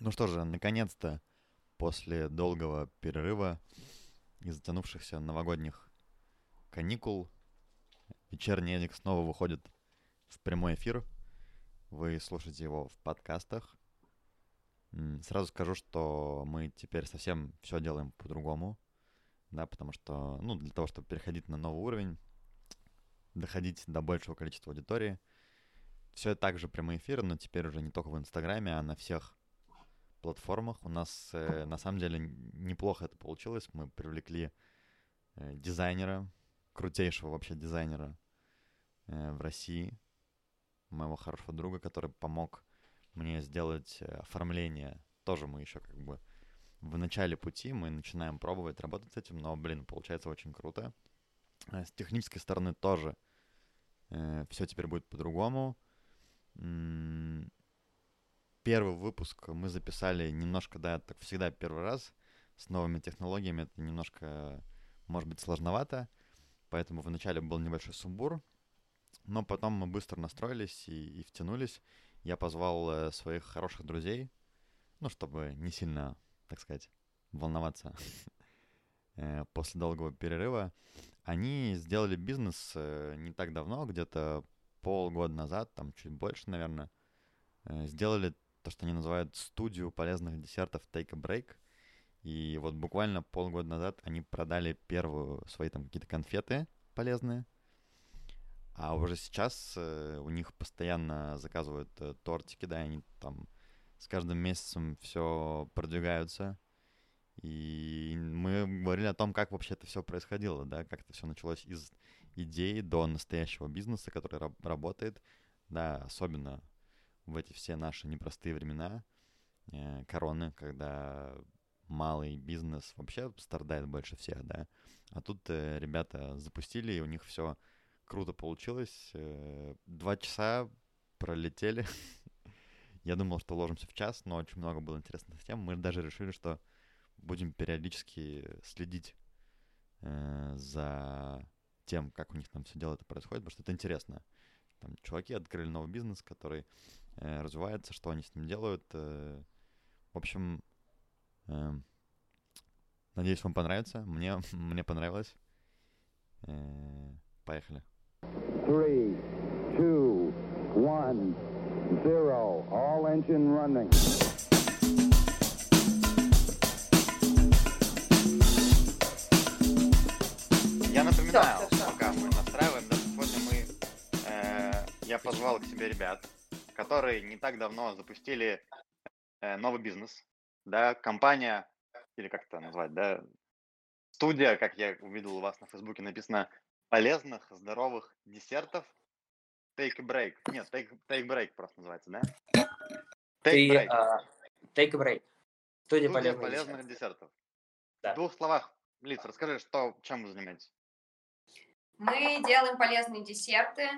Ну что же, наконец-то, после долгого перерыва и затянувшихся новогодних каникул, вечерний Эдик снова выходит в прямой эфир. Вы слушаете его в подкастах. Сразу скажу, что мы теперь совсем все делаем по-другому, да, потому что, ну, для того, чтобы переходить на новый уровень, доходить до большего количества аудитории, все это также прямой эфир, но теперь уже не только в Инстаграме, а на всех платформах. У нас э, на самом деле неплохо это получилось. Мы привлекли э, дизайнера, крутейшего вообще дизайнера э, в России, моего хорошего друга, который помог мне сделать э, оформление. Тоже мы еще как бы в начале пути, мы начинаем пробовать работать с этим, но, блин, получается очень круто. А с технической стороны тоже э, все теперь будет по-другому первый выпуск мы записали немножко, да, так всегда первый раз с новыми технологиями. Это немножко, может быть, сложновато. Поэтому вначале был небольшой сумбур. Но потом мы быстро настроились и, и втянулись. Я позвал э, своих хороших друзей, ну, чтобы не сильно, так сказать, волноваться э, после долгого перерыва. Они сделали бизнес э, не так давно, где-то полгода назад, там чуть больше, наверное. Сделали то, что они называют студию полезных десертов Take a Break. И вот буквально полгода назад они продали первую свои там какие-то конфеты полезные. А уже сейчас э, у них постоянно заказывают э, тортики, да, они там с каждым месяцем все продвигаются. И мы говорили о том, как вообще это все происходило, да, как это все началось из идеи до настоящего бизнеса, который раб- работает, да, особенно в эти все наши непростые времена, э, короны, когда малый бизнес вообще страдает больше всех, да. А тут э, ребята запустили, и у них все круто получилось. Э, два часа пролетели. Я думал, что ложимся в час, но очень много было интересных тем. Мы даже решили, что будем периодически следить э, за тем, как у них там все дело это происходит, потому что это интересно. Там чуваки открыли новый бизнес, который развивается, что они с ним делают. Э, в общем, э, надеюсь, вам понравится. Мне, мне понравилось. Э, поехали. Three, two, one, zero. All engine running. Я напоминаю, пока мы настраиваем, да, сегодня мы, э, я позвал к себе ребят, которые не так давно запустили э, новый бизнес, да, компания, или как это назвать, да, студия, как я увидел у вас на Фейсбуке написано, полезных, здоровых десертов, Take a break. Нет, take, take break просто называется, да? Take Ты, break. Uh, take a break. Студия, Студия полезных, полезных десертов. Да. В двух словах, Лиц, расскажи, что, чем вы занимаетесь? Мы делаем полезные десерты,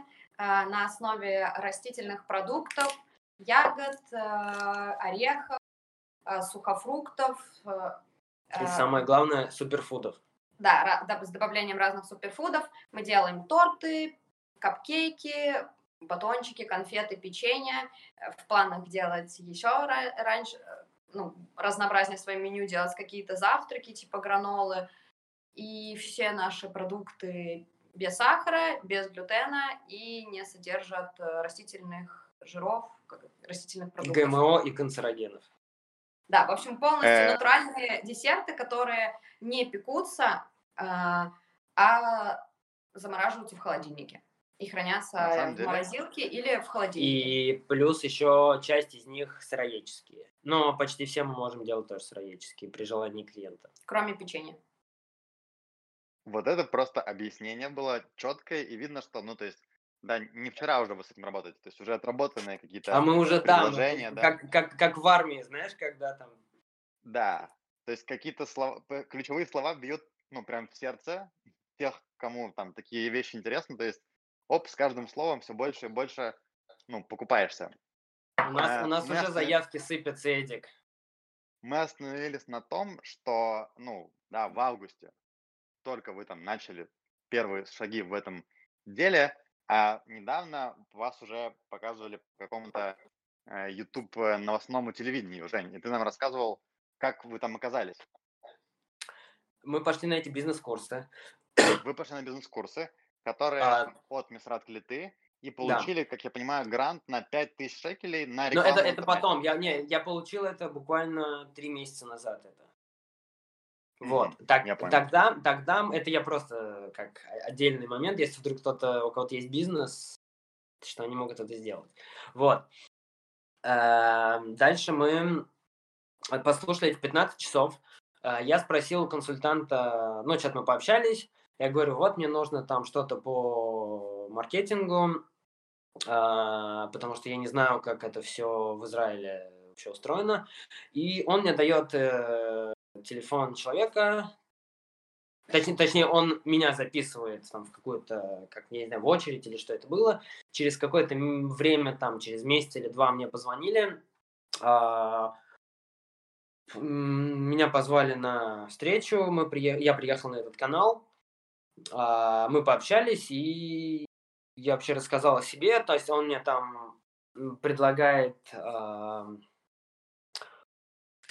на основе растительных продуктов, ягод, э, орехов, э, сухофруктов. И самое главное, суперфудов. Да, с добавлением разных суперфудов. Мы делаем торты, капкейки, батончики, конфеты, печенье. В планах делать еще раньше, ну, разнообразнее свое меню, делать какие-то завтраки, типа гранолы. И все наши продукты без сахара, без глютена и не содержат э, растительных жиров, растительных продуктов. ГМО и канцерогенов. Да, в общем, полностью э... натуральные десерты, которые не пекутся, э, а замораживаются в холодильнике и хранятся в морозилке или в холодильнике. И плюс еще часть из них сыроедческие. Но почти все мы можем делать тоже сыроедческие при желании клиента. Кроме печенья. Вот это просто объяснение было четкое, и видно, что, ну, то есть, да, не вчера уже вы с этим работаете, то есть уже отработанные какие-то А мы уже там, да? как, как, как в армии, знаешь, когда там... Да, то есть какие-то слова, ключевые слова бьют, ну, прям в сердце тех, кому там такие вещи интересны, то есть, оп, с каждым словом все больше и больше, ну, покупаешься. У нас, а, у нас уже заявки сыпятся, Эдик. Мы остановились на том, что, ну, да, в августе только вы там начали первые шаги в этом деле, а недавно вас уже показывали по какому-то э, YouTube э, новостному телевидению, Жень, и ты нам рассказывал, как вы там оказались. Мы пошли на эти бизнес-курсы. Вы пошли на бизнес-курсы, которые А. от Мисрат Клиты, и получили, как я понимаю, грант на 5000 шекелей на Но рекламу. это, в это интернете. потом. Я, не, я получил это буквально три месяца назад. Это. Вот. Так, тогда, тогда это я просто как отдельный момент, если вдруг кто-то, у кого-то есть бизнес, что они могут это сделать. Вот. Эм, Дальше мы послушали эти 15 часов. Э, Я спросил у консультанта, ну, сейчас мы пообщались, я говорю, вот мне нужно там что-то по маркетингу, а, потому что я не знаю, как это все в Израиле вообще устроено. И он мне дает э, телефон человека, точнее, точнее, он меня записывает там в какую-то, как я не знаю, в очередь или что это было. Через какое-то время, там, через месяц или два мне позвонили. а, Меня позвали на встречу, мы прие... я приехал на этот канал, а, мы пообщались, и я вообще рассказал о себе, то есть он мне там предлагает ам,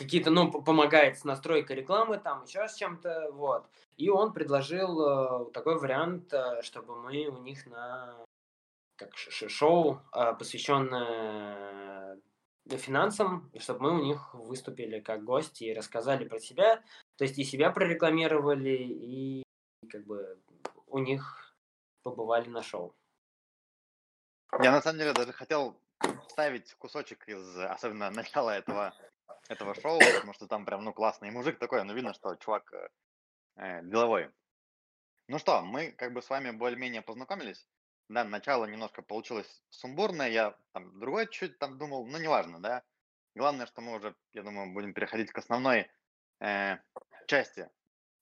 какие-то, ну, помогает с настройкой рекламы, там еще с чем-то, вот. И он предложил э, такой вариант, э, чтобы мы у них на как шоу, э, посвященное финансам, чтобы мы у них выступили как гости и рассказали про себя, то есть и себя прорекламировали, и как бы у них побывали на шоу. Я на самом деле даже хотел вставить кусочек из, особенно начала этого, этого шоу, потому что там прям, ну, классный мужик такой, ну, видно, что чувак э, э, деловой. Ну что, мы как бы с вами более-менее познакомились. Да, начало немножко получилось сумбурное, я там другой чуть там думал, ну, неважно, да. Главное, что мы уже, я думаю, будем переходить к основной э, части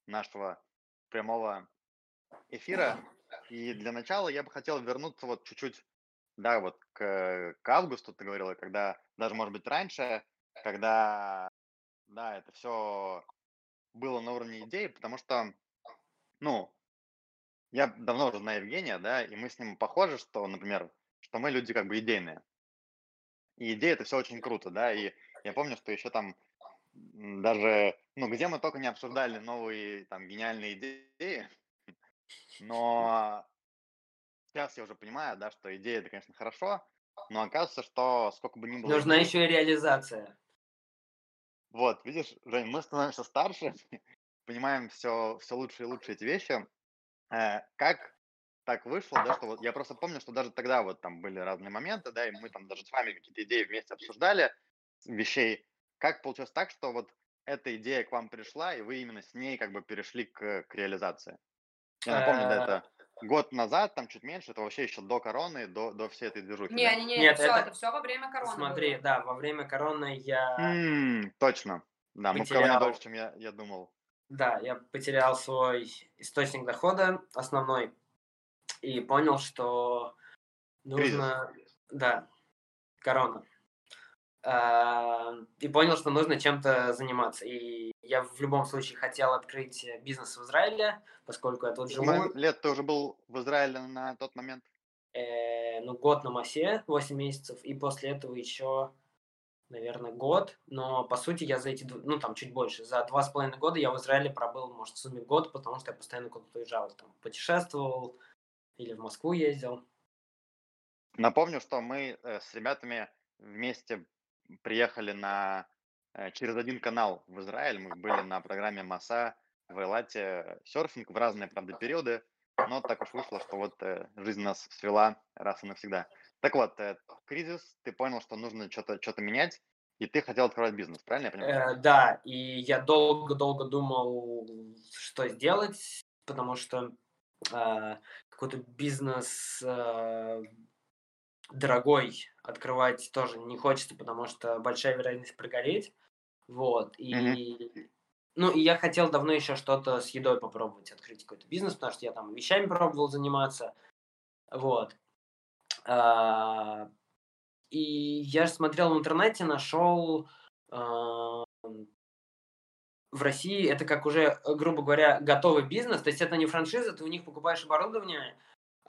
нашего прямого эфира. И для начала я бы хотел вернуться вот чуть-чуть да, вот к, к августу ты говорила, когда, даже может быть раньше, когда, да, это все было на уровне идеи, потому что, ну, я давно уже знаю Евгения, да, и мы с ним похожи, что, например, что мы люди как бы идейные. И идея это все очень круто, да, и я помню, что еще там даже, ну, где мы только не обсуждали новые там гениальные идеи, но сейчас я уже понимаю, да, что идея это, конечно, хорошо, но оказывается, что сколько бы ни было Нужна еще и реализация. Вот, видишь, Жень, мы становимся старше, понимаем все, все лучше и лучше эти вещи. Э, как так вышло, да, что вот я просто помню, что даже тогда вот там были разные моменты, да, и мы там даже с вами какие-то идеи вместе обсуждали, вещей. Как получилось так, что вот эта идея к вам пришла, и вы именно с ней как бы перешли к, к реализации? Я напомню, да, Э, это год назад, там чуть меньше, это вообще еще до короны, до, до всей этой движухи, да? Не-не-не, Нет, все, это- это все во время короны Смотри, было. да, во время короны я, М, точно. Да, мы в короне Потерял. дольше, чем я, я думал. да, я потерял свой источник дохода основной и понял, что Кризис. нужно, да, корона. А, И понял, что нужно чем-то заниматься. И я в любом случае хотел открыть э, бизнес в Израиле, поскольку я тут живу. Сколько лет ты уже был в Израиле на тот момент? э, ну, год на массе, 8 месяцев, и после этого еще, наверное, год. Но, по сути, я за эти, ну, там, чуть больше, за два с половиной года я в Израиле пробыл, может, в сумме год, потому что я постоянно куда-то уезжал, там, путешествовал или в Москву ездил. Напомню, что мы э, с ребятами вместе приехали на через один канал в Израиль. Мы были на программе МАСА в Элате серфинг в разные, правда, периоды. Но так уж вышло, что вот э, жизнь нас свела раз и навсегда. Так вот, э, кризис, ты понял, что нужно что-то что менять, и ты хотел открывать бизнес, правильно я понимаю? Э, да, и я долго-долго думал, что сделать, потому что э, какой-то бизнес э, дорогой открывать тоже не хочется, потому что большая вероятность прогореть. Вот. И, ну, и я хотел давно еще что-то с едой попробовать, открыть какой-то бизнес, потому что я там вещами пробовал заниматься. Вот. А, и я же смотрел в интернете, нашел а, в России это как уже, грубо говоря, готовый бизнес. То есть это не франшиза, ты у них покупаешь оборудование,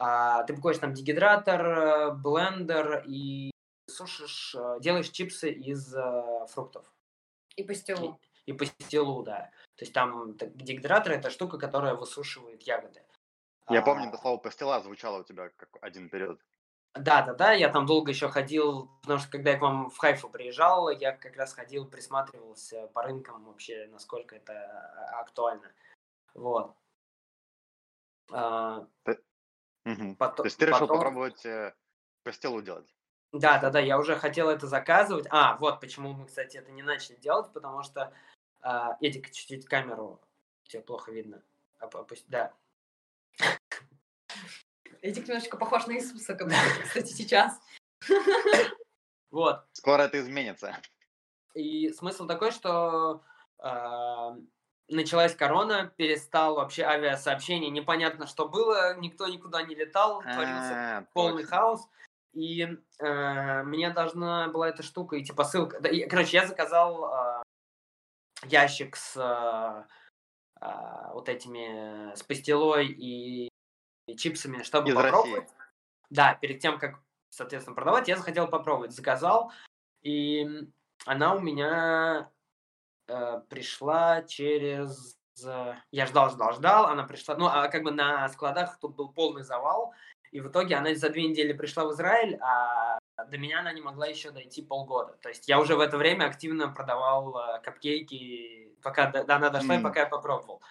а ты покупаешь там дегидратор, э, блендер и сушишь, э, делаешь чипсы из э, фруктов. И пастилу. И пастилу, да. То есть там т- дегидратор это штука, которая высушивает ягоды. Я А, помню, это слово пастила звучало у тебя как один период. Да, да, да, я там долго еще ходил, потому что когда я к вам в Хайфу приезжал, я как раз ходил, присматривался по рынкам вообще, насколько это а, актуально. Вот. А, Мгм. пото- То есть ты решил потом- попробовать э, пастилу делать? Да, да, да, я уже хотел это заказывать. А, вот почему мы, кстати, это не начали делать, потому что а, Эдик, чуть-чуть камеру, тебе плохо видно. Оп- опусти- да. Эдик немножечко похож на Иисуса, как кстати, сейчас. Вот. Скоро это изменится. И смысл такой, что а, началась корона, перестал вообще авиасообщение, непонятно, что было, никто никуда не летал, творился А, полный хаос. И э, мне должна была эта штука идти посылка. Да, и, короче, я заказал а, ящик с а, а, вот этими с пастилой и, и чипсами, чтобы Из попробовать. России. Да, перед тем, как, соответственно, продавать, я захотел попробовать. Заказал, и она у меня э, пришла через... э, Я ждал, ждал, ждал, она пришла... Ну, а как бы на складах тут был полный завал, и в итоге она за две недели пришла в Израиль, а до меня она не могла еще дойти полгода. То есть я уже в это время активно продавал э, капкейки, пока до- она дошла и М. пока я попробовал.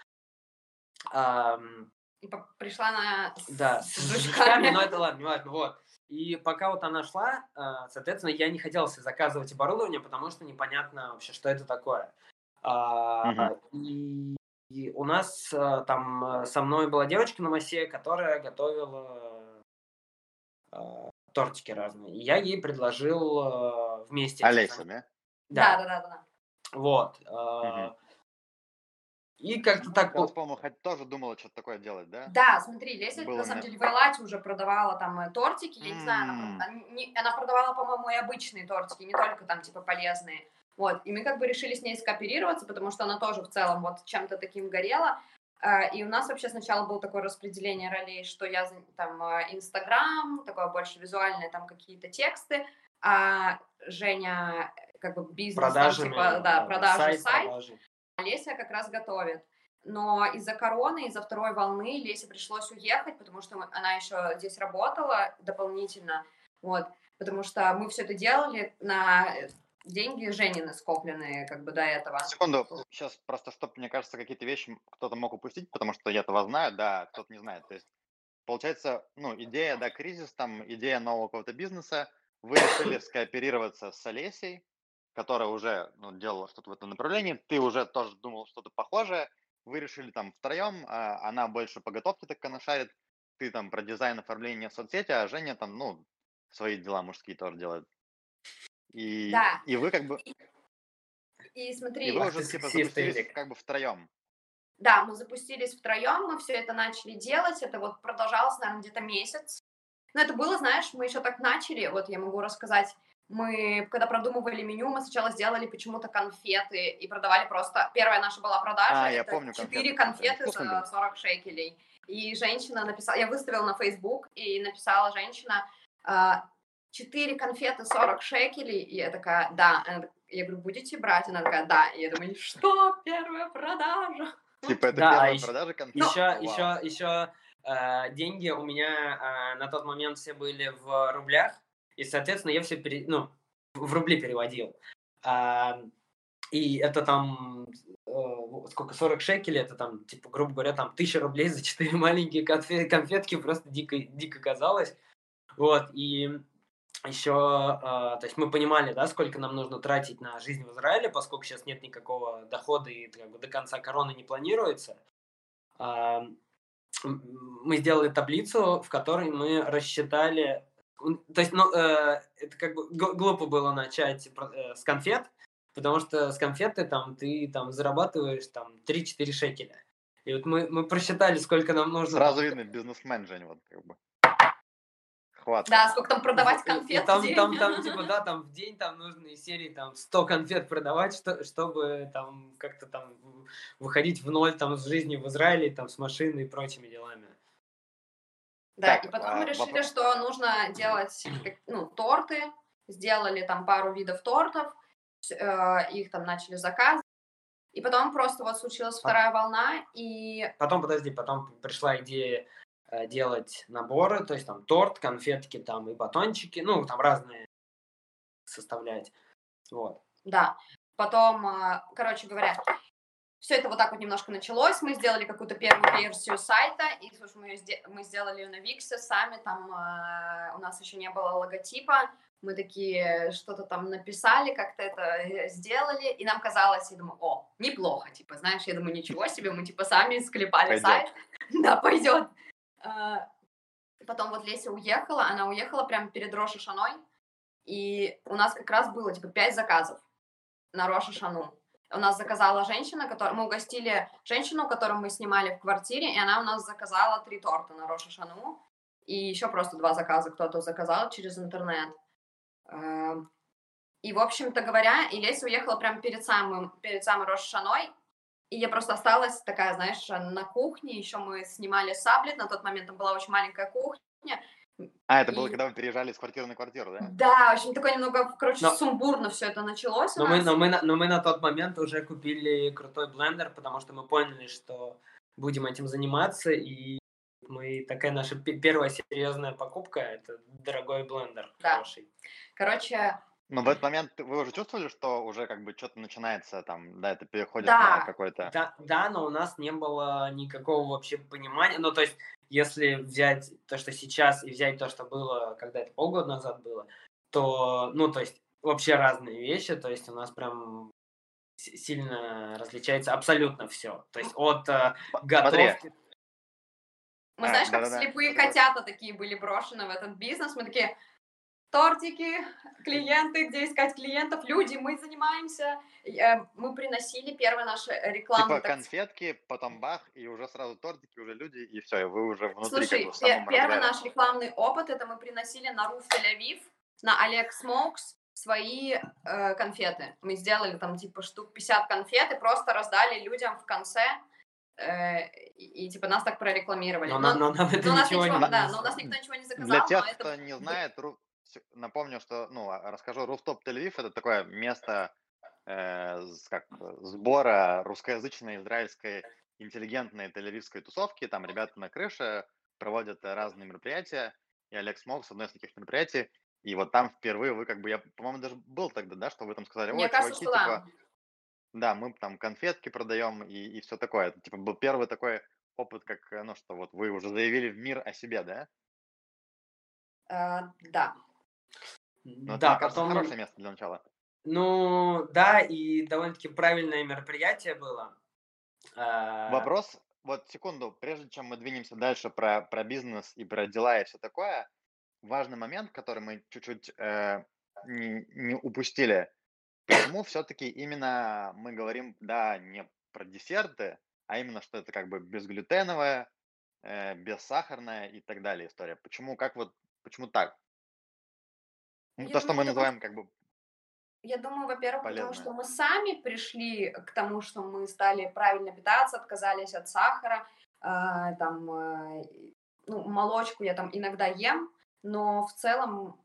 И по- пришла она с, да, с с жучками. но это ладно, не важно, вот. И пока вот она шла, соответственно, я не хотел себе заказывать оборудование, потому что непонятно вообще, что это такое. А, Мгм. И, и у нас а, там а, со мной была девочка на массе, которая готовила а, тортики разные. И я ей предложил а, вместе. Олеся, да? Да, да, да, да. да. Вот. а, Мгм. И как-то так... Я, по-моему, хоть тоже думала что-то такое делать, да? Да, смотри, Леся Было на самом деле в Элате уже продавала там э, тортики, я не знаю, она, не- она продавала, по-моему, и обычные тортики, не только там типа полезные. Вот, и мы как бы решили с ней скооперироваться, потому что она тоже в целом вот чем-то таким горела. А, И у нас вообще сначала было такое распределение ролей, что я там э, Инстаграм, такое больше визуальное, там какие-то тексты, а Женя э, как бы бизнес, там, продажами, типа, да, продажи, сайт, сайт, продажи. Леся как раз готовит. Но из-за короны, из-за второй волны Лесе пришлось уехать, потому что она еще здесь работала дополнительно. Вот, потому что мы все это делали на э, деньги Женины скопленные как бы до этого. Секунду, сейчас просто, чтобы, мне кажется, какие-то вещи кто-то мог упустить, потому что я этого знаю, да, кто-то не знает. То есть, получается, ну, идея, да, кризис, там, идея нового какого-то бизнеса, вы решили скооперироваться с Олесей, которая уже ну, делала что-то в этом направлении, ты уже тоже думал что-то похожее, вы решили там втроем, а, она больше по готовке так она шарит, ты там про дизайн оформления соцсети, а Женя там, ну, свои дела мужские тоже делает. И, Да. и вы как бы, И и смотри, вы Ах уже типа запустились как бы втроем. да, мы запустились втроем, мы все это начали делать, это вот продолжалось, наверное, где-то месяц. Но это было, знаешь, мы еще так начали, вот я могу рассказать, мы, когда продумывали меню, мы сначала сделали почему-то конфеты и продавали просто... Первая наша была продажа, А, я это помню 4 конфеты, конфеты за были. 40 шекелей. И женщина написала, я выставила на Facebook, и написала женщина, а, 4 конфеты 40 шекелей, и я такая, да, Она я говорю, будете брать? Она такая, да, и я думаю, что, первая продажа? Типа это Да, а первая ещё- продажа конфет. Еще, Вау. еще, еще э, деньги у меня э, на тот момент все были в рублях, и, соответственно, я все пере, ну, в рубли переводил. А, и это там, э, сколько, 40 шекелей, это там, типа, грубо говоря, там, 1000 рублей за 4 маленькие конфе- конфетки, просто дико, дико казалось. Вот, и еще, то есть мы понимали, да, сколько нам нужно тратить на жизнь в Израиле, поскольку сейчас нет никакого дохода и как бы, до конца короны не планируется. А, мы сделали таблицу, в которой мы рассчитали, то есть, ну, э, это как бы глупо было начать э, с конфет, потому что с конфеты там ты там зарабатываешь там 3-4 шекеля. И вот мы, мы просчитали, сколько нам нужно. Сразу видно, бизнесмен, Жень, вот как бы. Хватит. Да, сколько там продавать и- и конфет в там, день. там, там, типа, да, там в день там нужно из серии там 100 конфет продавать, что, чтобы там как-то там выходить в ноль там с жизни в Израиле, там с машиной и прочими делами. Да, Так, и потом а, мы решили, вопрос- что нужно делать ну, торты, сделали там пару видов тортов, э, их там начали заказывать. И потом просто вот случилась вторая волна, и... Потом, подожди, потом пришла идея делать наборы, то есть там торт, конфетки там и батончики, ну, там разные составлять. Вот. Да. Потом, э, короче говоря, все это вот так вот немножко началось. Мы сделали какую-то первую версию сайта, и слушай, мы, сде- мы сделали ее на Виксе сами, там э, у нас еще не было логотипа, мы такие что-то там написали, как-то это э, сделали, и нам казалось, я думаю, о, неплохо, типа, знаешь, я думаю, ничего себе, мы типа сами склепали Пойдет. сайт, да, пойдет. А, Потом вот Леся уехала, она уехала прямо перед Роша Шаной, и у нас как раз было типа пять заказов на Роша Шану. У нас заказала женщина, которую мы угостили женщину, которую мы снимали в квартире, и она у нас заказала три торта на Роша Шану, и еще просто два заказа кто-то заказал через интернет. Эм, И, в общем-то говоря, и Леся уехала прямо перед самым, перед самой Рошашаной, и я просто осталась такая, знаешь, на кухне, еще мы снимали саблет, на тот момент там была очень маленькая кухня. А, это было, И- когда вы переезжали с квартиры на квартиру, да? Да, в общем, такое немного, короче, Но- сумбурно все это началось у Но мы, нас. но, мы, на- но мы на тот момент уже купили крутой блендер, потому что мы поняли, что будем этим заниматься, и мы такая наша пе- первая серьезная покупка это дорогой блендер Да. хороший. Короче, Но в этот момент вы уже чувствовали, что уже как бы что-то начинается там, да, это переходит Да. на какой-то... Да, да, но у нас не было никакого вообще понимания. Ну, то есть, если взять то, что сейчас, и взять то, что было, когда это полгода назад было, то, ну, то есть, вообще разные вещи. То есть, у нас прям сильно различается абсолютно все. То есть, от э, готовки... мы, А, знаешь, как да-да-да. слепые котята такие были брошены в этот бизнес, мы такие, тортики, клиенты, где искать клиентов, люди, мы занимаемся, э, мы приносили первые наши рекламные, Типа так конфетки, потом бах, и уже сразу тортики, уже люди, и все, и вы уже внутри Слушай, как бы в пе- самом первый разгаре. наш рекламный опыт это мы приносили на Руф Тель-Авив, на Олег Смокс свои э, конфеты. Мы сделали там типа штук 50 конфет и просто раздали людям в конце. э, и, и, типа нас так прорекламировали. Но, Но- но нам это но у нас ничего, ничего, не да, но у нас никто ничего не заказал. Для тех, но это кто не знает, Ру- напомню, что, ну, а- расскажу, Руфтоп Тель-Авив это такое место э, как, сбора русскоязычной израильской интеллигентной тель-авивской тусовки. Там ребята на крыше проводят разные мероприятия, и Олег Смог с одной из таких мероприятий. И вот там впервые вы как бы, я, по-моему, даже был тогда, да, что вы там сказали, ой, чуваки, типа, да, мы там конфетки продаем и, и все такое. Это, типа, был первый такой опыт, как, э, ну, что вот вы уже заявили в мир о себе, да? Э, да. Ну, это, да, кажется, потом... хорошее место для начала. Ну, да, и довольно-таки правильное мероприятие было. А, Вопрос, вот секунду, прежде чем мы двинемся дальше про, про бизнес и про дела и все такое, важный момент, который мы чуть-чуть э, не, не упустили. Почему все-таки именно мы говорим, да, не про десерты, а именно, что это как бы безглютеновая, э, бессахарная и так далее история. Почему, как вот, почему так? Ну, Я То, что думаю, мы потому называем как бы Я думаю, во-первых, потому что мы сами пришли к тому, что мы стали правильно питаться, отказались от сахара, э, там, э, ну, молочку я там иногда ем, но в целом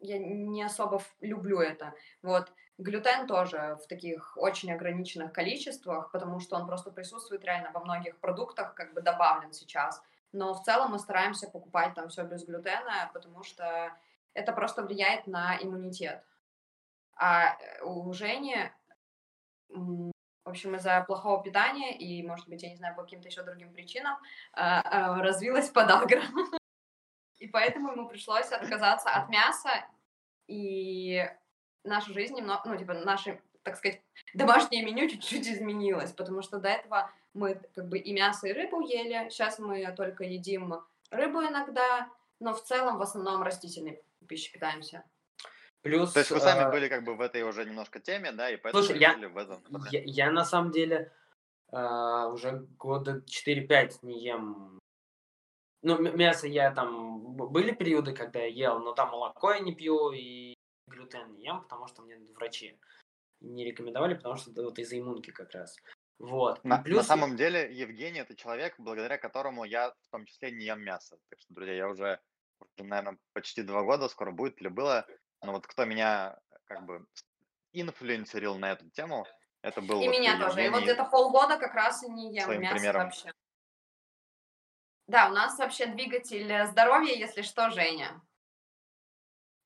я не особо люблю это. Вот. Глютен тоже в таких очень ограниченных количествах, потому что он просто присутствует реально во многих продуктах, как бы добавлен сейчас. Но в целом мы стараемся покупать там все без глютена, потому что это просто влияет на иммунитет. А э, у Жени, в общем, из-за плохого питания и, может быть, я не знаю, по каким-то еще другим причинам, а, а, развилась подагра. И поэтому ему пришлось отказаться от мяса, и наша жизнь немного, ну, типа, наше, так сказать, домашнее меню чуть-чуть изменилось, потому что до этого мы как бы и мясо, и рыбу ели, сейчас мы только едим рыбу иногда, но в целом в основном растительной пищей питаемся. Плюс... То есть вы сами э, были как бы в этой уже немножко теме, да, и поэтому Слушай, я- в этом. Я, я на самом деле а, уже года 4-5 не ем. Ну, мясо я там... Были периоды, когда я ел, но там молоко я не пью и глютен не ем, потому что мне врачи не рекомендовали, потому что это вот из-за иммунки как раз. Вот. На, на плюс- самом деле, Евгений это человек, благодаря которому я в том числе не ем мясо. Так что, друзья, я уже наверное, почти два года скоро будет или было, но вот кто меня как бы инфлюенсерил на эту тему, это был И вот меня тоже. И вот где-то полгода как раз и не ем мясо примером. вообще. Да, у нас вообще двигатель э, здоровья, если что, Женя.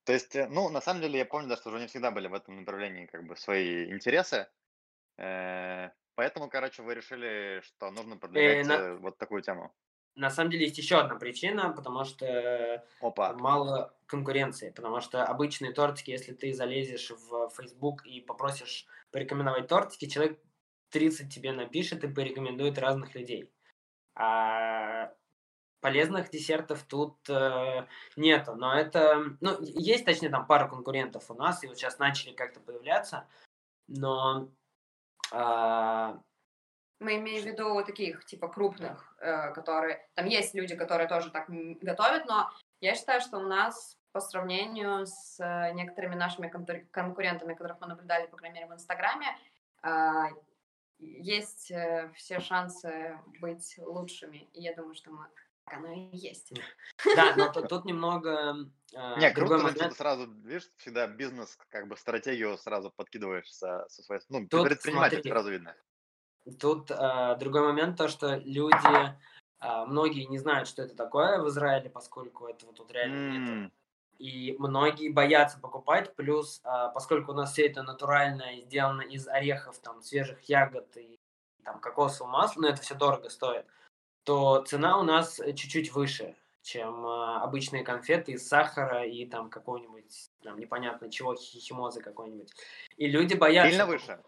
То есть, э, ну, на самом деле, я помню, да, что уже не всегда были в этом направлении как бы свои интересы. Э, Поэтому, короче, вы решили, что нужно продвигать на- э, вот такую тему. На самом деле есть еще одна причина, потому что Опа. мало конкуренции, потому что обычные тортики, если ты залезешь в Facebook и попросишь порекомендовать тортики, человек 30 тебе напишет и порекомендует разных людей. А полезных десертов тут э, нету, но это, ну, есть, точнее, там пара конкурентов у нас, и вот сейчас начали как-то появляться, но а, Мы имеем в виду вот таких, типа, крупных, э, которые... Там есть люди, которые тоже так готовят, но я считаю, что у нас по сравнению с э, некоторыми нашими конкурентами, которых мы наблюдали, по крайней мере, в Инстаграме, а, есть э, все шансы быть лучшими. И я думаю, что мы... Так оно и есть. да, но тут, тут немного э, Не, круто, что ты момент. сразу, видишь, всегда бизнес, как бы стратегию сразу подкидываешь со, со своей... Ну, Тут предприниматель, смотри. сразу видно. Тут э, другой момент, то, что люди, э, многие не знают, что это такое в Израиле, поскольку этого тут реально нет. М, И многие боятся покупать, плюс, а, поскольку у нас все это натурально и сделано из орехов, там, свежих ягод и там, кокосового масла, но это все дорого стоит, то цена у нас э, чуть-чуть выше, чем а, обычные конфеты из сахара и там какого-нибудь, там, непонятно чего, хи- химозы какой-нибудь. И люди боятся... Сильно выше?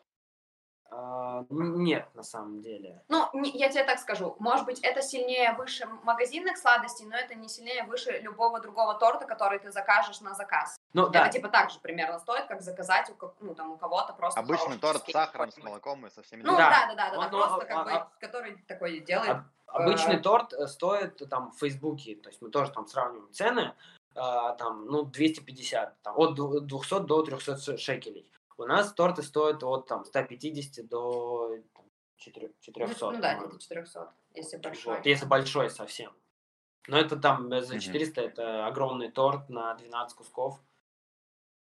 А, нет, на самом деле. Ну, не- я тебе так скажу, может быть, это сильнее выше магазинных сладостей, но это не сильнее выше любого другого торта, который ты закажешь на заказ. Ну, да, Это типа так же примерно стоит, как заказать у, ко- ну, там, у кого-то просто Обычный торт с сахаром, с молоком и со всеми Ну Да. да, да, да, да, Он, да, просто а- как бы, а- который такой делает. Об- Обычный Э, торт э, стоит э, там в Фейсбуке, то есть мы тоже там сравниваем цены, а, там, ну, 250, там, от дву- 200 до 300 ш- шекелей. У нас торты стоят от там 150 до там, 4 Ну, 400. ну да, где-то 400, если большой. Вот, если большой совсем. Но это там э, за Мгм. 400 это огромный торт на 12 кусков.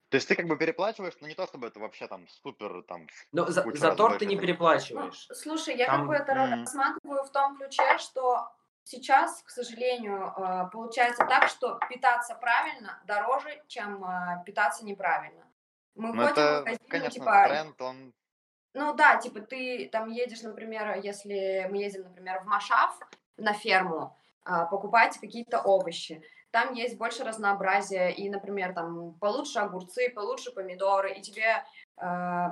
То есть ты как бы переплачиваешь, но не то, чтобы это вообще там супер там... Но за, за торт ты не там. Ну, переплачиваешь. слушай, я Там- как бы это М. рассматриваю в том ключе, что сейчас, к сожалению, э, получается так, что питаться правильно дороже, чем э, питаться неправильно. Мы Ну ходим в это, магазины, конечно, типа, тренд, он... Ну да, типа ты там едешь, например, если мы ездим, например, в Машав на ферму, а, покупать какие-то овощи. Там есть больше разнообразия, и, например, там получше огурцы, получше помидоры, и тебе, э,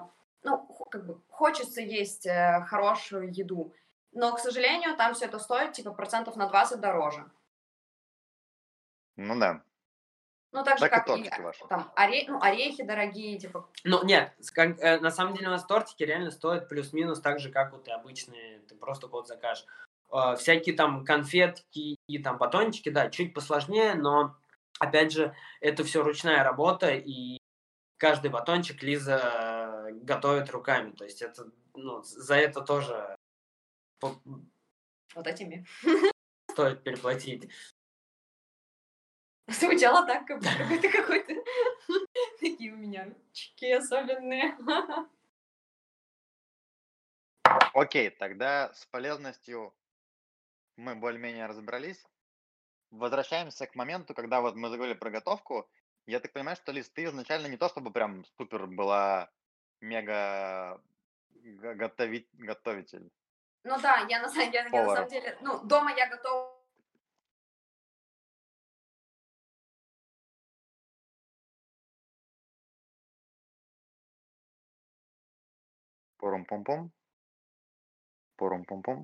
ну, как бы хочется есть э, хорошую еду. Но, к сожалению, там все это стоит, типа, процентов на 20 дороже. Ну да. Ну, так же, Так и как и, тортики ваши. там оре- ну, орехи дорогие, типа, Ну, нет, как, э, на самом деле у нас тортики реально стоят плюс-минус так же, как вот и обычные, ты просто код закажешь. Э, всякие там конфетки и там батончики, да, чуть посложнее, но, опять же, это все ручная работа, и каждый батончик Лиза э, готовит руками, то есть это, ну, за это тоже вот этими. стоит переплатить. Звучало так, как будто какой-то какой-то... Такие у меня чеки особенные. Окей, тогда с полезностью мы более-менее разобрались. Возвращаемся к моменту, когда вот мы заговорили про готовку. Я так понимаю, что, Лиз, ты изначально не то, чтобы прям супер была мега го- готови- готовитель. Ну да, я на, я, я на самом деле, ну, дома я готова Порум-пом-пом. Порум-пом-пом.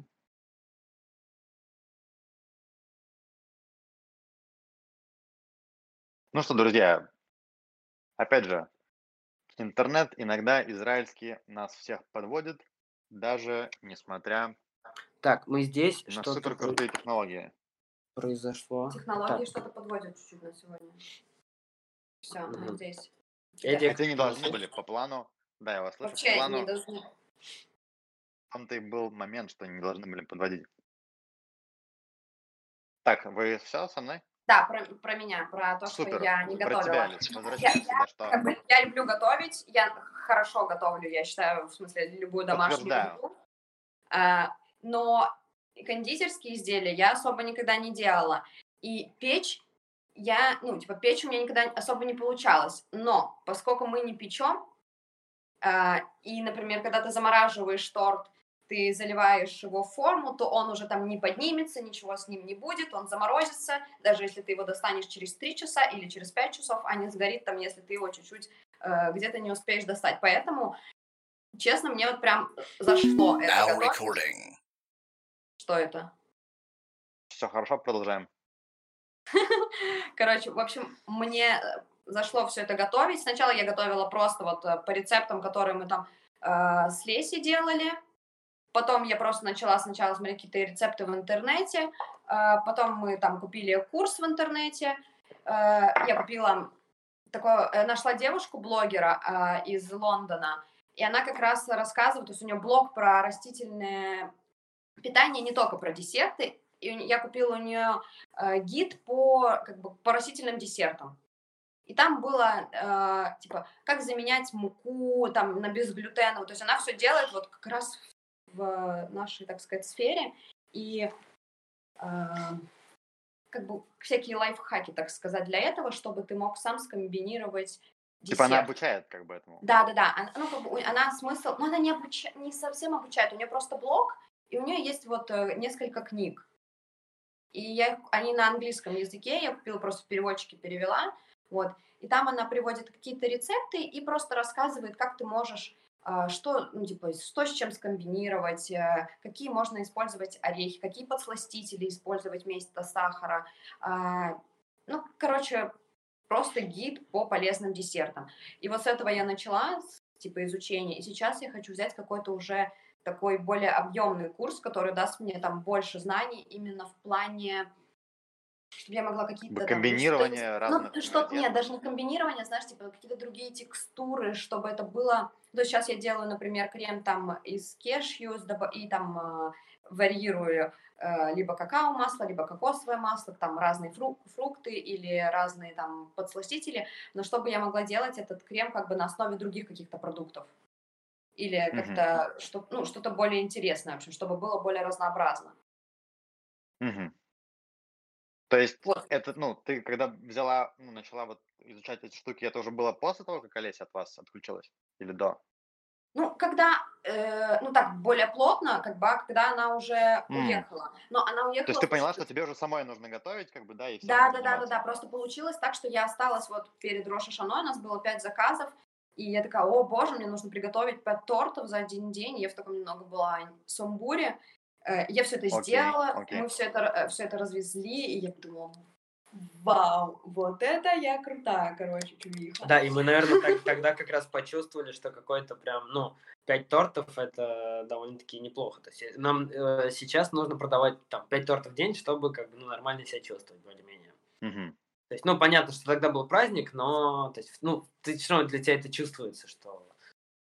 Ну что, друзья, опять же, интернет иногда израильский нас всех подводит, даже несмотря Так, мы здесь, на что-то супер про- крутые технологии. произошло. технологии, Так. что-то подводят чуть-чуть на сегодня. Все, мы Мгм. здесь. Эдик, Хотя не должны были по плану. Да, я вас слышу. Вообще плану не должны. в том-то и был момент, что не должны были подводить. Так, вы все со мной? Да, про, про меня, про то, Супер. что я не Про готовила. тебя, Лиз, возвращаемся, да, что... Как бы я люблю готовить, я хорошо готовлю, я считаю, в смысле, любую домашнюю еду. А, но кондитерские изделия я особо никогда не делала. И печь я, ну, типа, печь у меня никогда особо не получалось. Но поскольку мы не печем, и, например, когда ты замораживаешь торт, ты заливаешь его в форму, то он уже там не поднимется, ничего с ним не будет, он заморозится, даже если ты его достанешь через 3 часа или через 5 часов, а не сгорит там, если ты его чуть-чуть э, где-то не успеешь достать. Поэтому, честно, мне вот прям зашло это Now готовить. recording. Что это? Все хорошо, продолжаем. Короче, в общем, мне зашло все это готовить. Сначала я готовила просто вот э, по рецептам, которые мы там э, с Лесей делали. Потом я просто начала сначала смотреть какие-то рецепты в интернете. э, потом мы там купили курс в интернете. Э, я купила такое, э, нашла девушку блогера э, из Лондона, и она как раз рассказывает, то есть у нее блог про растительное питание, не только про десерты. И я купила у нее э, гид по, как бы, по растительным десертам. И там было, э, типа, как заменять муку там, на безглютеновую. То есть она все делает вот как раз в нашей, так сказать, сфере. И э, как бы всякие лайфхаки, так сказать, для этого, чтобы ты мог сам скомбинировать десерт. Типа она обучает как бы этому. Да, да, да. Она, ну, как бы она смысл, ну, она не, обуча- не совсем обучает, у нее просто блог, и у нее есть вот э, несколько книг. И я, их- они на английском языке, я купила просто в переводчике, перевела, вот. И там она приводит какие-то рецепты и просто рассказывает, как ты можешь, а, что, ну, типа, что с чем скомбинировать, э, какие можно использовать орехи, какие подсластители использовать вместо сахара. А, Ну, короче, просто гид по полезным десертам. И вот с этого я начала, типа, изучения. И сейчас я хочу взять какой-то уже такой более объемный курс, который даст мне там больше знаний именно в плане, чтобы я могла какие-то... Бы там, комбинирование что- разных Ну, что, нет, даже не комбинирование, знаешь, типа какие-то другие текстуры, чтобы это было... То есть сейчас я делаю, например, крем там из кешью и там э, варьирую э, либо какао-масло, либо кокосовое масло, там разные фру- фрукты или разные там подсластители, но чтобы я могла делать этот крем как бы на основе других каких-то продуктов. Или как-то что, ну, что-то более интересное, в общем, чтобы было более разнообразно. Мгм. То есть Вот. это, ну, ты когда взяла, ну, начала вот изучать эти штуки, это уже было после того, как Олеся от вас отключилась? Или до? Ну, когда, э, ну так, более плотно, как бы, а когда она уже М. уехала. Но она уехала... То есть ты поняла, что тебе уже самой нужно готовить, как бы, да, и всем Да, да, да, да, да. Просто получилось так, что я осталась вот перед Рошашаной, у нас было пять заказов, и я такая, о боже, мне нужно приготовить пять тортов за один день. Я в таком немного была сумбуре. Э, Я все это Окей, сделала, окей. мы все это, все это развезли, и я подумала, вау, вот это я крутая, короче, чувиха. Да, и мы, наверное, так- тогда как раз почувствовали, что какой-то прям, ну, пять тортов это довольно-таки неплохо. То есть э, нам э, сейчас нужно продавать там пять тортов в день, чтобы как бы ну, нормально себя чувствовать более-менее. Мгм. То есть, ну, понятно, что тогда был праздник, но, то есть, ну, ты все равно для тебя это чувствуется, что...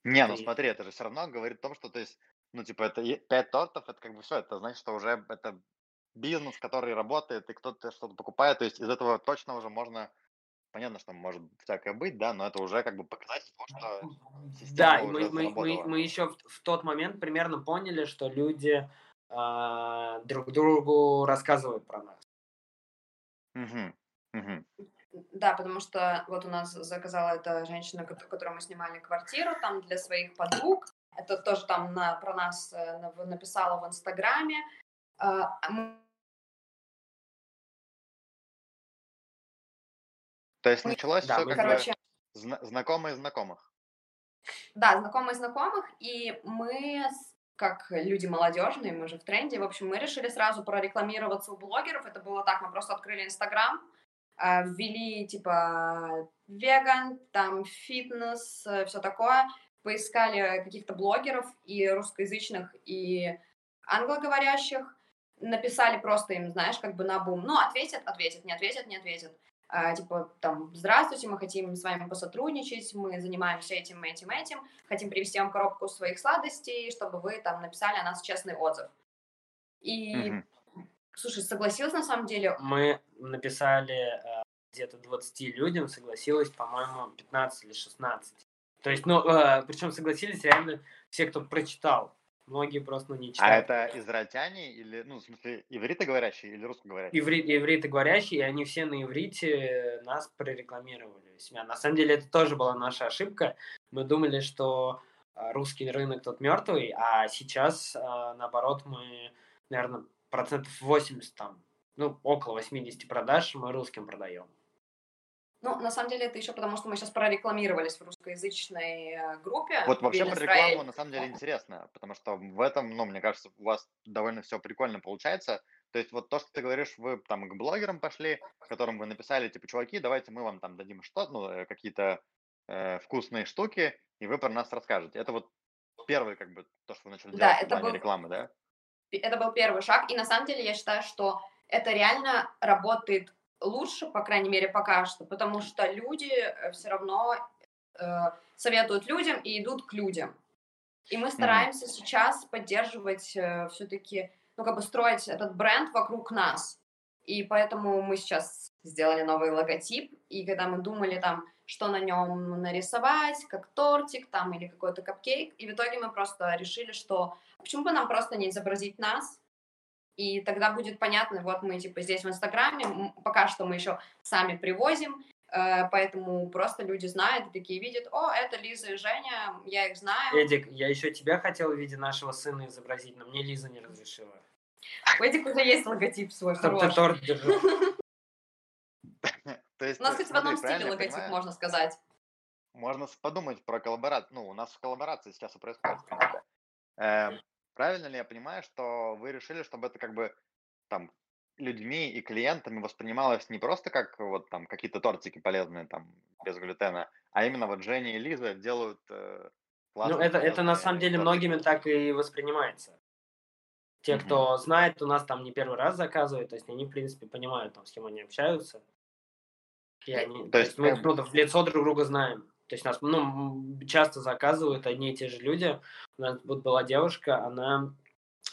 Не, ну смотри, это же все равно говорит о том, что, то есть, ну, типа, это пять тортов, это как бы все, это значит, что уже это бизнес, который работает, и кто-то что-то покупает, то есть из этого точно уже можно, понятно, что может всякое быть, да, но это уже как бы показатель того, что система Да, и уже мы, мы, мы, мы еще в, в тот момент примерно поняли, что люди а, друг другу рассказывают про нас. Мгм, мгм. Да, потому что вот у нас заказала эта женщина, у которой мы снимали квартиру, там для своих подруг. Это тоже там на, про нас э, написала в Инстаграме. А, мы- То есть началось да, все как короче, бы зна- знакомые знакомых. да, знакомые знакомых, и мы, как люди молодежные, мы же в тренде, в общем, мы решили сразу прорекламироваться у блогеров. Это было так, мы просто открыли Инстаграм, а, ввели типа веган, там фитнес, все такое, поискали каких-то блогеров и русскоязычных, и англоговорящих, написали просто им, знаешь, как бы на бум. Ну, ответят, ответят, не ответят, не ответят. А, типа, там, здравствуйте, мы хотим с вами посотрудничать, мы занимаемся этим, этим, этим, хотим привезти вам коробку своих сладостей, чтобы вы там написали о нас честный отзыв. И Мгм. Слушай, согласилась на самом деле. Мы написали э, где-то 20 людям, согласилось, по-моему, 15 или 16. То есть, ну, э, причем согласились реально все, кто прочитал. Многие просто ну, не А читают. это израильтяне или, ну, в смысле, ивритоговорящие или русскоговорящие? Ивриты говорящие, и они все на иврите нас прорекламировали себя. На самом деле это тоже была наша ошибка. Мы думали, что а, русский рынок тут мертвый, а сейчас, а, наоборот, мы, наверное, процентов 80 там, ну, около 80 продаж мы русским продаем. Ну, на самом деле, это еще потому, что мы сейчас прорекламировались в русскоязычной э, группе. Вот вообще про рекламу на самом деле интересно, потому что в этом, ну, мне кажется, у вас довольно все прикольно получается. То есть вот то, что ты говоришь, вы там к блогерам пошли, которым вы написали, типа, чуваки, давайте мы вам там дадим что ну, э, какие-то э, вкусные штуки, и вы про нас расскажете. Это вот первый, как бы, то, что вы начали Да, делать в это плане был- рекламы, да? это был первый шаг. И на самом деле я считаю, что это реально работает лучше, по крайней мере, пока что, потому что люди все равно э, советуют людям и идут к людям. И мы стараемся сейчас поддерживать все-таки, ну, как бы строить этот бренд вокруг нас. И поэтому мы сейчас сделали новый логотип, и когда мы думали там, что на нем нарисовать, как тортик там или какой-то капкейк, и в итоге мы просто решили, что почему бы нам просто не изобразить нас, и тогда будет понятно, вот мы типа здесь в Инстаграме, пока что мы еще сами привозим, э, поэтому просто люди знают и такие видят, о, это Лиза и Женя, я их знаю. Эдик, я еще тебя хотел в виде нашего сына изобразить, но мне Лиза не разрешила. У этих уже есть логотип свой, Чтоб ты торт держал. То есть, У нас, кстати, в одном стиле логотип, понимаю? можно сказать. Можно подумать про коллаборацию. Ну, у нас коллаборация сейчас и происходит. Правильно ли я понимаю, что вы решили, чтобы это как бы там людьми и клиентами воспринималось не просто как вот там какие-то тортики полезные там без глютена, а именно вот Женя и Лиза делают э, Ну, классные, это, это на самом деле тортики. многими так и воспринимается. Те, Мгм. кто знает, у нас там не первый раз заказывают, то есть они, в принципе, понимают, там, с кем они общаются. И они, то, То есть мы бы- ну, в лицо друг друга знаем. То есть нас ну, часто заказывают одни и те же люди. У нас вот была девушка, она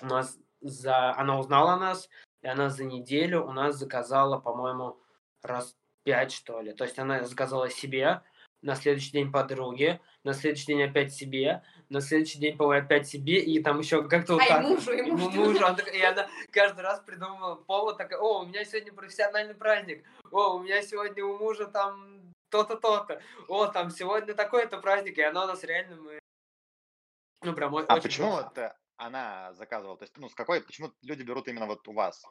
у нас за, она узнала нас, и она за неделю у нас заказала, по-моему, раз пять, что ли. То есть она заказала себе, на следующий день подруге, на следующий день опять себе, на следующий день, по-моему, опять себе, и там еще как-то вот А, и так. мужу, и мужу. мужу. Она такая- и она каждый раз придумывала повод, такая, о, у меня сегодня профессиональный праздник, о, у меня сегодня у мужа там то-то, то-то, о, там сегодня такой-то праздник, и она у нас реально мы... Ну, прям А очень почему круто. вот э, она заказывала? То есть, ну, с какой, почему люди берут именно вот у вас?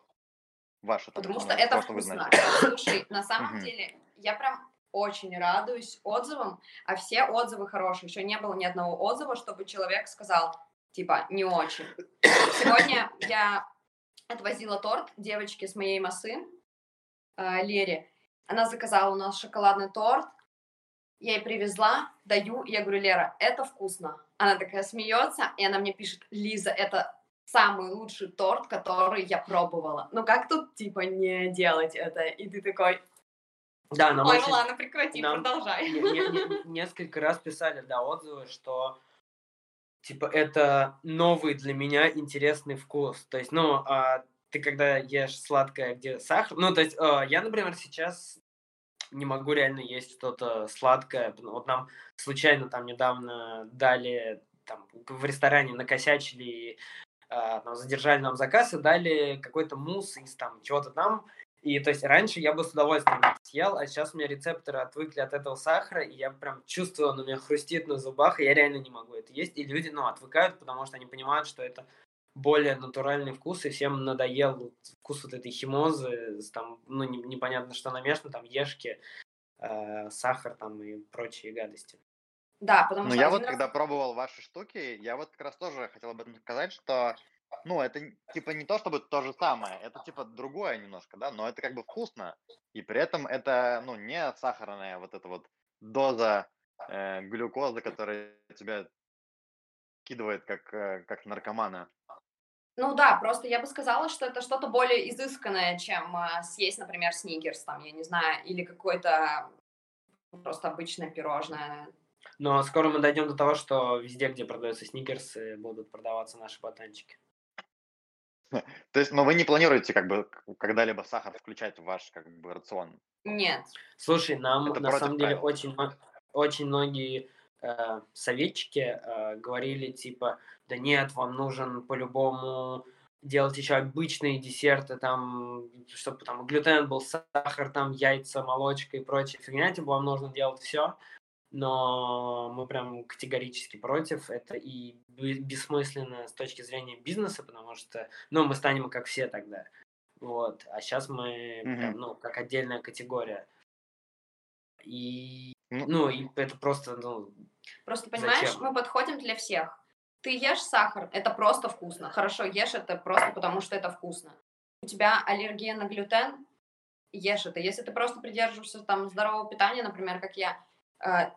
Вашу там, Потому что это вкусно. знаете. Слушай, на самом деле, я прям очень радуюсь отзывам, а все отзывы хорошие. Еще не было ни одного отзыва, чтобы человек сказал, типа, не очень. Сегодня я отвозила торт девочке с моей массы, э, Лере. Она заказала у нас шоколадный торт, я ей привезла, даю, и я говорю, Лера, это вкусно. Она такая смеется, и она мне пишет, Лиза, это самый лучший торт, который я пробовала. Ну как тут, типа, не делать это? И ты такой, Да, нам ой, очень- ну ладно, прекрати, нам продолжай. не- не- не- несколько раз писали, да, отзывы, что типа это новый для меня интересный вкус. То есть, ну, а, ты когда ешь сладкое, где сахар, ну, то есть, а, я, например, сейчас не могу реально есть что-то сладкое. потому- Вот нам случайно там недавно дали там в ресторане накосячили, а, там, задержали нам заказ и дали какой-то мусс из там чего-то там. И то есть раньше я бы с удовольствием съел, а сейчас у меня рецепторы отвыкли от этого сахара, и я прям чувствую, он у меня хрустит на зубах, и я реально не могу это есть. И люди, ну, отвыкают, потому что они понимают, что это более натуральный вкус, и всем надоел вкус вот этой химозы, там, ну, не- непонятно, что намешано, там, ешки, э, сахар там и прочие гадости. Да, потому Ну, что я один вот, раз- когда пробовал ваши штуки, я вот как раз тоже хотел об этом сказать, что, ну, это типа не то, чтобы то же самое, это типа другое немножко, да, но это как бы вкусно, и при этом это, ну, не сахарная вот эта вот доза э, глюкозы, которая тебя кидывает как, э, как наркомана. Ну да, просто я бы сказала, что это что-то более изысканное, чем а, съесть, например, сникерс, там, я не знаю, или какое-то просто обычное пирожное. Но скоро мы дойдем до того, что везде, где продаются сникерсы, будут продаваться наши батончики. То есть, но вы не планируете как бы когда-либо сахар включать в ваш как бы рацион? Нет. Слушай, нам Это на самом деле правил. очень, мо- очень многие э, советчики э, говорили типа, да нет, вам нужен по-любому делать еще обычные десерты, там, чтобы там глютен был, сахар, там, яйца, молочка и прочая фигня, типа, вам нужно делать все. Но мы прям категорически против. Это и бе- бессмысленно с точки зрения бизнеса, потому что, ну, мы станем как все тогда. Вот. А сейчас мы прям, Мгм. ну, как отдельная категория. И, Ну, ну, и это просто, ну, Просто понимаешь, Зачем? мы подходим для всех. Ты ешь сахар, это просто вкусно. Хорошо, ешь это просто потому, что это вкусно. У тебя аллергия на глютен, ешь это. Если ты просто придерживаешься там здорового питания, например, как я, э,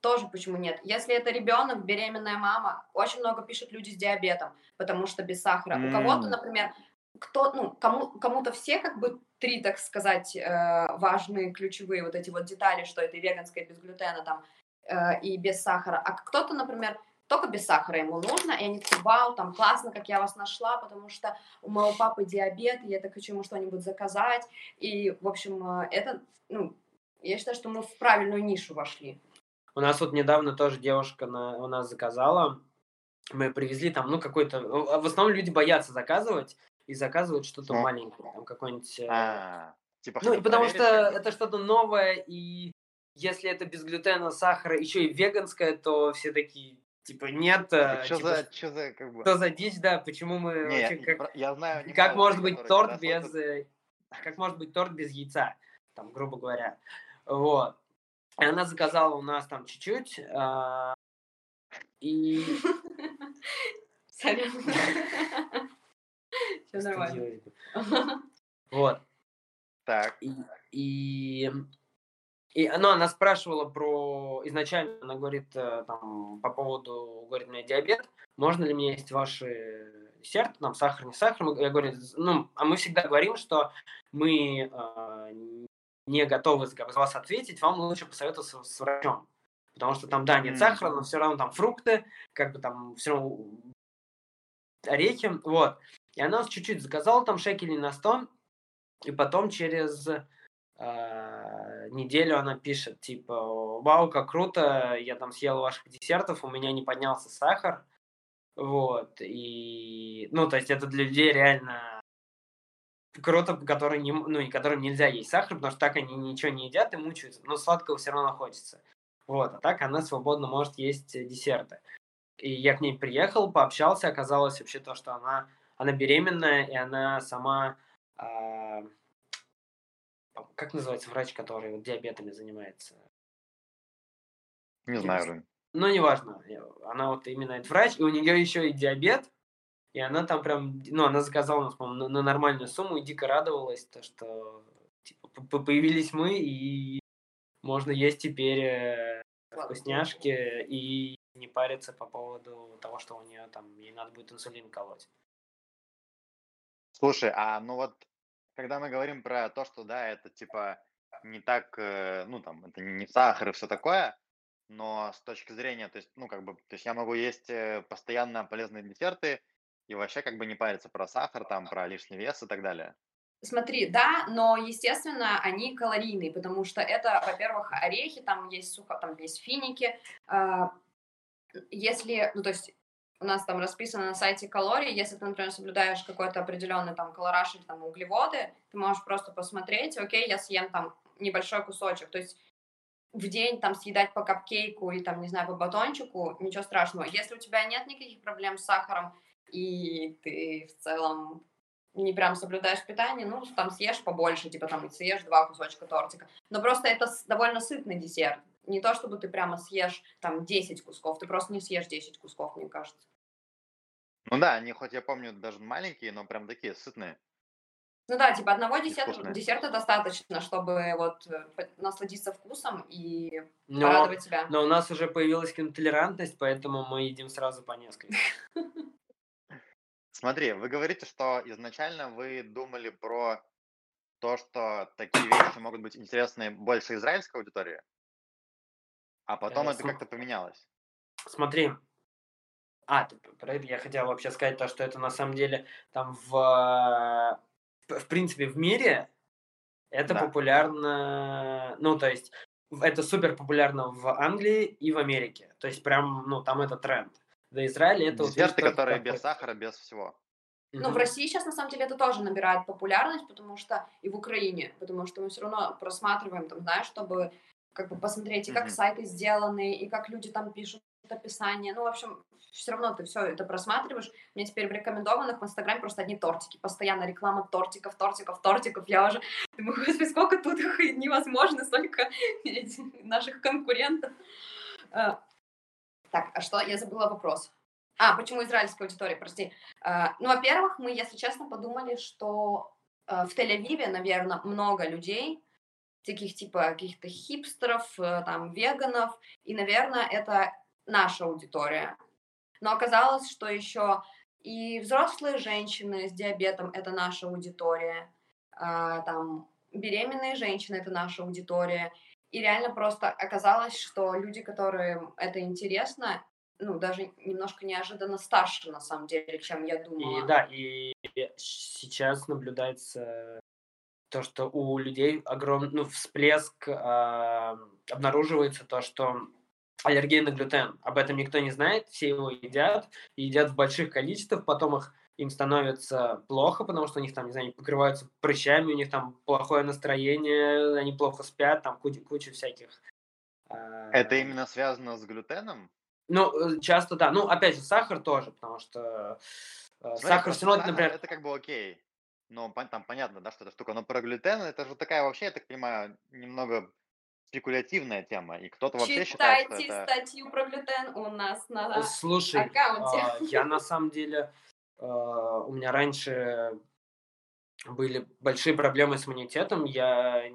тоже почему нет. Если это ребенок, беременная мама, очень много пишут люди с диабетом, потому что без сахара. У кого-то, например, кто, ну, кому, кому-то все как бы три, так сказать, э, важные ключевые вот эти вот детали, что это и веганское без глютена там э, и без сахара. А кто-то, например, только без сахара ему нужно, и они такие, вау, там классно, как я вас нашла, потому что у моего папы диабет, и я так хочу ему что-нибудь заказать. И, в общем, э, это, ну, я считаю, что мы в правильную нишу вошли. У нас вот недавно тоже девушка на, у нас заказала. Мы привезли там, ну, какой-то... В основном люди боятся заказывать и заказывают что-то Ну. маленькое, там какой-нибудь... э, а, типа, Ну, потому что это что-то новое, и если это без глютена, сахара, еще и веганское, то все такие, типа, нет, э, Что типа, за, что за, как бы... что за дичь, да, почему мы Не, вообще, как, я знаю как может быть торт без, смотрят- э, как может быть торт без яйца, там, грубо говоря, вот. И она заказала у нас там чуть-чуть, а, и Сорян. Все нормально. Вот. Так, И, и, и ну, она спрашивала про... Изначально она говорит э, там, по поводу, говорит, у меня диабет, можно ли мне есть ваши десерты, там, сахар, не сахар? Мы- Я говорю, «З- ну, а мы всегда говорим, что мы э, не готовы за вас ответить, вам лучше посоветоваться с врачом. Потому что там, да, нет сахара, но все равно там фрукты, как бы там все равно орехи, вот. И она чуть-чуть заказала там шекелей на 100, и потом через а, неделю она пишет, типа, вау, как круто, я там съела ваших десертов, у меня не поднялся сахар, вот, и, ну, то есть это для людей реально круто, которые не, ну, и которым нельзя есть сахар, потому что так они ничего не едят и мучаются, но сладкого все равно хочется, вот, а так она свободно может есть э, десерты. И я к ней приехал, пообщался, оказалось вообще то, что она, она беременная, и она сама а, как называется врач, который вот диабетами занимается? не знаю. Ну, неважно. Она вот именно этот врач, и у нее еще и диабет, и она там прям, ну, она заказала нас, по-моему, на, на нормальную сумму и дико радовалась, то, что типа, появились мы, и можно есть теперь э, вкусняшки и не париться по поводу того, что у нее там, ей надо будет инсулин колоть. Слушай, а ну вот, когда мы говорим про то, что да, это типа не так, э, ну там, это не, сахар и все такое, но с точки зрения, то есть, ну как бы, то есть я могу есть э, постоянно полезные десерты и вообще как бы не париться про сахар, там, про лишний вес и так далее. Смотри, да, но, естественно, они калорийные, потому что это, во-первых, орехи, там есть сухо, там есть финики. а, Если, ну, то есть у нас там расписано на сайте калории, если ты, например, соблюдаешь какой-то определенный там колораж или там углеводы, ты можешь просто посмотреть, окей, я съем там небольшой кусочек, то есть в день там съедать по капкейку и там, не знаю, по батончику, ничего страшного. Если у тебя нет никаких проблем с сахаром, и ты в целом не прям соблюдаешь питание, ну, там съешь побольше, типа там съешь два кусочка тортика. Но просто это довольно сытный десерт. Не то, чтобы ты прямо съешь там 10 кусков, ты просто не съешь 10 кусков, мне кажется. Ну да, они хоть я помню даже маленькие, но прям такие сытные. Ну да, типа одного десерта, десерта достаточно, чтобы вот э, насладиться вкусом и Но, порадовать себя. но у нас уже появилась толерантность, поэтому мы едим сразу по несколько. Смотри, вы говорите, что изначально вы думали про то, что такие вещи могут быть интересны больше израильской аудитории, а потом Э, это см- как-то поменялось. Смотри, А, ты про это я хотел вообще сказать то, что это на самом деле там в, в принципе в мире это Да. популярно, ну то есть это супер популярно в Англии и в Америке. То есть прям, ну там это тренд. До Израиля это вот Десерты, только которые без доходит. сахара, без всего. Ну, в. России сейчас, на самом деле, это тоже набирает популярность, потому что и в Украине, потому что мы все равно просматриваем, там, знаешь, чтобы как бы посмотреть, и как сайты сделаны, и как люди там пишут описание. Ну, в общем, все равно ты все это просматриваешь. Мне теперь в рекомендованных в Инстаграме просто одни тортики. Постоянно реклама тортиков, тортиков, тортиков. Я уже думаю, господи, сколько тут их невозможно, столько наших конкурентов. Э, Так, а что? Я забыла вопрос. А, почему израильская аудитория, прости. А, Ну, во-первых, мы, если честно, подумали, что э, в Тель-Авиве, наверное, много людей, таких типа каких-то хипстеров, э, там, веганов, и, наверное, это наша аудитория. Но оказалось, что еще и взрослые женщины с диабетом – это наша аудитория, а, там, беременные женщины – это наша аудитория. И реально просто оказалось, что люди, которым это интересно, ну, даже немножко неожиданно старше, на самом деле, чем я думала. И да, и сейчас наблюдается то, что у людей огромный ну, всплеск а, обнаруживается то, что аллергия на глютен. Об этом никто не знает, все его едят, и едят в больших количествах, потом их им становится плохо, потому что у них там, не знаю, они покрываются прыщами, у них там плохое настроение, они плохо спят, там куча, куча всяких. а, Это именно связано с глютеном? Ну, э, часто да. Ну, опять же, сахар тоже, потому что э, Смотри, сахар все равно, например, Это как бы окей. Но там понятно, да, что эта штука. Но про глютен это же такая вообще, я так понимаю, немного спекулятивная тема. И кто-то вообще считает, что это... статью про глютен у нас на Слушай, аккаунте. а, я на самом деле, а, у меня раньше были большие проблемы с иммунитетом, я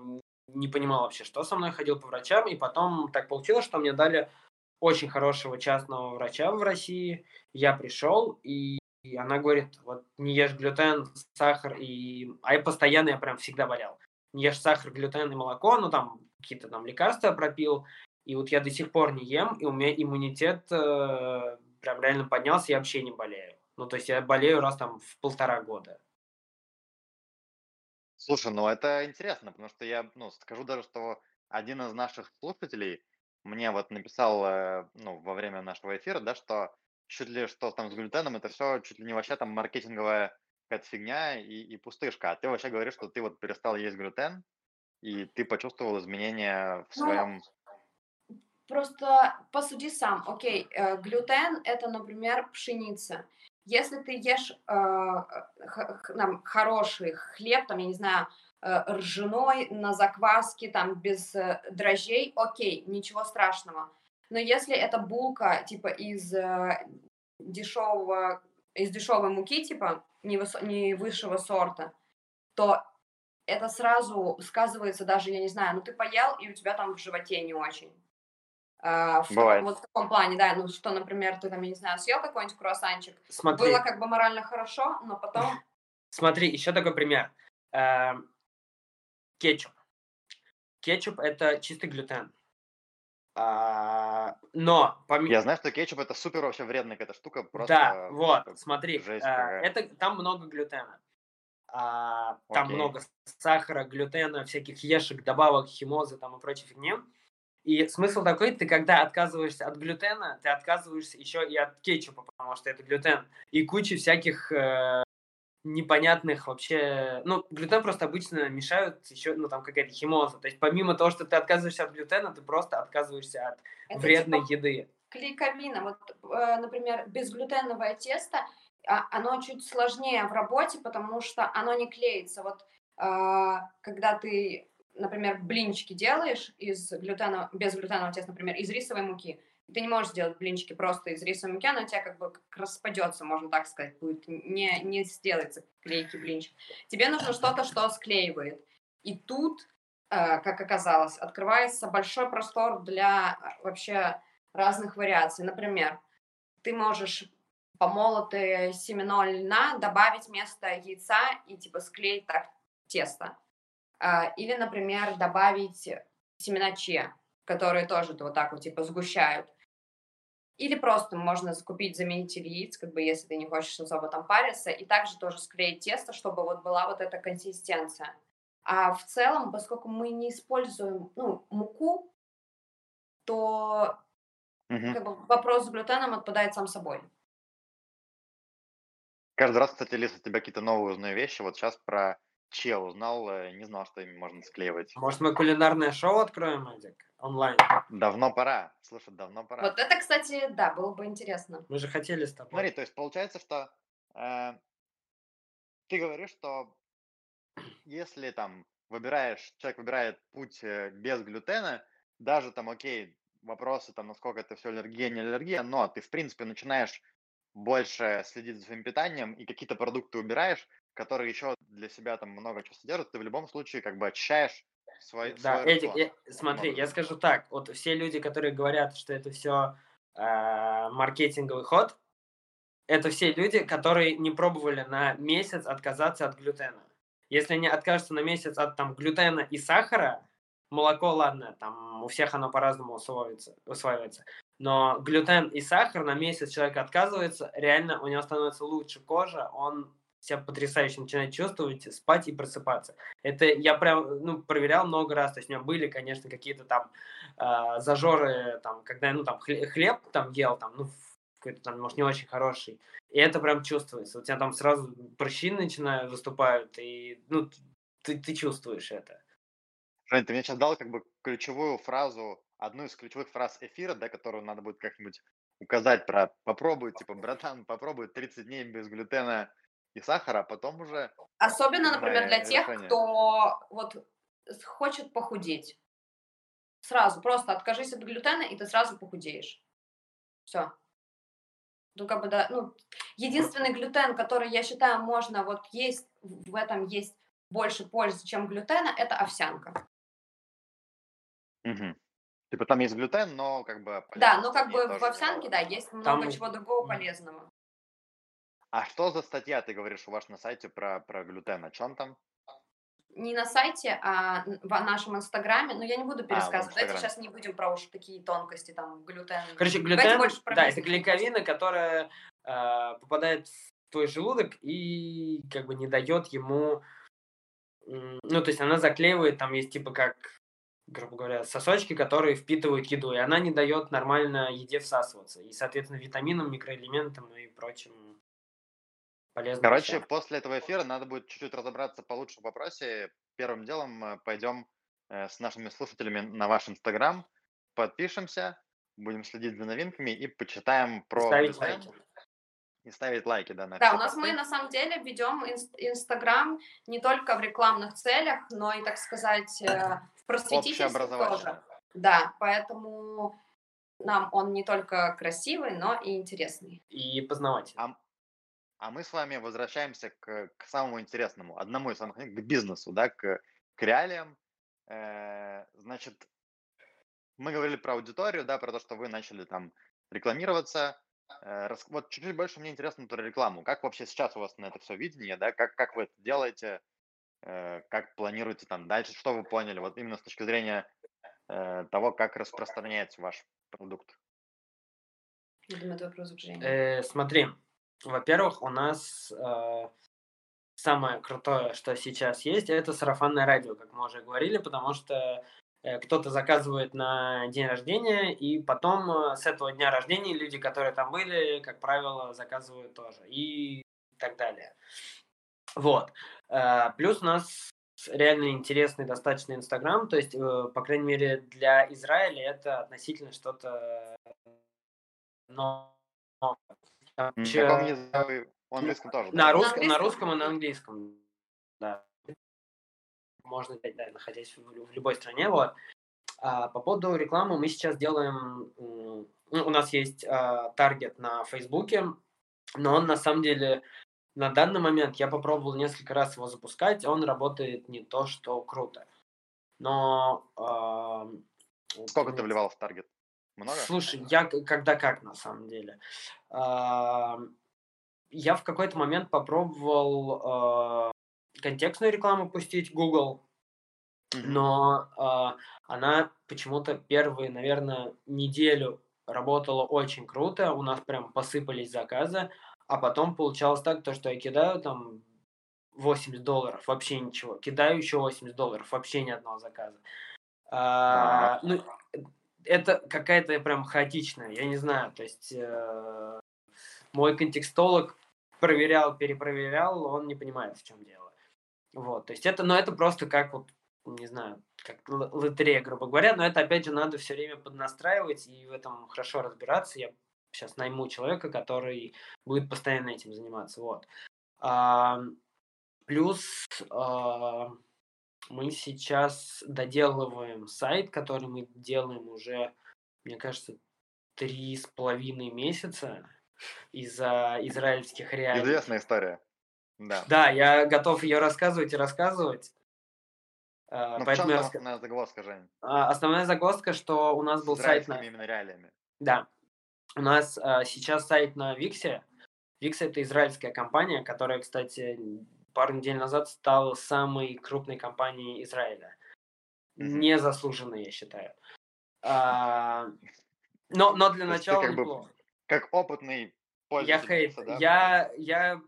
не понимал вообще, что со мной, ходил по врачам, и потом так получилось, что мне дали очень хорошего частного врача в России, я пришел, и и она говорит, вот не ешь глютен, сахар, и... а я постоянно, я прям всегда болел. Не ешь сахар, глютен и молоко, ну там какие-то там лекарства я пропил, и вот я до сих пор не ем, и у меня иммунитет э, прям реально поднялся, я вообще не болею. Ну, то есть я болею раз там в полтора года. Слушай, ну это интересно, потому что я, ну, скажу даже, что один из наших слушателей мне вот написал, э, ну, во время нашего эфира, да, что чуть ли что там с глютеном, это все чуть ли не вообще там маркетинговая какая-то фигня и, и пустышка. А ты вообще говоришь, что ты вот перестал есть глютен, и ты почувствовал изменения в Ну, своем... Просто посуди сам. Окей, э, глютен это, например, пшеница. Если ты ешь э, х- х- там, хороший хлеб, там, я не знаю, э, ржаной на закваске, там, без э, дрожжей, окей, ничего страшного. Но если это булка, типа, из э, дешевого, из дешевой муки, типа, не, высо- не высшего сорта, то это сразу сказывается даже, я не знаю, ну ты поел, и у тебя там в животе не очень. А, в Бывает. вот в таком плане, да, ну что, например, ты там, я не знаю, съел какой-нибудь круассанчик, Смотри, было как бы морально хорошо, но потом смотри, еще такой пример. Эм, кетчуп. Кетчуп это чистый глютен. А, но помимо... Я знаю, что кетчуп это супер вообще вредная какая-то штука, просто... Да, вот, смотри, жесть а, это там много глютена. А, там Окей. много сахара, глютена, всяких ешек, добавок, химозы там и прочей фигни. И смысл такой, ты когда отказываешься от глютена, ты отказываешься еще и от кетчупа, потому что это глютен. И куча всяких э, непонятных вообще... Ну, глютен просто обычно мешают еще, ну, там какая-то химоза. То есть помимо того, что ты отказываешься от глютена, ты просто отказываешься от это вредной типа еды. клейковина. Вот, э, например, безглютеновое тесто, а, оно чуть сложнее в работе, потому что оно не клеится. Вот а, когда ты, например, блинчики делаешь из глютена, без глютенового теста, например, из рисовой муки, ты не можешь сделать блинчики просто из рисовой муки, оно у тебя как бы как распадется, можно так сказать, будет, не, не сделается клейкий блинчик. Тебе нужно что-то, что склеивает. И тут, э, как оказалось, открывается большой простор для э, вообще разных вариаций. Например, ты можешь помолотые семена льна добавить вместо яйца и типа склеить так тесто. А, Или, например, добавить семена че, которые тоже вот так вот типа сгущают. Или просто можно закупить заменитель яиц, как бы если ты не хочешь особо там париться, и также тоже склеить тесто, чтобы вот была вот эта консистенция. А в целом, поскольку мы не используем ну, муку, то Мгм. как бы, вопрос с глютеном отпадает сам собой. Каждый раз, кстати, Лиз, от тебя какие-то новые узнаю вещи. Вот сейчас про че узнал, э, не знал, что ими можно склеивать. Может, мы кулинарное шоу откроем, Эдик, онлайн? Давно пора. Слушай, давно пора. Вот это, кстати, да, было бы интересно. Мы же хотели с тобой. Смотри, то есть получается, что э, ты говоришь, что если там выбираешь, человек выбирает путь э, без глютена, даже там, окей, вопросы там, насколько это все аллергия, не аллергия, но ты, в принципе, начинаешь больше следить за своим питанием и какие-то продукты убираешь, которые еще для себя там много чего содержат, ты в любом случае как бы очищаешь свой, Да, свой Эдик, я- смотри, я скажу так, вот все люди, которые говорят, что это все маркетинговый ход, это все люди, которые не пробовали на месяц отказаться от глютена. Если они откажутся на месяц от там глютена и сахара, молоко, ладно, там у всех оно по-разному усваивается, усваивается. Но глютен и сахар на месяц человек отказывается, реально у него становится лучше кожа, он себя потрясающе начинает чувствовать, спать и просыпаться. Это я прям, ну, проверял много раз. То есть у меня были, конечно, какие-то там э, зажоры, там, когда я, ну, там, хле- хлеб там ел, там, ну, какой-то там, может, не очень хороший. И это прям чувствуется. У тебя там сразу прыщи начинают выступают, и, ну, ты, ты чувствуешь это. Жень, ты мне сейчас дал как бы ключевую фразу, одну из ключевых фраз эфира, да, которую надо будет как-нибудь указать про попробуй, типа, братан, попробуй 30 дней без глютена и сахара, а потом уже Особенно, например, для тех, решение. кто вот хочет похудеть. Сразу, просто откажись от глютена, и ты сразу похудеешь. Все. Ну, как бы, да, ну, единственный глютен, который, я считаю, можно вот есть, в этом есть больше пользы, чем глютена, это овсянка. Мгм. Типа там есть глютен, но как бы... Да, ну, полезности как бы в овсянке, да, есть много Там- чего другого полезного. А что за статья, ты говоришь, у вас на сайте про, про глютен? О чем там? Не на сайте, а в нашем инстаграме. Но я не буду пересказывать. Давайте Инстаграме. сейчас не будем про уж такие тонкости, там, глютен. Короче, Давайте глютен, больше про да, это клейковина, которая э, попадает в твой желудок и как бы не дает ему... Ну, то есть она заклеивает, там есть типа как, грубо говоря, сосочки, которые впитывают еду, и она не дает нормально еде всасываться. И, соответственно, витаминам, микроэлементам и прочим полезным Короче, вещам. после этого эфира надо будет чуть-чуть разобраться получше в вопросе. Первым делом э, пойдем э, с нашими слушателями на ваш инстаграм, подпишемся, будем следить за новинками и почитаем про ставить лайки. И ставить лайки, да, на Да, у нас мы посты. на самом деле ведем инст- Инстаграм не только в рекламных целях, но и, так сказать, э, в просветительстве тоже. Да, поэтому нам он не только красивый, но и интересный. И познавать. А, а мы с вами возвращаемся к, к самому интересному, одному из самых, к бизнесу, да, к, к реалиям. Э, значит, мы говорили про аудиторию, да, про то, что вы начали там рекламироваться. Э, рас- вот чуть-чуть больше мне интересно про рекламу. Как вообще сейчас у вас на это все видение, да, как, как вы это делаете, Э, как планируете там дальше, что вы поняли, вот именно с точки зрения э, того, как распространяется ваш продукт. Я думаю, это вопрос к Жене. Э, смотри, во-первых, у нас э, самое крутое, что сейчас есть, это сарафанное радио, как мы уже говорили, потому что э, кто-то заказывает на день рождения, и потом э, с этого дня рождения люди, которые там были, как правило, заказывают тоже, и так далее. Вот. Э, плюс у нас реально интересный достаточно Инстаграм, то есть, э, по крайней мере, для Израиля это относительно что-то но На Чё- каком языке? вы- В английском тоже, да? на, На русском, на английском? русском и на английском. Да. Можно да, находясь в, в любой стране. Вот. А, по поводу рекламы мы сейчас делаем... ну, у нас есть а, таргет на Фейсбуке, но он на самом деле на данный момент я попробовал несколько раз его запускать, он работает не то, что круто. Но... а, Сколько ты вливал в таргет? Много? Слушай, я когда как на самом деле. А, Я в какой-то момент попробовал а, контекстную рекламу пустить Google, но а, она почему-то первые, наверное, неделю работало очень круто, у нас прям посыпались заказы, а потом получалось так, то, что я кидаю там 80 долларов, вообще ничего, кидаю еще 80 долларов, вообще ни одного заказа. А, ну, это какая-то прям хаотичная, я не знаю, то есть э, мой контекстолог проверял, перепроверял, он не понимает, в чем дело. Вот, то есть это, но это просто как вот, не знаю, как лотерея, грубо говоря, но это опять же надо все время поднастраивать и в этом хорошо разбираться. Я сейчас найму человека, который будет постоянно этим заниматься, вот. А, плюс а, мы сейчас доделываем сайт, который мы делаем уже, мне кажется, три с половиной месяца из-за израильских реалий. Известная история. Да. Да, я готов ее рассказывать и рассказывать. А, Но Поэтому в чем основная загвоздка, Жень? А, основная загвоздка, что у нас был сайт на... именно реалиями. Да. У нас а, сейчас сайт на Виксе. Викс это израильская компания, которая, кстати, пару недель назад стала самой крупной компанией Израиля. Mm-hmm. Незаслуженно, я считаю. А, но, но для начала как неплохо. Как опытный пользователь. Я хейт. Да? Я, я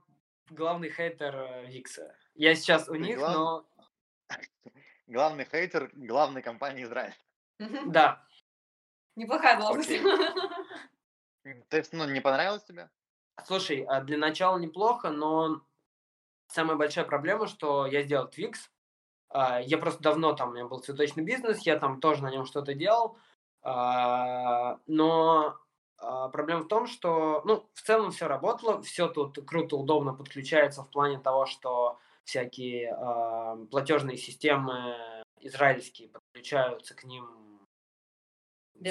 главный хейтер э, Викса. Я сейчас у них, глав... но... Главный хейтер главной компании Израиль. Да. Неплохая должность. То есть, ну, не понравилось тебе? Слушай, а для начала неплохо, но самая большая проблема, что я сделал Twix. А, я просто давно там, у меня был цветочный бизнес, я там тоже на нем что-то делал. А, но проблема в том, что, ну, в целом все работало, все тут круто, удобно подключается в плане того, что всякие э, платежные системы израильские подключаются к ним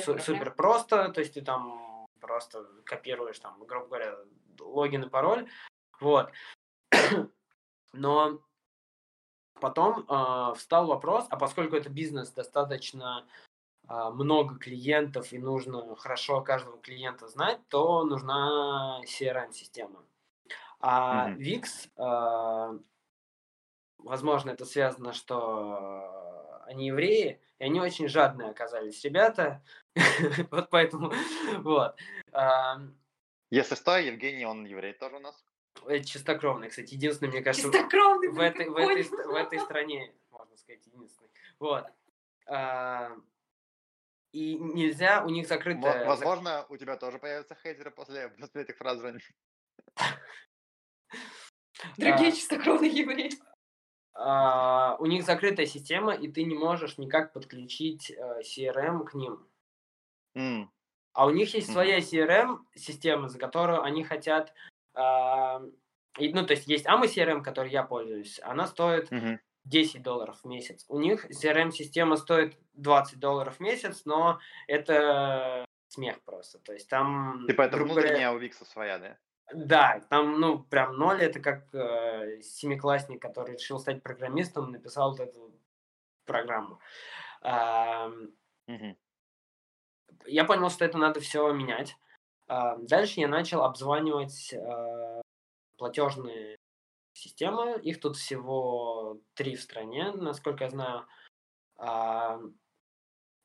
су- супер просто, то есть ты там просто копируешь там, грубо говоря, логин и пароль, вот. Но потом э, встал вопрос, а поскольку это бизнес достаточно много клиентов и нужно хорошо каждого клиента знать, то нужна CRM-система. А mm-hmm. VIX э, возможно, это связано, что они евреи, и они очень жадные оказались ребята, вот поэтому, вот. Если что, Евгений, он еврей тоже у нас? Чистокровный, кстати, единственный, мне кажется, Чистокровный, в этой, в, этой, в этой стране, можно сказать, единственный. Вот. И нельзя, у них закрытая... Возможно, у тебя тоже появятся хейтеры после, после этих фраз, Жень. Другие чистокровные евреи. Uh, у них закрытая система, и ты не можешь никак подключить э, CRM к ним. А у них есть своя CRM-система, за которую они хотят... Ну, то есть есть AMA CRM, которой я пользуюсь, она стоит. 10 долларов в месяц. У них CRM-система стоит 20 долларов в месяц, но это смех просто. То есть там... Типа это внутренняя говоря, у Викса своя, да? Да, там, ну, прям ноль, это как э, семиклассник, который решил стать программистом, написал вот эту программу. Э, угу. Я понял, что это надо все менять. Э, дальше я начал обзванивать э, платежные системы. Их тут всего три в стране, насколько я знаю. Э,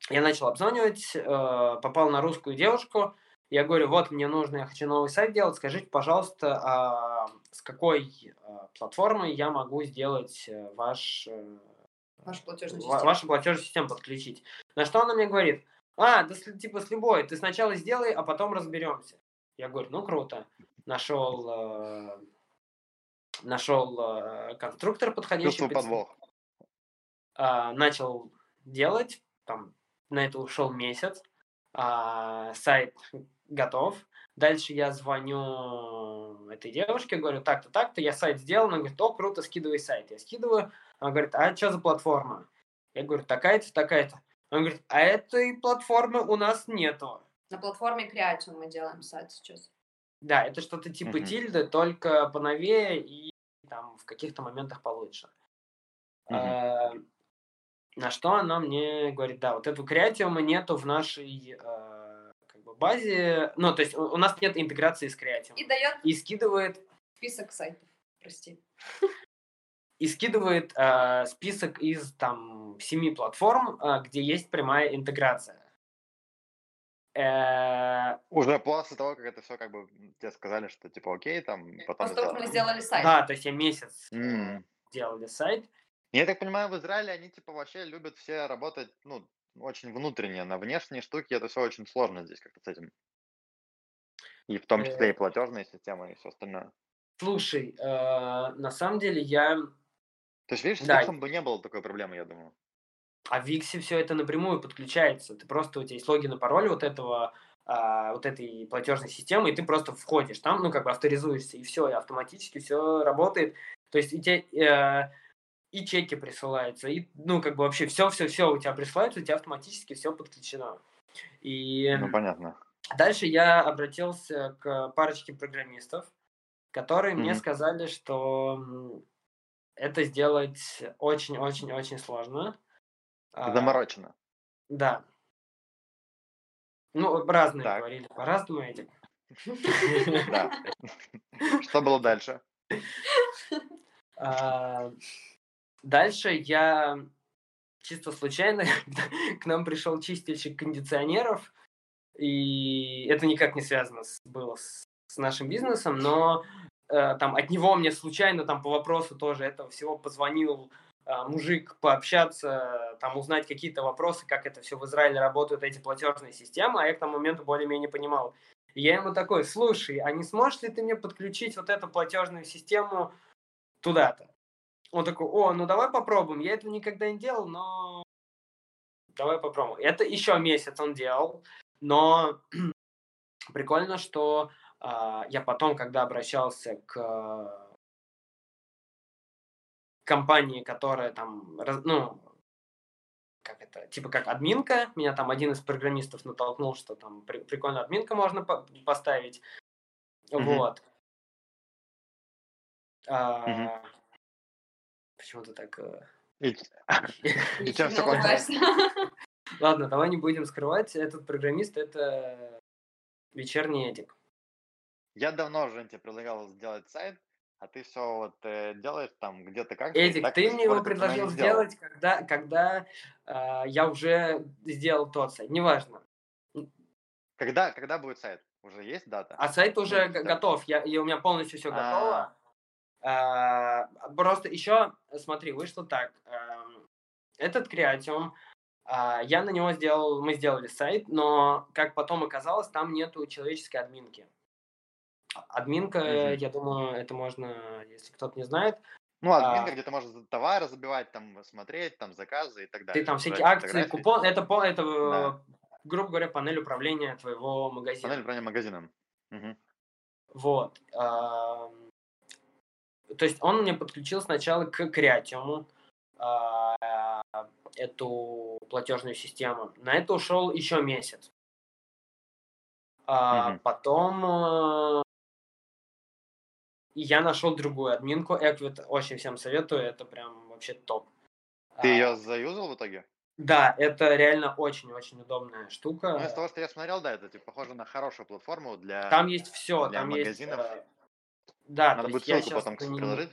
я начал обзванивать, э, попал на русскую девушку, я говорю, вот мне нужно, я хочу новый сайт делать, скажите, пожалуйста, а с какой а, платформы я могу сделать э, ваш, э, вашу платежную систему. вашу платежную систему подключить. На что она мне говорит, а, да типа с любой, ты сначала сделай, а потом разберемся. Я говорю, ну круто. Нашел, нашел э, конструктор подходящий. подвох. Э, начал делать, там, на это ушел месяц. А, сайт готов. Дальше я звоню этой девушке, говорю, так-то, так-то, я сайт сделал. Она говорит, о, круто, скидывай сайт. Я скидываю. Она говорит, а что за платформа? Я говорю, такая-то, такая-то. Она говорит, а этой платформы у нас нету. На платформе Creation мы делаем сайт сейчас. Да, это что-то типа uh-huh. тильды, только поновее и там в каких-то моментах получше. А, на что она мне говорит, да, вот этого креатиума нету в нашей э, базе, ну, то есть у, у нас нет интеграции с креативом. И дает... И скидывает... Список сайтов, прости. И скидывает э, список из там семи платформ, э, где есть прямая интеграция. Э, Уже после того, как это все как бы тебе сказали, что типа окей, там потом После того, как мы сделали сайт. Да, то есть я месяц э, делали сайт. Я так понимаю, в Израиле они типа вообще любят все работать, ну, очень внутренне. На внешние штуки это все очень сложно здесь как-то с этим. И в том числе и Э. платежные системы и все остальное. Слушай, на самом деле я... То есть, видишь, с Да. Бы не было такой проблемы, я думаю. А в Виксе все это напрямую подключается. Ты просто, у тебя есть логин и пароль вот этого, а, вот этой платежной системы, и ты просто входишь там, ну, как бы авторизуешься, и все, и автоматически все работает. То есть и тебе э, и чеки присылаются, и, ну, как бы вообще все-все-все у тебя присылается, у тебя автоматически все подключено. И Ну, понятно. дальше я обратился к парочке программистов, которые мне Мгм. сказали, что это сделать очень-очень-очень сложно. А, Заморочено. да. Ну, разные Так. говорили по-разному этим. Да. Что было дальше? А, Дальше я чисто случайно к нам пришел чистильщик кондиционеров, и это никак не связано с, было с, с нашим бизнесом, но э, там от него мне случайно там по вопросу тоже этого всего позвонил мужик пообщаться, там узнать какие-то вопросы, как это все в Израиле работают, эти платежные системы, а я к тому моменту более-менее понимал. И я ему такой, слушай, а не сможешь ли ты мне подключить вот эту платежную систему туда-то? Он такой, о, ну давай попробуем. Я этого никогда не делал, но давай попробуем. Это еще месяц он делал, но прикольно, что а, я потом, когда обращался к компании, которая там, ну, как это, типа как админка, меня там один из программистов натолкнул, что там при- прикольно админка можно по- поставить, Мгм. вот. А, Почему-то так... э, все Ничего кончилось? улыбаешься. Ладно, давай не будем скрывать, этот программист это вечерний Эдик. Я давно уже тебе предлагал сделать сайт, а ты все вот э, делаешь там где-то как-то. и Эдик, так ты мне его предложил сделал. сделать, когда, когда э, я уже сделал тот сайт. Неважно. Когда, когда будет сайт? Уже есть дата? А сайт уже да. готов. Я, и у меня полностью все А. готово. А, просто еще, смотри, вышло так. эм, Этот креатиум, а, я на него сделал, мы сделали сайт, но, как потом оказалось, там нету человеческой админки. Админка, Мгм. я думаю, это можно, если кто-то не знает, Ну, админка, а- где ты можешь товары забивать, там смотреть, там заказы и так далее. ты там всякие акции, купон, это, это Да. э, грубо говоря, панель управления твоего магазина. Панель управления магазином. Мгм. Вот. ам, То есть он мне подключил сначала к Креатиуму а, эту платежную систему. На это ушел еще месяц. А, Мгм. Потом э, я нашел другую админку. Эквит очень всем советую. Это прям вообще топ. Ты А, ее заюзал в итоге? Да, это реально очень-очень удобная штука. Ну, из того, что я смотрел, да, это типа похоже на хорошую платформу для... Там есть все, для там магазинов. есть. э, Да, Надо то будет ссылку потом, на приложить.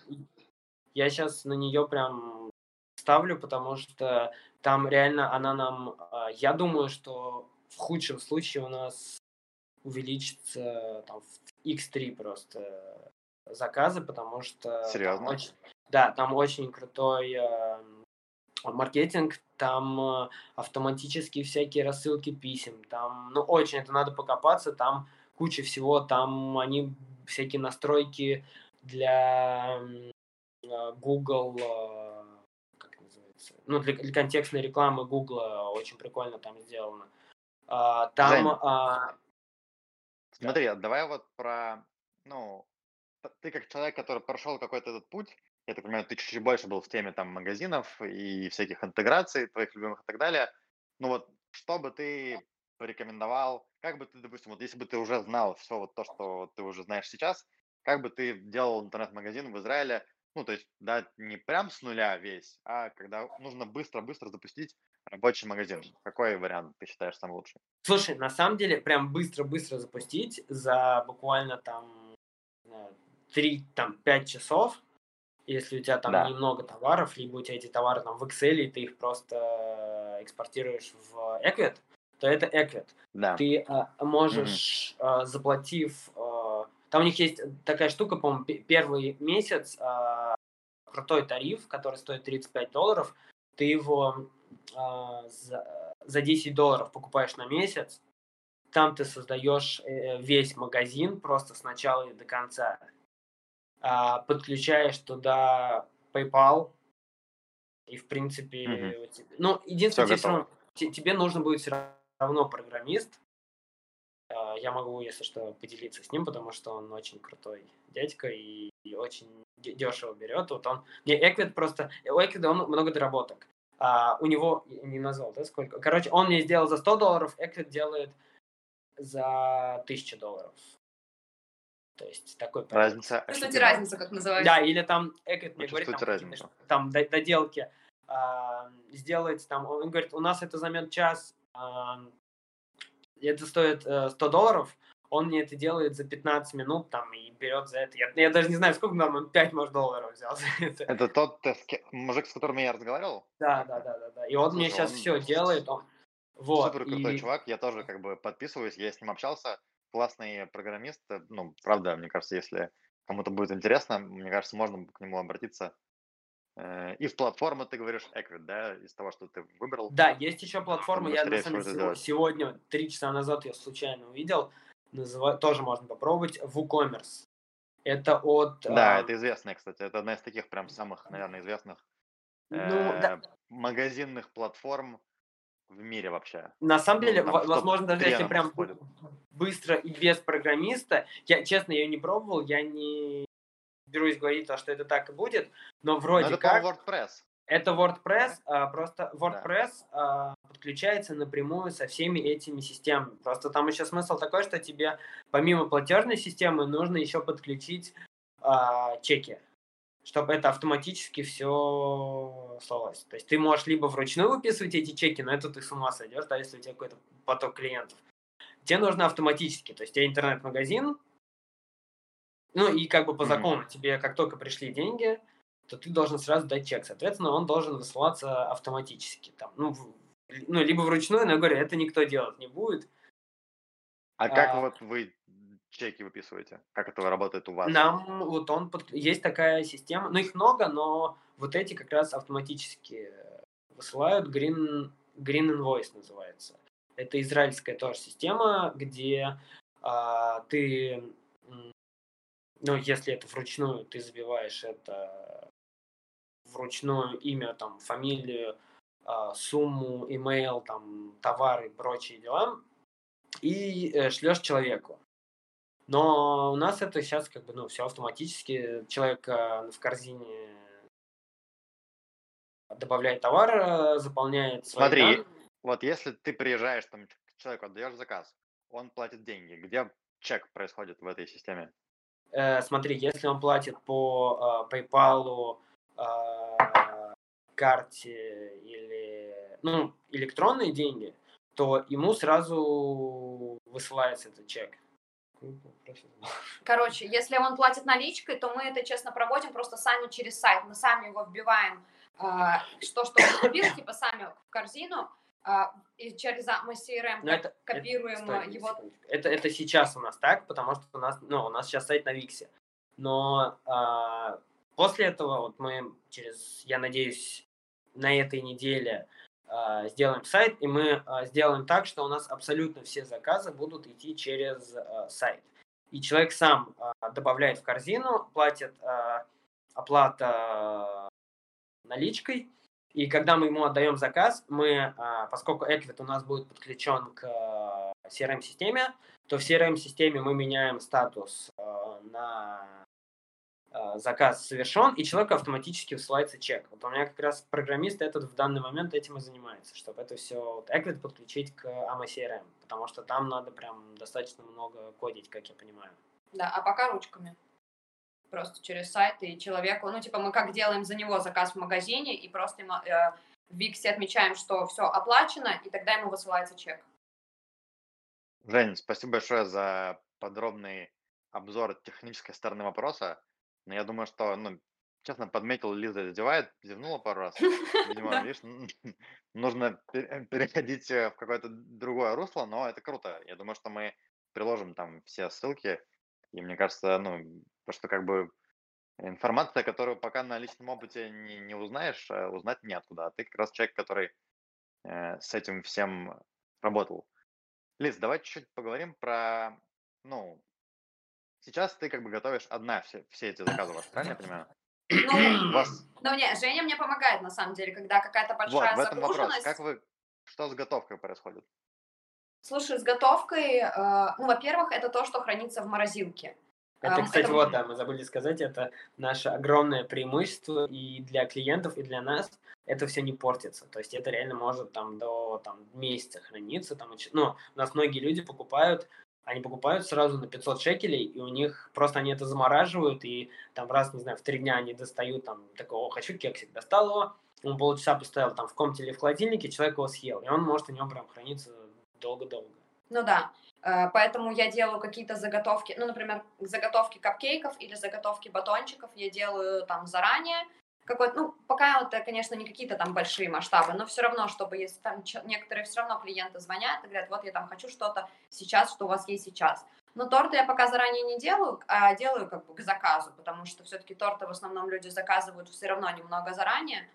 Я сейчас на нее прям ставлю, потому что там реально она нам. а, Я думаю, что в худшем случае у нас увеличится там в x3 просто заказы, потому что там Серьезно? очень- да, там очень крутой э, маркетинг, там э, автоматические всякие рассылки писем, там, ну, очень это надо покопаться, там куча всего, там они всякие настройки для м, э, Google, э, как называется, ну, для, для контекстной рекламы Google очень прикольно там сделано. А, Там, Жень. а, Смотри, давай вот про, ну, ты как человек, который прошел какой-то этот путь, я так понимаю, ты чуть-чуть больше был в теме там магазинов и всяких интеграций твоих любимых и так далее. Ну вот, что бы ты порекомендовал, как бы ты, допустим, вот если бы ты уже знал все вот то, что ты уже знаешь сейчас, как бы ты делал интернет-магазин в Израиле, ну, то есть, да, не прям с нуля весь, а когда нужно быстро-быстро запустить рабочий магазин. Какой вариант ты считаешь самый лучший? Слушай, на самом деле, прям быстро-быстро запустить за буквально там 3, там, 5 часов, если у тебя там Да. немного товаров, либо у тебя эти товары там в Excel, и ты их просто экспортируешь в Equid, то это Equid. Да. Ты а, можешь, а, заплатив... а, там у них есть такая штука, по-моему, пе- первый месяц а, крутой тариф, который стоит 35 долларов, ты его а, за, за 10 долларов покупаешь на месяц, там ты создаешь э, весь магазин просто с начала и до конца, подключаешь туда PayPal, и в принципе, Мгм. у тебя- ну, единственное, Всё тебе, готово. равно- те- тебе нужно будет все равно программист. А, Я могу, если что, поделиться с ним, потому что он очень крутой дядька и, и очень дешево берет. Вот он, мне Эквид просто, у Эквида он много доработок. А, у него, не назвал, да, сколько? Короче, он мне сделал за 100 долларов, Эквид делает за 1000 долларов. То есть такой парадокс. Разница ощутима. разницу, как называется? Да, или там Эквид мне говорит, там, разницу? там до- доделки а, сделать, там, он говорит, у нас это займет час, а, это стоит э, 100 долларов, он мне это делает за 15 минут там и берет за это. Я, я даже не знаю, сколько там, он 5, может, долларов взял за это. Это тот э, мужик, с которым я разговаривал? Да, да, да, да, да. И он мне Слушай, сейчас он все делает. Он... Вот. Супер крутой и- чувак, я тоже как бы подписываюсь, я с ним общался, классный программист, э, ну, правда, мне кажется, если кому-то будет интересно, мне кажется, можно к нему обратиться. Э, И в платформу, ты говоришь, Equid, да, из того, что ты выбрал. Да, есть еще платформа, я на самом деле сегодня, три часа назад я случайно увидел, называ- тоже можно попробовать, WooCommerce. Это от... Да, а, это известно, кстати, это одна из таких прям самых, наверное, известных Ну, да, э, магазинных платформ в мире вообще. на самом ну, деле, там во- в возможно, даже если топ-3 прям она входит. быстро и без программиста, я, честно, я не пробовал, я не берусь говорить, то, что это так и будет, но Но вроде это, как... WordPress. Это WordPress, а, просто WordPress а, подключается напрямую со всеми этими системами. Просто там еще смысл такой, что тебе помимо платежной системы нужно еще подключить а, чеки, чтобы это автоматически все слалось. То есть ты можешь либо вручную выписывать эти чеки, но это ты с ума сойдешь, да, если у тебя какой-то поток клиентов. Тебе нужно автоматически, то есть у тебя интернет-магазин, ну и как бы по закону тебе, как только пришли деньги, то ты должен сразу дать чек. Соответственно, он должен высылаться автоматически. Там, ну, в- ну, либо вручную, но я говорю, это никто делать не будет. А как А. вот вы чеки выписываете? Как это работает у вас? Нам вот он есть такая система, ну их много, но вот эти как раз автоматически высылают Green, Green Invoice называется. Это израильская тоже система, где а, ты, ну если это вручную, ты забиваешь это вручную имя, там фамилию, а, сумму, имейл, там товары прочие дела, и э, шлешь человеку. Но у нас это сейчас как бы, ну, все автоматически. Человек э, в корзине добавляет товар, э, заполняет свои Смотри, данные. Вот если ты приезжаешь, там, человеку отдаешь заказ, он платит деньги. Где чек происходит в этой системе? Э, смотри, если он платит по э, PayPal, э, карте или, ну, электронные деньги, то ему сразу высылается этот чек. Короче, если он платит наличкой, то мы это честно проводим просто сами через сайт. Мы сами его вбиваем, а, что, что он купил, типа сами в корзину, а, и через а- мы CRM Но это- копируем Стой, а, его. Это, это сейчас у нас так, потому что у нас, ну, у нас сейчас сайт на Виксе. Но а, после этого вот мы через, я надеюсь, на этой неделе сделаем сайт, и мы а, сделаем так, что у нас абсолютно все заказы будут идти через а, сайт. И человек сам добавляет в корзину, платит оплата наличкой, и когда мы ему отдаем заказ, мы, поскольку Equid у нас будет подключен к CRM-системе, то в CRM-системе мы меняем статус на заказ совершен, и человеку автоматически высылается чек. Вот у меня как раз программист этот в данный момент этим и занимается, чтобы это все вот, Equid подключить к AMA CRM, потому что там надо прям достаточно много кодить, как я понимаю. Да, а пока ручками. Просто через сайт и человеку, ну, типа, мы как делаем за него заказ в магазине, и просто ему, э, в Виксе отмечаем, что все оплачено, и тогда ему высылается чек. Жень, спасибо большое за подробный обзор технической стороны вопроса. Но я думаю, что ну, честно, подметил, Лиза издевает, зевнула пару раз. Видимо, видишь, нужно переходить э, в какое-то другое русло, но это круто. Я думаю, что мы приложим там все ссылки. И мне кажется, ну, то, что как бы информация, которую пока на личном опыте не, не узнаешь, э, узнать неоткуда. А ты как раз человек, который э, с этим всем работал. Лиз, давай чуть-чуть поговорим про, ну, сейчас ты как бы готовишь одна все, все эти заказы ваши, правильно я понимаю? Ну, вас... ну нет, Женя мне помогает на самом деле, когда какая-то большая вот, в этом вопрос. Как вы, что с готовкой происходит? Слушай, с готовкой, э, ну, во-первых, это то, что хранится в морозилке. Это, кстати, это... вот, да, мы забыли сказать, это наше огромное преимущество и для клиентов, и для нас это все не портится. То есть это реально может там до там, месяца храниться. Там, ну, у нас многие люди покупают, они покупают сразу на 500 шекелей, и у них просто они это замораживают, и там раз, не знаю, в три дня они достают там такого, хочу кексик, достал его, он полчаса поставил там в комнате или в холодильнике, человек его съел, и он может у него прям храниться долго-долго. Ну да, э, поэтому я делаю какие-то заготовки, ну, например, заготовки капкейков или заготовки батончиков я делаю там заранее, какой ну, пока это, конечно, не какие-то там большие масштабы, но все равно, чтобы если там некоторые все равно клиенты звонят и говорят, вот я там хочу что-то сейчас, что у вас есть сейчас. Но торты я пока заранее не делаю, а делаю как бы к заказу, потому что все-таки торты в основном люди заказывают все равно немного заранее.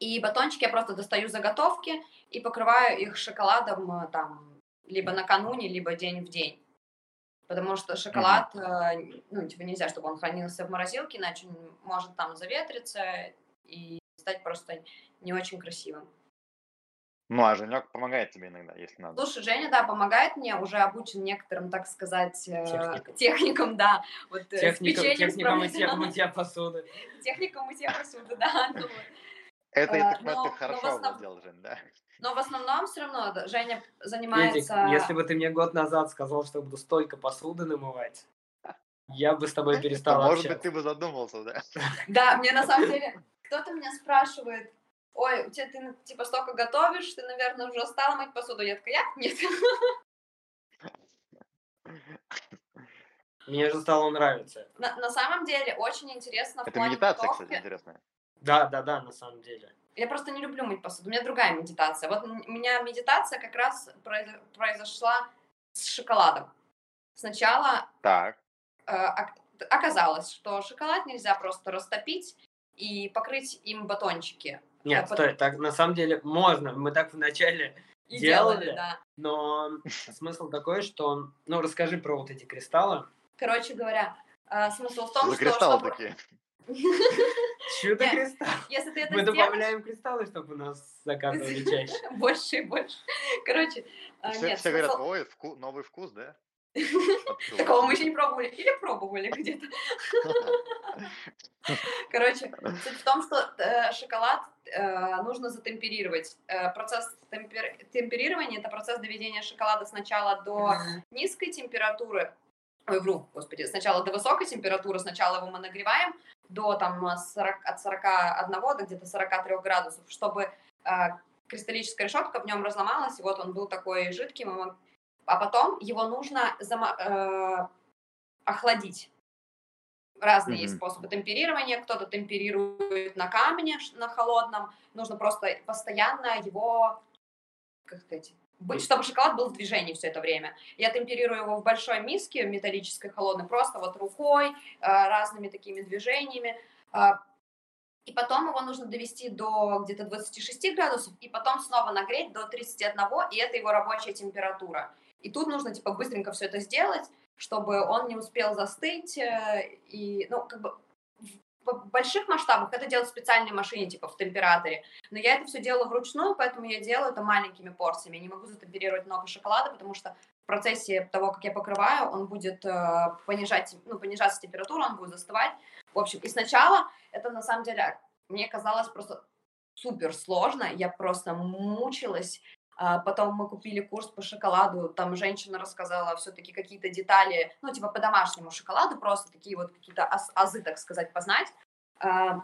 И батончики я просто достаю заготовки и покрываю их шоколадом э, там либо накануне, либо день в день. Потому что шоколад, mm-hmm. ну, типа нельзя, чтобы он хранился в морозилке, иначе он может там заветриться и стать просто не очень красивым. Ну, а Женек помогает тебе иногда, если надо. Слушай, Женя, да, помогает мне, уже обучен некоторым, так сказать, э, техникам, техникам да. Вот, техника, техника мытья, мытья посуды. Техника мытья посуды, да. Ну, это, я так понимаю, ты хорошо овладел, Жень, да? Но в основном все равно Женя занимается... Эдик, если бы ты мне год назад сказал, что буду столько посуды намывать, я бы с тобой перестал Может быть, ты бы задумался, да? Да, мне на самом деле... Кто-то меня спрашивает, ой, у тебя ты типа столько готовишь, ты, наверное, уже стала мыть посуду. Я такая, я? Нет. Мне же стало нравиться. На, на самом деле, очень интересно Это медитация, готовки. кстати, интересная. Да, да, да, на самом деле. Я просто не люблю мыть посуду. У меня другая медитация. Вот у меня медитация как раз произошла с шоколадом. Сначала так. Э, оказалось, что шоколад нельзя просто растопить и покрыть им батончики. Нет, а стой, так на самом деле можно. Мы так вначале и делали, делали да. но смысл такой, что... Ну, расскажи про вот эти кристаллы. Короче говоря, э, смысл в том, За что... кристаллы чтобы... такие. Чудо кристалл. Если ты это Мы добавляем кристаллы, чтобы у нас заказывали чаще. Больше и больше. Короче, а, все, нет, все говорят, ой, вку... новый вкус, да? Такого мы еще не пробовали. Или пробовали где-то. Короче, суть в том, что э, шоколад э, нужно затемперировать. Э, процесс темпер... темперирования – это процесс доведения шоколада сначала до низкой температуры, ой, вру, господи, сначала до высокой температуры, сначала его мы нагреваем, до там 40, от 41 до где-то 43 градусов, чтобы э, кристаллическая решетка в нем разломалась, и вот он был такой жидким, а потом его нужно зам- э, охладить. Разные mm-hmm. есть способы темперирования, кто-то темперирует на камне, на холодном, нужно просто постоянно его, как сказать, чтобы шоколад был в движении все это время. Я темперирую его в большой миске металлической холодной, просто вот рукой, э, разными такими движениями. Э, и потом его нужно довести до где-то 26 градусов, и потом снова нагреть до 31, и это его рабочая температура. И тут нужно типа быстренько все это сделать, чтобы он не успел застыть. Э, и, ну, как бы больших масштабах это делать в специальной машине, типа в температоре. Но я это все делаю вручную, поэтому я делаю это маленькими порциями. Я не могу затемперировать много шоколада, потому что в процессе того, как я покрываю, он будет э, понижать, ну, понижаться температура, он будет застывать. В общем, и сначала это на самом деле мне казалось просто супер сложно. Я просто мучилась. А потом мы купили курс по шоколаду, там женщина рассказала все-таки какие-то детали, ну, типа по домашнему шоколаду, просто такие вот какие-то аз азы, так сказать, познать. А,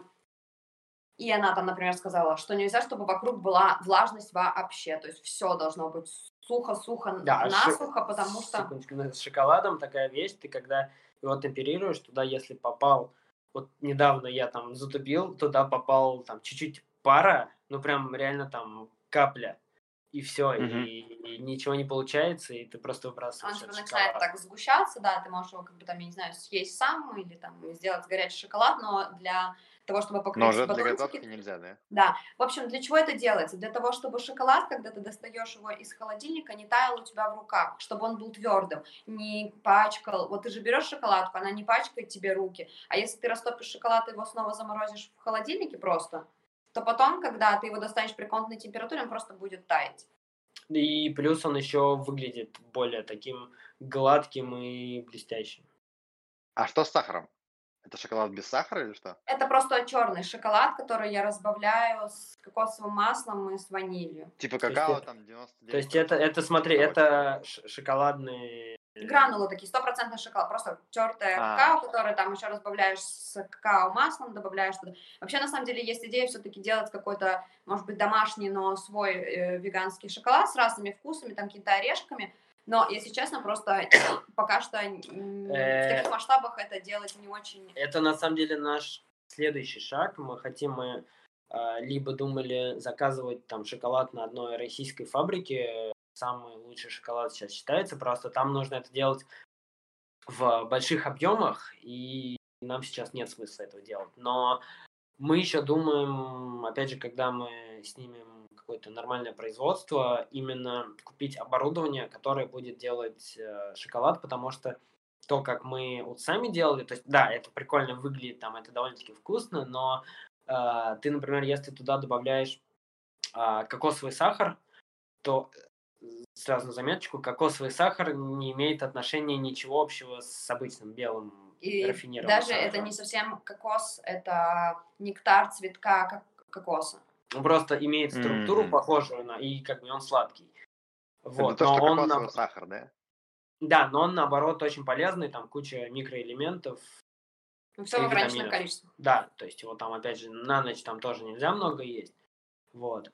и она там, например, сказала, что нельзя, чтобы вокруг была влажность вообще, то есть все должно быть сухо-сухо, да, насухо, шик... потому что... Секундочку, с шоколадом такая вещь, ты когда его темперируешь, туда если попал вот недавно я там затупил, туда попал там чуть-чуть пара, ну прям реально там капля, и все, Мгм. и, и ничего не получается, и ты просто Он выбрасываешь типа этот начинает шоколад. так сгущаться, да, ты можешь его, как бы там, я не знаю, съесть сам или там сделать горячий шоколад, но для того, чтобы Но покрыть уже для готовки нельзя, да? Да, в общем, для чего это делается? Для того, чтобы шоколад, когда ты достаешь его из холодильника, не таял у тебя в руках, чтобы он был твердым, не пачкал. Вот ты же берешь шоколадку, она не пачкает тебе руки. А если ты растопишь шоколад и его снова заморозишь в холодильнике просто, то потом, когда ты его достанешь при комнатной температуре, он просто будет таять. И плюс он еще выглядит более таким гладким и блестящим. А что с сахаром? Это шоколад без сахара или что? Это просто черный шоколад, который я разбавляю с кокосовым маслом и с ванилью. Типа какао там 99. То есть это, это смотри, это ш- шоколадные... э, Гранулы такие, стопроцентный шоколад, просто тертое А. какао, которое там еще разбавляешь с какао маслом, добавляешь туда. Вообще, на самом деле, есть идея все-таки делать какой-то, может быть, домашний, но свой э, веганский шоколад с разными вкусами, там, какими-то орешками. Но, если честно, просто пока что в Э. таких масштабах это делать не очень... Это на самом деле наш следующий шаг. Мы хотим, мы а, либо думали заказывать там шоколад на одной российской фабрике, самый лучший шоколад сейчас считается, просто там нужно это делать в больших объемах, и нам сейчас нет смысла этого делать. Но мы еще думаем, опять же, когда мы снимем какое-то нормальное производство, именно купить оборудование, которое будет делать э, шоколад, потому что то, как мы вот сами делали, то есть, да, это прикольно выглядит, там, это довольно-таки вкусно, но э, ты, например, если туда добавляешь а, кокосовый сахар, то э, сразу на заметочку, кокосовый сахар не имеет отношения ничего общего с обычным белым И рафинированным даже это сахаром. не совсем кокос, это нектар цветка кок- кокоса. Он просто имеет структуру Мгм. похожую на, и как бы он сладкий. Вот, это то, но что он, на- сахар, да? да, но он наоборот очень полезный, там куча микроэлементов, Все И в ограниченном витаминов. количестве. Да, то есть его там, опять же, на ночь там тоже нельзя много есть. Вот.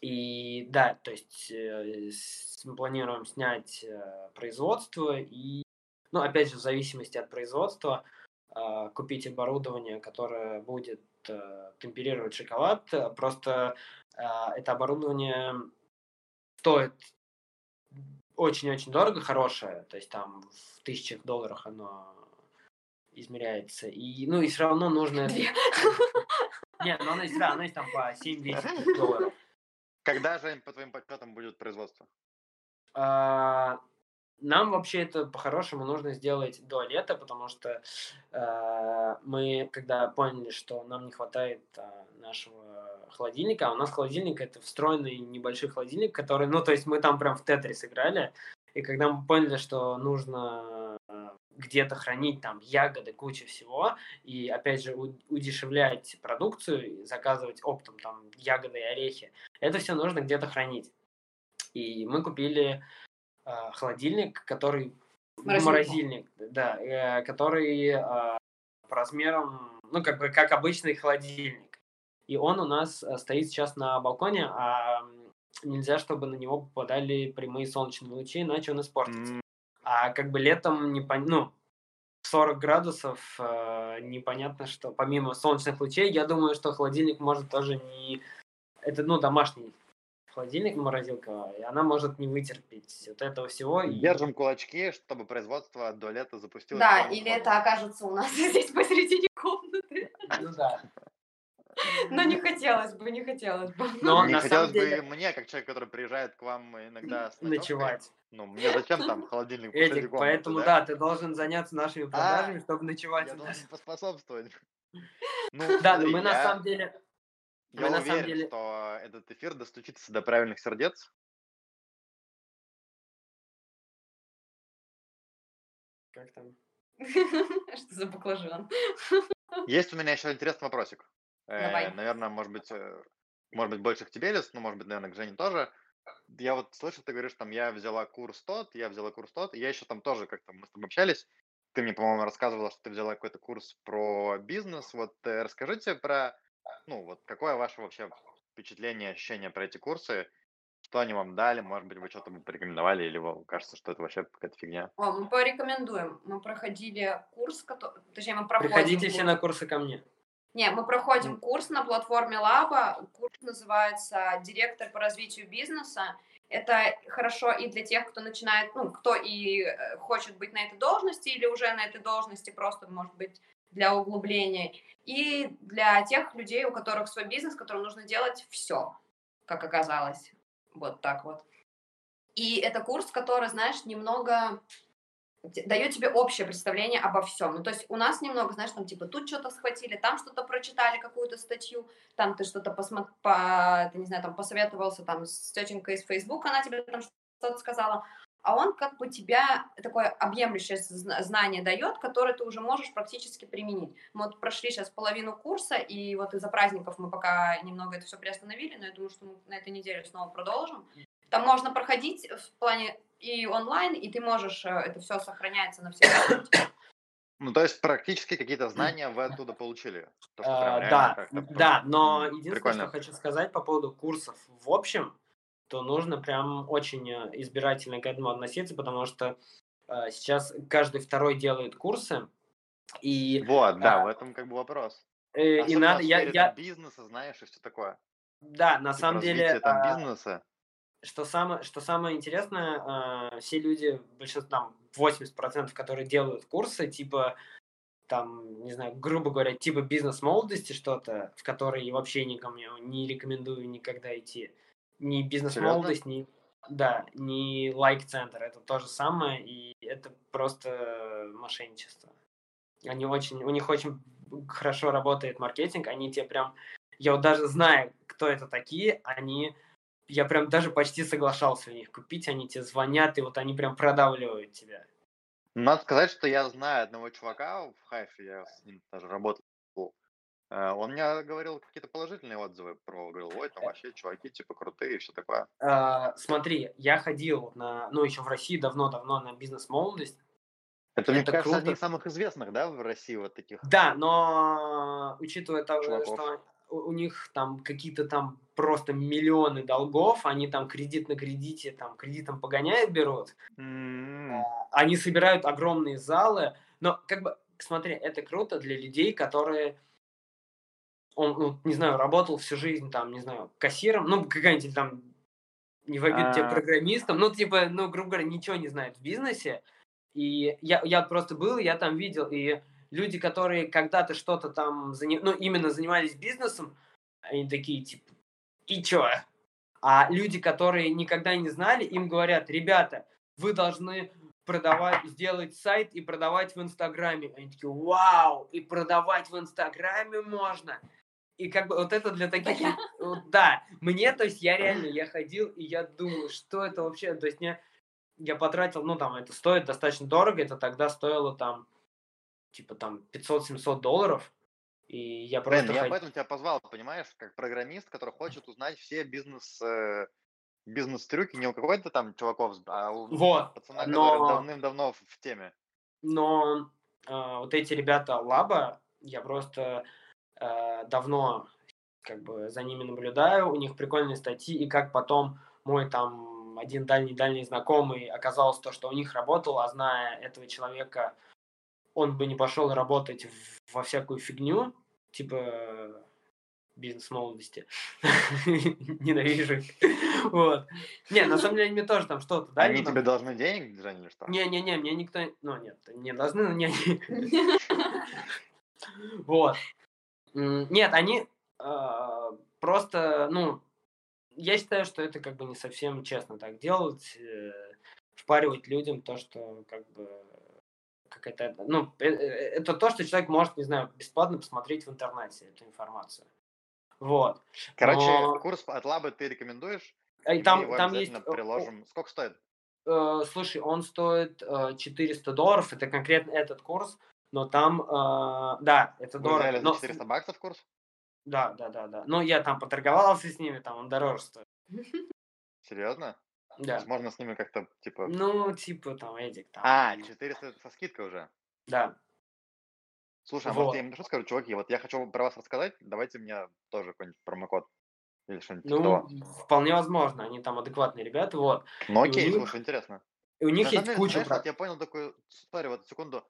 И да, то есть э, с- мы планируем снять э, производство и, ну, опять же, в зависимости от производства, а, купить оборудование, которое будет э, темперировать шоколад. Э, Просто а, это оборудование стоит очень-очень дорого, хорошее, то есть там в тысячах долларов оно измеряется. И, ну, и все равно нужно... Нет, ну оно есть, да, оно есть там по 7-10 долларов. Когда же, по твоим подсчетам, будет производство? А, Нам вообще это по-хорошему нужно сделать до лета, потому что э, мы, когда поняли, что нам не хватает а, нашего холодильника, а у нас холодильник это встроенный небольшой холодильник, который, ну, то есть мы там прям в Тетрис играли, и когда мы поняли, что нужно э, где-то хранить там ягоды, куча всего, и опять же удешевлять продукцию, заказывать оптом там ягоды и орехи, это все нужно где-то хранить. И мы купили а, холодильник, который Морозильник. морозильник, да, э, который а, по размерам, ну как бы как обычный холодильник. И он у нас а, стоит сейчас на балконе, а нельзя, чтобы на него попадали прямые солнечные лучи, иначе он испортится. А как бы летом не пон- ну 40 градусов э, непонятно, что помимо солнечных лучей, я думаю, что холодильник может тоже не это ну домашний холодильник морозилка, и она может не вытерпеть вот этого всего. И... Держим кулачки, чтобы производство до лета запустилось. Да, или это окажется у нас здесь посередине комнаты. Ну да. Но не хотелось бы, не хотелось бы. Но не на хотелось самом деле бы мне, как человек, который приезжает к вам иногда ночевать. Ну, мне зачем там холодильник Эдик, поэтому да? ты должен заняться нашими продажами, чтобы ночевать Я у нас. должен поспособствовать. Ну, Да, но мы на самом деле... Я мы на самом уверен, деле- что этот эфир достучится до правильных сердец. Как там? Что за баклажан? Есть у меня еще интересный вопросик. Давай. наверное, может быть, э, может быть, больше к тебе, Лиз, ну, может быть, наверное, к Жене тоже. Я вот слышал, ты говоришь, там, я взяла курс тот, я взяла курс тот, и я еще там тоже как-то, мы с тобой общались, ты мне, по-моему, рассказывала, что ты взяла какой-то курс про бизнес. Вот э, расскажите про, ну, вот какое ваше вообще впечатление, ощущение про эти курсы? Что они вам дали? Может быть, вы что-то бы порекомендовали, или вам кажется, что это вообще какая-то фигня? О, мы порекомендуем. Мы проходили курс, который... точнее, мы проходим Приходите все курс. на курсы ко мне. Не, мы проходим курс на платформе Лаба. Курс называется «Директор по развитию бизнеса». Это хорошо и для тех, кто начинает, ну, кто и э, хочет быть на этой должности или уже на этой должности, просто, может быть, для углубления. И для тех людей, у которых свой бизнес, которым нужно делать все, как оказалось. Вот так вот. И это курс, который, знаешь, немного дает тебе общее представление обо всем. Ну, то есть у нас немного, знаешь, там типа тут что-то схватили, там что-то прочитали, какую-то статью, там ты что-то посмотри, по, ты не знаю, там посоветовался там с тетенькой из Facebook, она тебе там что-то сказала, а он как бы тебя такое объемлющее зна- знание дает, которое ты уже можешь практически применить. Мы вот прошли сейчас половину курса, и вот из-за праздников мы пока немного это все приостановили, но я думаю, что мы на этой неделе снова продолжим. Там можно проходить в плане и онлайн, и ты можешь, э, это все сохраняется навсегда. Ну, то есть практически какие-то знания вы оттуда получили? То, А, Да, да, но единственное, прикольно. что хочу сказать по поводу курсов в общем, то нужно прям очень э, избирательно к этому относиться, потому что э, сейчас каждый второй делает курсы, и, Вот, да, а, в этом как бы вопрос. э, и надо, я, я, бизнеса, знаешь, и все такое. да, на Типа самом деле, там а, бизнеса. Что самое, что самое интересное, а, все люди, большинство, там, 80%, которые делают курсы, типа, там, не знаю, грубо говоря, типа бизнес молодости что-то, в который я вообще никому не рекомендую никогда идти. Ни бизнес молодость, ни, да, ни лайк-центр. Это то же самое, и это просто мошенничество. Они очень, у них очень хорошо работает маркетинг, они тебе прям, я вот даже знаю, кто это такие, они я прям даже почти соглашался у них купить, они тебе звонят, и вот они прям продавливают тебя. Надо сказать, что я знаю одного чувака в Хайфе, я с ним даже работал. Э, Он мне говорил какие-то положительные отзывы про, говорил, ой, там вообще чуваки типа крутые и все такое. А, смотри, я ходил на, ну, еще в России давно-давно на бизнес-молодость. Это, мне Это кажется, круто. одни из самых известных, да, в России вот таких. Да, но учитывая того, Чуваков. что у них там какие-то там просто миллионы долгов, они там кредит на кредите, там кредитом погоняют, берут, М, они собирают огромные залы, но как бы, смотри, это круто для людей, которые, он, ну, не знаю, работал всю жизнь там, не знаю, кассиром, ну, какая-нибудь там, не в обиду тебе А. программистом, ну, типа, ну, грубо говоря, ничего не знает в бизнесе, и я, я просто был, я там видел, и люди, которые когда-то что-то там, зани- ну, именно занимались бизнесом, они такие, типа, и чё? А люди, которые никогда не знали, им говорят, ребята, вы должны продавать, сделать сайт и продавать в Инстаграме. Они такие, вау, и продавать в Инстаграме можно. И как бы вот это для таких... вот Да, мне, то есть я реально, я ходил, и я думаю, что это вообще, то есть мне, я потратил, ну там, это стоит достаточно дорого, это тогда стоило там, типа там 500-700 долларов, и я просто я ход- поэтому тебя позвал, понимаешь, как программист, который хочет узнать все бизнес э, бизнес-трюки не у какой-то там чуваков, а у Вот, пацана, но- который давным-давно в, теме. но а, вот эти ребята Лаба, я просто а, давно как бы за ними наблюдаю, у них прикольные статьи, и как потом мой там один дальний-дальний знакомый оказалось то, что у них работал, а зная этого человека, он бы не пошел работать в- во всякую фигню, типа бизнес молодости. Ненавижу. их. Вот. Не, на самом деле они мне тоже там что-то дали. Они тебе должны денег, Жень, или что? не-не-не, мне никто... Ну, нет, не должны, но не... Вот. Нет, они а, просто, ну, я считаю, что это как бы не совсем честно так делать, э, впаривать людям то, что как бы какая-то, ну, э, э, это то, что человек может, не знаю, бесплатно посмотреть в интернете эту информацию. Вот. Короче, но- курс от Лабы ты рекомендуешь? А И там, его там есть... э, приложим. Сколько стоит? Э, слушай, он стоит э, 400 долларов, это конкретно этот курс, но там, э, да, это Вы дорого. но- 400 баксов курс? Да, да, да, да. Ну, я там поторговался с ними, там он дороже стоит. Серьезно? Да. есть можно с ними как-то, типа... Ну, типа, там, Эдик, там. А, 400 это со скидкой уже. Да. Слушай, а может Вот. я им напишу, скажу, чуваки, вот я хочу про вас рассказать, давайте мне тоже какой-нибудь промокод. Или что-нибудь типа Ну, того. вполне возможно, они там адекватные ребята, вот. Ну окей, них, слушай, интересно. и у них На самом есть куча... знаешь, вот я понял такую, сори, вот секунду,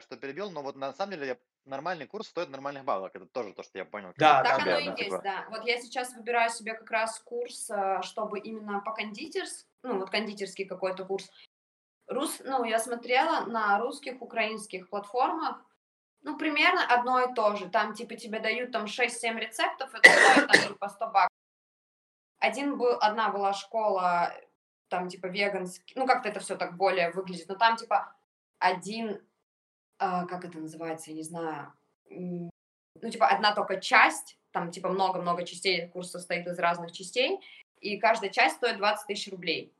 что перебил, но вот на самом деле я- нормальный курс стоит нормальных баллов. Это тоже то, что я понял. Да, Так оно и ну, есть, типа, да. Вот я сейчас выбираю себе как раз курс, э, чтобы именно по кондитерс, ну вот кондитерский какой-то курс. Рус, ну я смотрела на русских, украинских платформах, ну примерно одно и то же. Там типа тебе дают там 6-7 рецептов, это стоит там типа 100 баксов. Один был, одна была школа, там типа веганский, ну как-то это все так более выглядит, но там типа один, а, как это называется, я не знаю, ну, типа, одна только часть, там, типа, много-много частей, курс состоит из разных частей, и каждая часть стоит 20 тысяч рублей.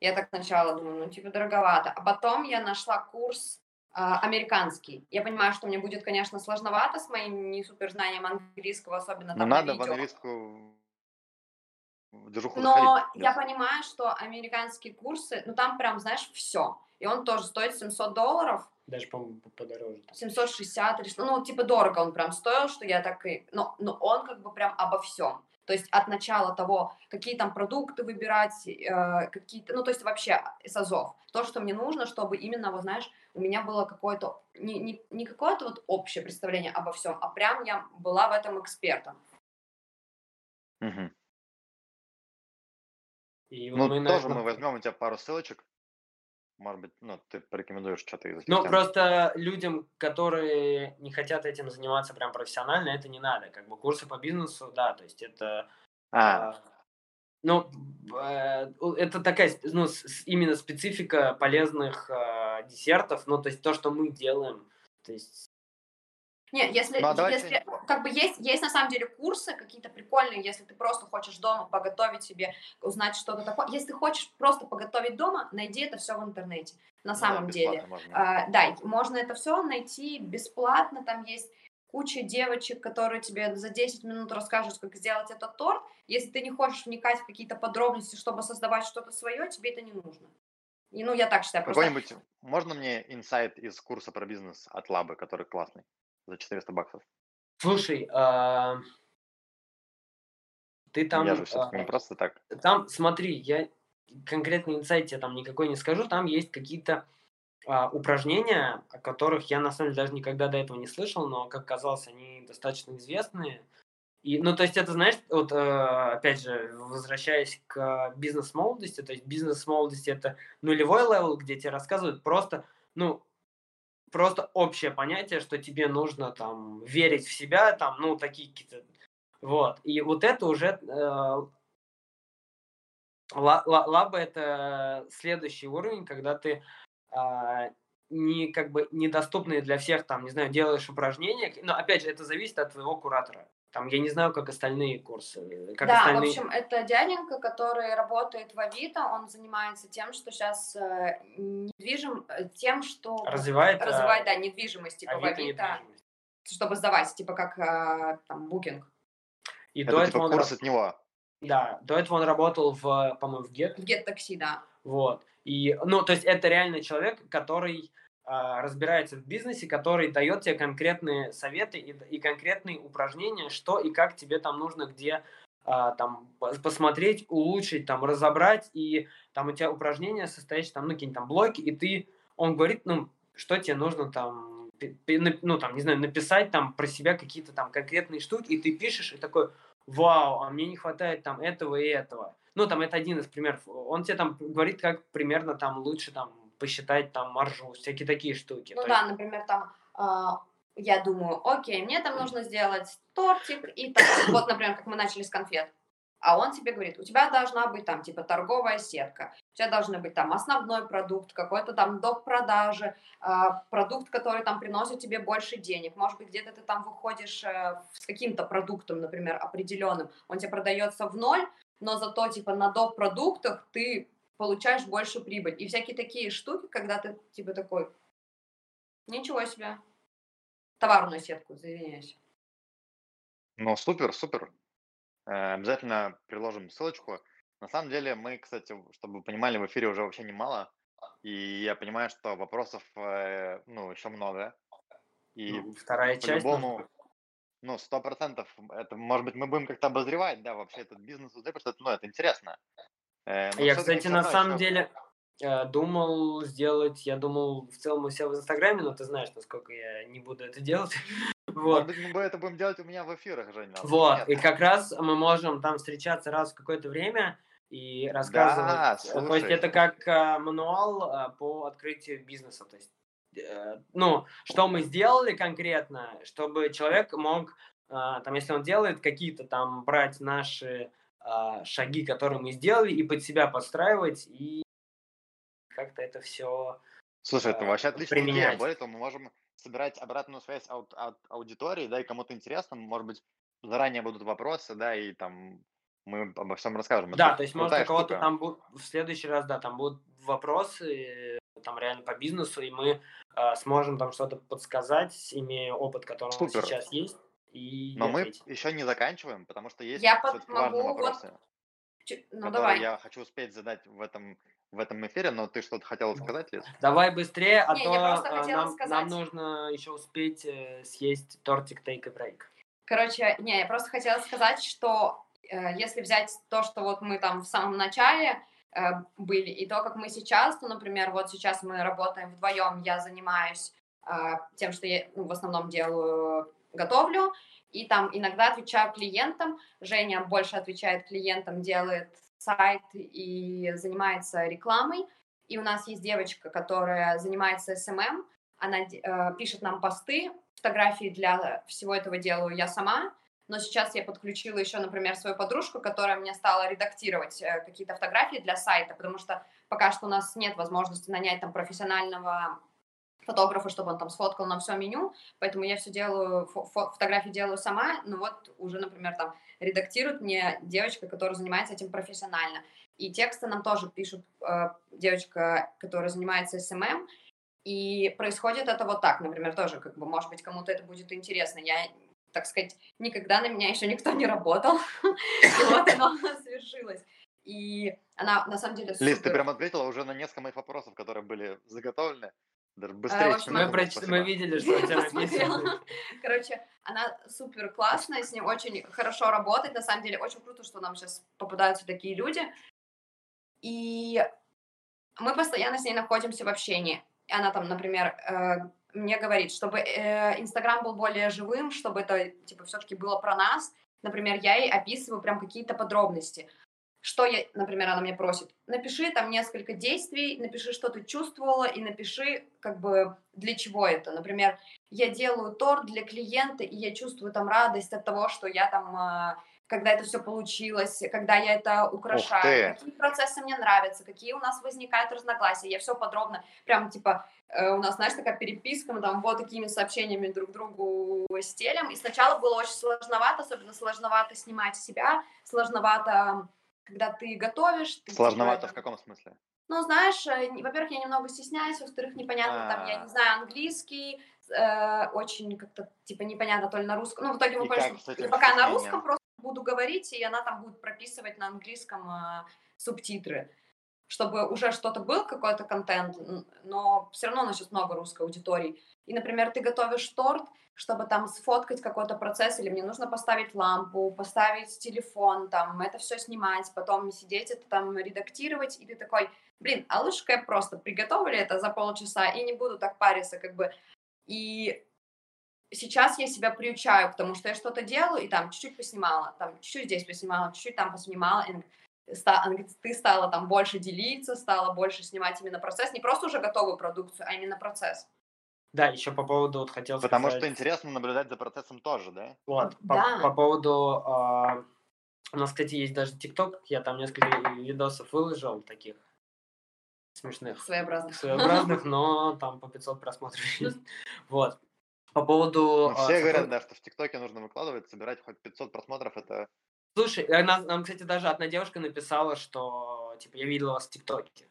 Я так сначала думаю, ну, типа, дороговато. А потом я нашла курс а, американский. Я понимаю, что мне будет, конечно, сложновато с моим не супер знанием английского, особенно Ну там на надо в видео. английскую в движуху Но заходить. я понимаю, что американские курсы, ну, там прям, знаешь, все. И он тоже стоит 700 долларов, Даже, по-моему, по- подороже. там. 760 или что, ну, типа дорого он прям стоил, что я так и... Но, но он как бы прям обо всем. То есть от начала того, какие там продукты выбирать, э, какие-то, ну, то есть вообще с азов. То, что мне нужно, чтобы именно, вот знаешь, у меня было какое-то, не, не, не какое-то вот общее представление обо всем, а прям я была в этом экспертом. Мгм. И Ну, мы, тоже наверно, мы возьмем у тебя пару ссылочек. Может быть, ну, ты порекомендуешь что-то из этих Ну, тем. просто людям, которые не хотят этим заниматься прям профессионально, это не надо. Как бы курсы по бизнесу, да, то есть это... А, а, ну, э, это такая, ну, именно специфика полезных а, десертов, ну, то есть то, что мы делаем, то есть... Нет, если, Ну, а давайте- если как бы есть, есть на самом деле курсы какие-то прикольные, если ты просто хочешь дома поготовить себе, узнать что-то такое. Если ты хочешь просто поготовить дома, найди это все в интернете. На ну да, самом деле. можно. А, да, можно это все найти бесплатно. Там есть куча девочек, которые тебе за 10 минут расскажут, как сделать этот торт. Если ты не хочешь вникать в какие-то подробности, чтобы создавать что-то свое, тебе это не нужно. И, ну, я так считаю. Просто Какой-нибудь, можно мне инсайт из курса про бизнес от Лабы, который классный, за 400 баксов? Слушай, а, ты там... я же все-таки не а, просто так. Там, смотри, я конкретный инсайт тебе там никакой не скажу, там есть какие-то а, упражнения, о которых я на самом деле даже никогда до этого не слышал, но, как казалось, они достаточно известные. И, ну, то есть это, знаешь, вот, э, опять же, возвращаясь к бизнес-молодости, то есть бизнес-молодости это нулевой level, где тебе рассказывают просто, ну, просто общее понятие, что тебе нужно там верить в себя, там, ну, такие какие-то, вот. И вот это уже э, Ла- ла- Лаба это следующий уровень, когда ты а, не как бы недоступные для всех там, не знаю, делаешь упражнения. Но опять же, это зависит от твоего куратора. Там я не знаю, как остальные курсы, э, как да, остальные. в общем, это дяденька, который работает в Авито, он занимается тем, что сейчас недвижим, э, тем, что развивает, а, развивает, да, недвижимость, типа в Авито Авито, недвижимость. чтобы сдавать, типа как э, там букинг. И Это до типа этого он, курс от него. да, до этого он работал в, по-моему, в Get, В Get Taxi, да. вот. И, ну, то есть это реально человек, который а, разбирается в бизнесе, который дает тебе конкретные советы и, и конкретные упражнения, что и как тебе там нужно, где а, там пос- посмотреть, улучшить, там разобрать, и там у тебя упражнения состоящие там, ну, какие-нибудь там блоки, и ты, он говорит, ну, что тебе нужно там, ну, там, не знаю, написать там про себя какие-то там конкретные штуки, и ты пишешь, и такой, вау, а мне не хватает там этого и этого. Ну, там, это один из примеров. Он тебе там говорит, как примерно там лучше там посчитать там маржу, всякие такие штуки. Ну То да, есть- например, там а, я думаю, окей, мне там нужно сделать тортик и там, вот, например, как мы начали с конфет. А он тебе говорит, у тебя должна быть там типа торговая сетка, у тебя должны быть там основной продукт, какой-то там доп. продажи, а, продукт, который там приносит тебе больше денег. Может быть, где-то ты там выходишь э, с каким-то продуктом, например, определенным, он тебе продается в ноль, но зато типа на доп. продуктах ты получаешь больше прибыль. И всякие такие штуки, когда ты типа такой, ничего себе, товарную сетку, извиняюсь. Ну, супер, супер. Э, Обязательно приложим ссылочку. На самом деле, мы, кстати, чтобы вы понимали, в эфире уже вообще немало. И я понимаю, что вопросов, э, ну, еще много. И ну, вторая часть. по-любому, ну, сто процентов, это, может быть, мы будем как-то обозревать, да, вообще этот бизнес, потому что, ну, это интересно. Э, я, кстати, на самом деле э, думал сделать, я думал в целом у себя в Инстаграме, но ты знаешь, насколько я не буду это делать. Вот. Может быть, мы это будем делать у меня в эфирах, Женя. Вот, Нет. и как раз мы можем там встречаться раз в какое-то время и рассказывать. Да, слушай. То есть это как э, мануал э, по открытию бизнеса. То есть, э, ну, что мы сделали конкретно, чтобы человек мог, э, там, если он делает какие-то там, брать наши э, шаги, которые мы сделали, и под себя подстраивать, и как-то это все Слушай, это вообще отличная применять. идея. Более того, мы можем собирать обратную связь от, от аудитории, да, и кому-то интересно, может быть, заранее будут вопросы, да, и там мы обо всем расскажем. Да, Это то есть, может, у кого-то там будет в следующий раз, да, там будут вопросы, там реально по бизнесу, и мы э, сможем там что-то подсказать, имея опыт, который Супер. сейчас есть. И Но мы еще не заканчиваем, потому что есть я под... важные вопросы, вот... ну, давай. я хочу успеть задать в этом в этом эфире, но ты что-то хотела сказать, Лиз? Давай быстрее, а не, то а, нам, сказать... нам нужно еще успеть э, съесть тортик Take a Break. Короче, не, я просто хотела сказать, что э, если взять то, что вот мы там в самом начале э, были, и то, как мы сейчас, то, например, вот сейчас мы работаем вдвоем, я занимаюсь э, тем, что я ну, в основном делаю, готовлю, и там иногда отвечаю клиентам, Женя больше отвечает клиентам, делает сайт и занимается рекламой. И у нас есть девочка, которая занимается SMM, она э, пишет нам посты, фотографии для всего этого делаю я сама, но сейчас я подключила еще, например, свою подружку, которая мне стала редактировать э, какие-то фотографии для сайта, потому что пока что у нас нет возможности нанять там профессионального фотографа, чтобы он там сфоткал на все меню, поэтому я все делаю, фо- фотографии делаю сама, ну вот уже, например, там редактирует мне девочка, которая занимается этим профессионально. И тексты нам тоже пишут э, девочка, которая занимается СММ, и происходит это вот так, например, тоже, как бы, может быть, кому-то это будет интересно. Я, так сказать, никогда на меня еще никто не работал, и вот оно свершилось. И она, на самом деле, Лиз, ты прям ответила уже на несколько моих вопросов, которые были заготовлены. Даже а, быстрее, а, общем, мы, проч... мы видели, что у тебя написано. Короче, она супер классная, с ней очень хорошо работать. На самом деле, очень круто, что нам сейчас попадаются такие люди. И мы постоянно с ней находимся в общении. Она там, например, э, мне говорит, чтобы э, Инстаграм был более живым, чтобы это, типа, все-таки было про нас. Например, я ей описываю прям какие-то подробности. Что я, например, она мне просит? Напиши там несколько действий, напиши, что ты чувствовала, и напиши, как бы, для чего это. Например, я делаю торт для клиента, и я чувствую там радость от того, что я там а, когда это все получилось, когда я это украшаю, какие процессы мне нравятся, какие у нас возникают разногласия. Я все подробно, прям типа э, у нас, знаешь, такая переписка, мы там вот такими сообщениями друг другу стелем. И сначала было очень сложновато, особенно сложновато снимать себя, сложновато когда ты готовишь... Ты Сложновато типа, в каком смысле? Ну, знаешь, э, во-первых, я немного стесняюсь, во-вторых, непонятно, там, я не а. знаю, английский, э, очень как-то, типа, непонятно, то ли на русском. Ну, в итоге поняли, что я пока на русском просто буду говорить, и она там будет прописывать на английском э, субтитры, чтобы уже что-то был, какой-то контент, но все равно у нас сейчас много русской аудитории. И, например, ты готовишь торт, чтобы там сфоткать какой-то процесс, или мне нужно поставить лампу, поставить телефон, там, это все снимать, потом сидеть это там редактировать, и ты такой, блин, а лучше я просто приготовлю это за полчаса и не буду так париться, как бы. И сейчас я себя приучаю к тому, что я что-то делаю, и там чуть-чуть поснимала, там чуть-чуть здесь поснимала, чуть-чуть там поснимала, и ты стала там больше делиться, стала больше снимать именно процесс, не просто уже готовую продукцию, а именно процесс. Да, еще по поводу, вот хотел Потому сказать... что интересно наблюдать за процессом тоже, да? Вот, да. по, по поводу... Э, у нас, кстати, есть даже ТикТок, я там несколько видосов выложил таких смешных. Своеобразных. Своеобразных, но там по 500 просмотров Вот. По поводу... Ну, все а, говорят, да, что в ТикТоке нужно выкладывать, собирать хоть 500 просмотров, это... Слушай, э, нам, нам, кстати, даже одна девушка написала, что, типа, я видела вас в ТикТоке.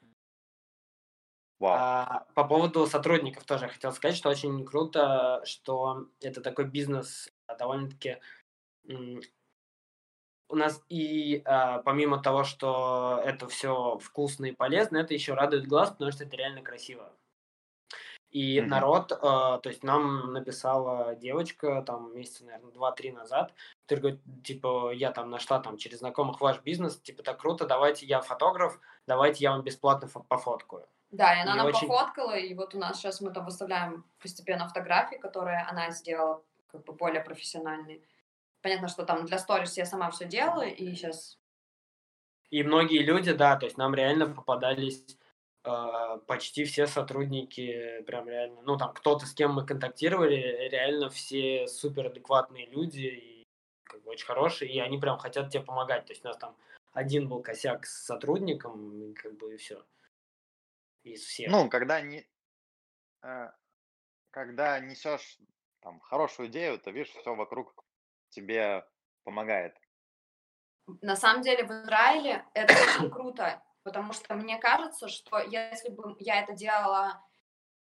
Вау. А, по поводу сотрудников тоже хотел сказать, что очень круто, что это такой бизнес а, довольно-таки у нас и а, помимо того, что это все вкусно и полезно, это еще радует глаз, потому что это реально красиво. И Мгм. народ, э, то есть нам написала девочка там месяца, наверное, два-три назад, которая говорит, типа, я там нашла там через знакомых ваш бизнес, типа, так круто, давайте я фотограф, давайте я вам бесплатно фо- пофоткаю. Да, и она И нам очень- пофоткала, и вот у нас сейчас мы там выставляем постепенно фотографии, которые она сделала как бы более профессиональные. Понятно, что там для сторис я сама все делаю, и сейчас... И многие люди, да, то есть нам реально попадались э, почти все сотрудники, прям реально, ну там кто-то, с кем мы контактировали, реально все супер адекватные люди и как бы очень хорошие, и они прям хотят тебе помогать. То есть у нас там один был косяк с сотрудником, и как бы и все. Из всех. Ну, когда не, э, когда несешь там хорошую идею, то видишь, все вокруг тебе помогает. На самом деле в Израиле это очень круто, потому что мне кажется, что если бы я это делала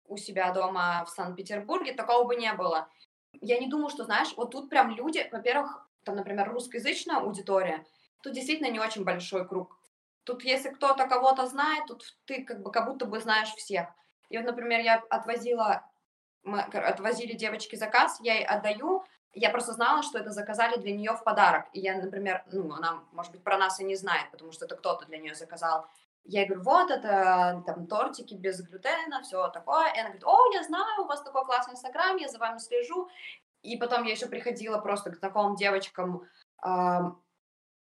у себя дома в Санкт-Петербурге, такого бы не было. Я не думаю, что, знаешь, вот тут прям люди, во-первых, там, например, русскоязычная аудитория, тут действительно не очень большой круг. Тут, если кто-то кого-то знает, тут ты как бы как будто бы знаешь всех. И вот, например, я отвозила, мы отвозили девочке заказ, я ей отдаю, я просто знала, что это заказали для нее в подарок. И я, например, ну, она, может быть, про нас и не знает, потому что это кто-то для нее заказал. Я говорю, вот, это там тортики без глютена, все такое. И она говорит, о, я знаю, у вас такой классный инстаграм, я за вами слежу. И потом я еще приходила просто к знакомым девочкам ам,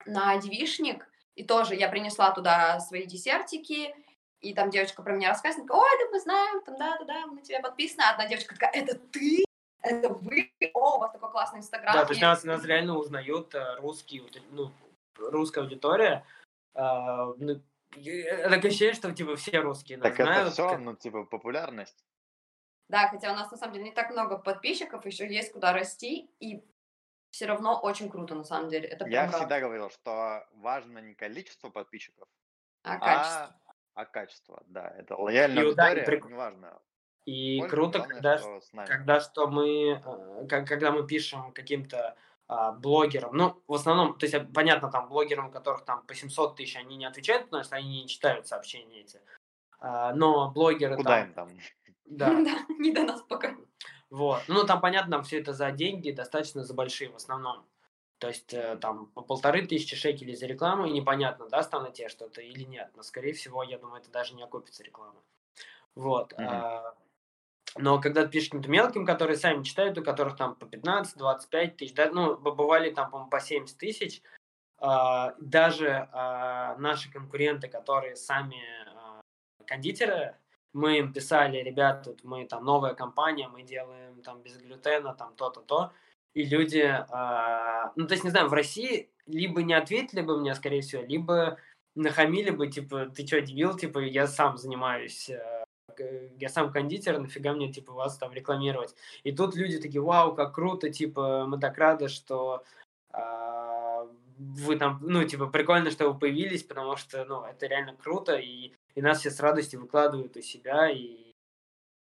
на девишник, и тоже я принесла туда свои десертики, и там девочка про меня рассказывает, ой, да мы знаем, там, да-да-да, мы на тебя подписаны. А одна девочка такая, это ты? Это вы? О, у вас такой классный инстаграм. Да, то есть нас, нас реально узнают э, русские, ну, русская аудитория. А, ну, ощущение, что типа все русские нас Так это знают. все, как- ну, типа, популярность. Да, хотя у нас на самом деле не так много подписчиков, еще есть куда расти, и все равно очень круто, на самом деле. Это Я прям всегда говорил, что важно не количество подписчиков, А качество. а, а качество. Да, это лояльная И вот, да, и аудитория, прик- неважно. И сколько, круто, главное, когда, что с нами. когда что мы, э, когда мы пишем каким-то а, блогерам, ну, в основном, то есть, э, понятно, там, блогерам, у которых там по 700 тысяч, они не отвечают, потому что они не читают сообщения эти. А, но блогеры Куда там, им там? да, Да, не до нас пока. Вот. Ну, там, понятно, там все это за деньги, достаточно за большие в основном. То есть, э, там, по полторы тысячи шекелей за рекламу, и непонятно, даст она тебе что-то или нет. Но, скорее всего, я думаю, это даже не окупится реклама. Вот. А, Но когда ты пишешь каким-то мелким, которые сами читают, у которых там по 15-25 тысяч, да, ну, бывали там, по-моему, по 70 тысяч, а, даже а, наши конкуренты, которые сами а, кондитеры, мы им писали, ребят, тут мы там новая компания, мы делаем там без глютена, там то-то, то. И люди, а, ну, то есть, не знаю, в России либо не ответили бы мне, скорее всего, либо нахамили бы, типа, ты что, дебил, типа, я сам занимаюсь, э, я сам кондитер, нафига мне, типа, вас там рекламировать. И тут люди такие, вау, как круто, типа, мы так рады, что а, вы там, ну, типа, прикольно, что вы появились, потому что, ну, это реально круто, и, и нас все с радостью выкладывают у себя, и,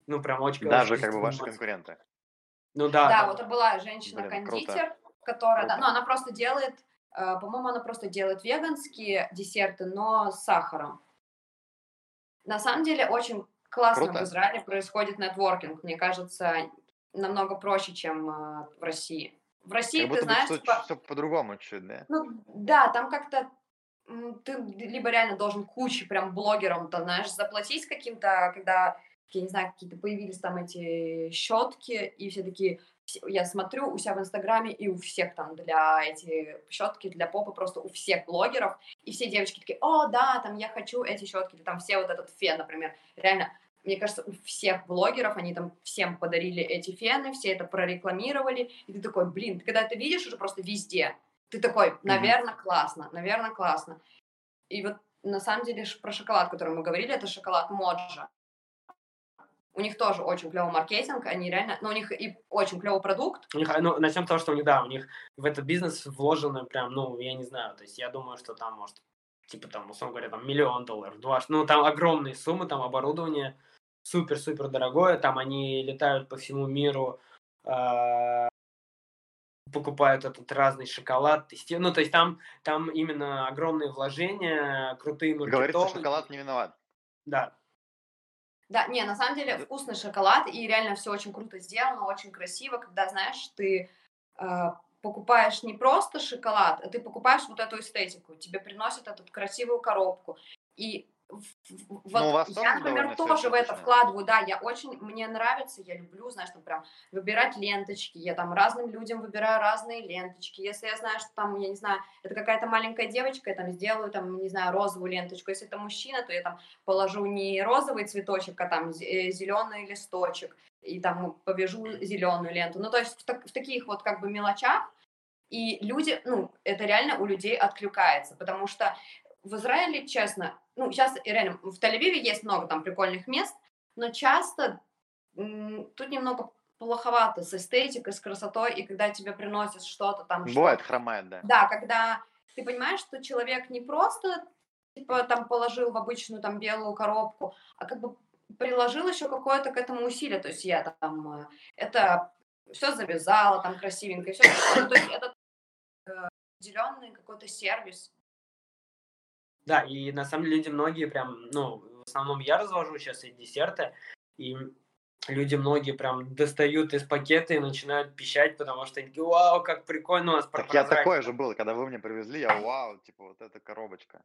ну, прям очень Даже очень как бы ваши конкуренты. Ну да, Да, да, вот да. была женщина-кондитер, которая, да, Круто. ну, она просто делает, э, по-моему, она просто делает веганские десерты, но с сахаром. На самом деле, очень классно Круто. в Израиле происходит нетворкинг. Мне кажется, намного проще, чем э, в России. В России, Как ты будто бы знаешь, тут типа, все по-другому чуть, да? ну, да, там как-то ты либо реально должен куче прям блогерам, там, знаешь, заплатить каким-то, когда, я не знаю, какие-то появились там эти щетки, и все такие, я смотрю у себя в Инстаграме, и у всех там для эти щетки для попы просто у всех блогеров, и все девочки такие, о, да, там я хочу эти щетки, там все вот этот фен, например, реально, мне кажется, у всех блогеров, они там всем подарили эти фены, все это прорекламировали, и ты такой, блин, ты когда это видишь уже просто везде, ты такой, наверное, классно, наверное, классно. И вот на самом деле про шоколад, который мы говорили, это шоколад Моджа. У них тоже очень клевый маркетинг, они реально, ну, у них и очень клевый продукт, У них, ну, начнем с того, что у них, да, у них в этот бизнес вложено прям, ну, я не знаю, то есть я думаю, что там, может, типа там, условно говоря, там миллион долларов, два, ну, там огромные суммы, там оборудование супер-супер дорогое, там они летают по всему миру, а, покупают этот разный шоколад, тестируют, ну, то есть там, там именно огромные вложения, крутые Говорится, маркетологи. шоколад не виноват. Да. Да, не, на самом деле вкусный шоколад, и реально все очень круто сделано, очень красиво, когда, знаешь, ты э, покупаешь не просто шоколад, а ты покупаешь вот эту эстетику, тебе приносят эту красивую коробку, и вот Ну, у вас я, например, тоже в это вкладываю, да, я очень, мне нравится, я люблю, знаешь, там прям выбирать ленточки, я там разным людям выбираю разные ленточки, если я знаю, что там, я не знаю, это какая-то маленькая девочка, я там сделаю, там, не знаю, розовую ленточку, если это мужчина, то я там положу не розовый цветочек, а там зеленый листочек, и там повяжу зеленую ленту. Ну, то есть в, так- в таких вот как бы мелочах, и люди, ну, это реально у людей откликается, потому что в Израиле, честно, ну, сейчас реально в Тель-Авиве есть много там прикольных мест, но часто тут немного плоховато с эстетикой, с красотой, и когда тебе приносят что-то там, что- Бывает, хромает, да. да, когда ты понимаешь, что человек не просто типа там положил в обычную там белую коробку, а как бы приложил еще какое-то к этому усилие. То есть я там э, это все завязала там красивенько, все. То есть это определенный какой-то сервис. Да, и на самом деле люди многие прям, ну, в основном я развожу сейчас и десерты, и люди многие прям достают из пакета и начинают пищать, потому что они такие, вау, как прикольно у нас Так я такое прозрачно». же был, когда вы мне привезли, я вау, типа вот эта коробочка.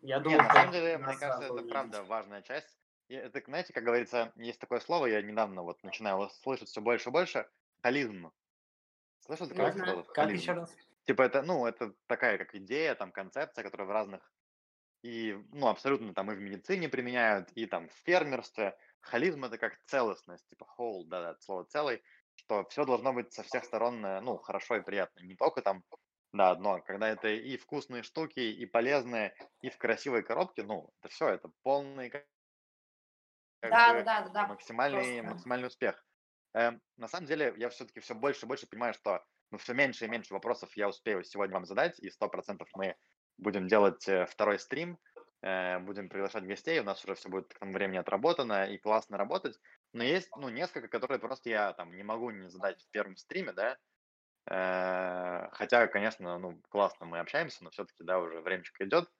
Я думаю, на самом деле, мне кажется, это увидеть. правда важная часть. И это, знаете, как говорится, есть такое слово, я недавно вот начинаю его слышать все больше и больше, холизм. Слышал такое слово? Как еще раз? Типа это, ну, это такая как идея, там, концепция, которая в разных и, ну, абсолютно там и в медицине применяют, и там в фермерстве. Холизм это как целостность, типа whole, да, да, от слова целый, что все должно быть со всех сторон, э, ну, хорошо и приятно. Не только там, да, одно, когда это и вкусные штуки, и полезные, и в красивой коробке, ну, это все, это полный как Да, бы да, да, да, максимальный, просто. максимальный успех. Эм, на самом деле, я все-таки все больше и больше понимаю, что ну, все меньше и меньше вопросов я успею сегодня вам задать, и сто процентов мы будем делать э, второй стрим, э, будем приглашать гостей, у нас уже все будет к тому времени отработано и классно работать. Но есть, ну, несколько, которые просто я там не могу не задать в первом стриме, да, Э, хотя, конечно, ну, классно мы общаемся, но все-таки, да, уже времечко идет.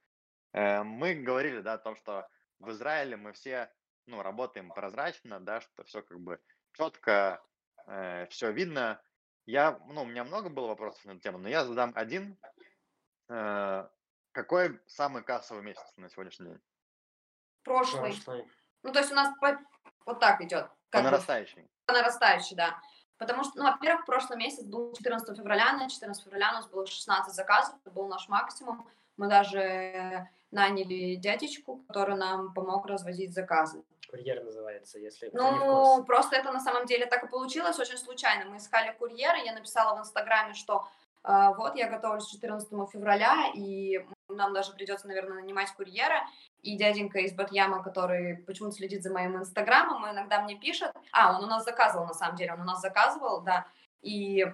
Мы говорили, да, о том, что в Израиле мы все, ну, работаем прозрачно, да, что все как бы четко, все видно. Я, ну, у меня много было вопросов на эту тему, но я задам один. Э, Какой самый кассовый месяц на сегодняшний день? Прошлый. Прошлый. Ну, то есть у нас по- вот так идет. По нарастающей. по нарастающей, да. Потому что, ну, во-первых, прошлый месяц был 14 февраля, на 14 февраля у нас было 16 заказов, это был наш максимум. Мы даже наняли дядечку, который нам помог развозить заказы. Курьер называется, если Ну, просто это на самом деле так и получилось очень случайно. Мы искали курьера, я написала в Инстаграме, что э, вот я готовлюсь к 14 февраля, и нам даже придется, наверное, нанимать курьера. И дяденька из Батьяма, который почему-то следит за моим Инстаграмом, иногда мне пишет. А, он у нас заказывал, на самом деле, он у нас заказывал, да. И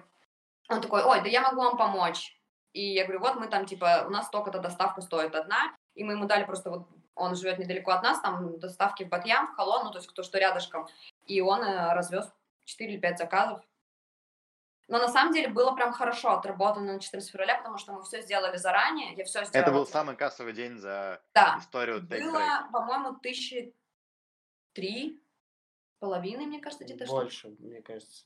он такой, ой, да я могу вам помочь. И я говорю, вот мы там, типа, у нас столько-то доставка стоит одна, и мы ему дали просто вот, он живет недалеко от нас, там доставки в Батьям, в Холон, ну, то есть кто что рядышком, и он э, развез 4 или 5 заказов. Но на самом деле было прям хорошо отработано на 14 февраля, потому что мы все сделали заранее, я все сделала. Это был самый кассовый день за Да, историю было, по-моему, тысячи три с половиной, мне кажется, где-то что Больше, мне кажется.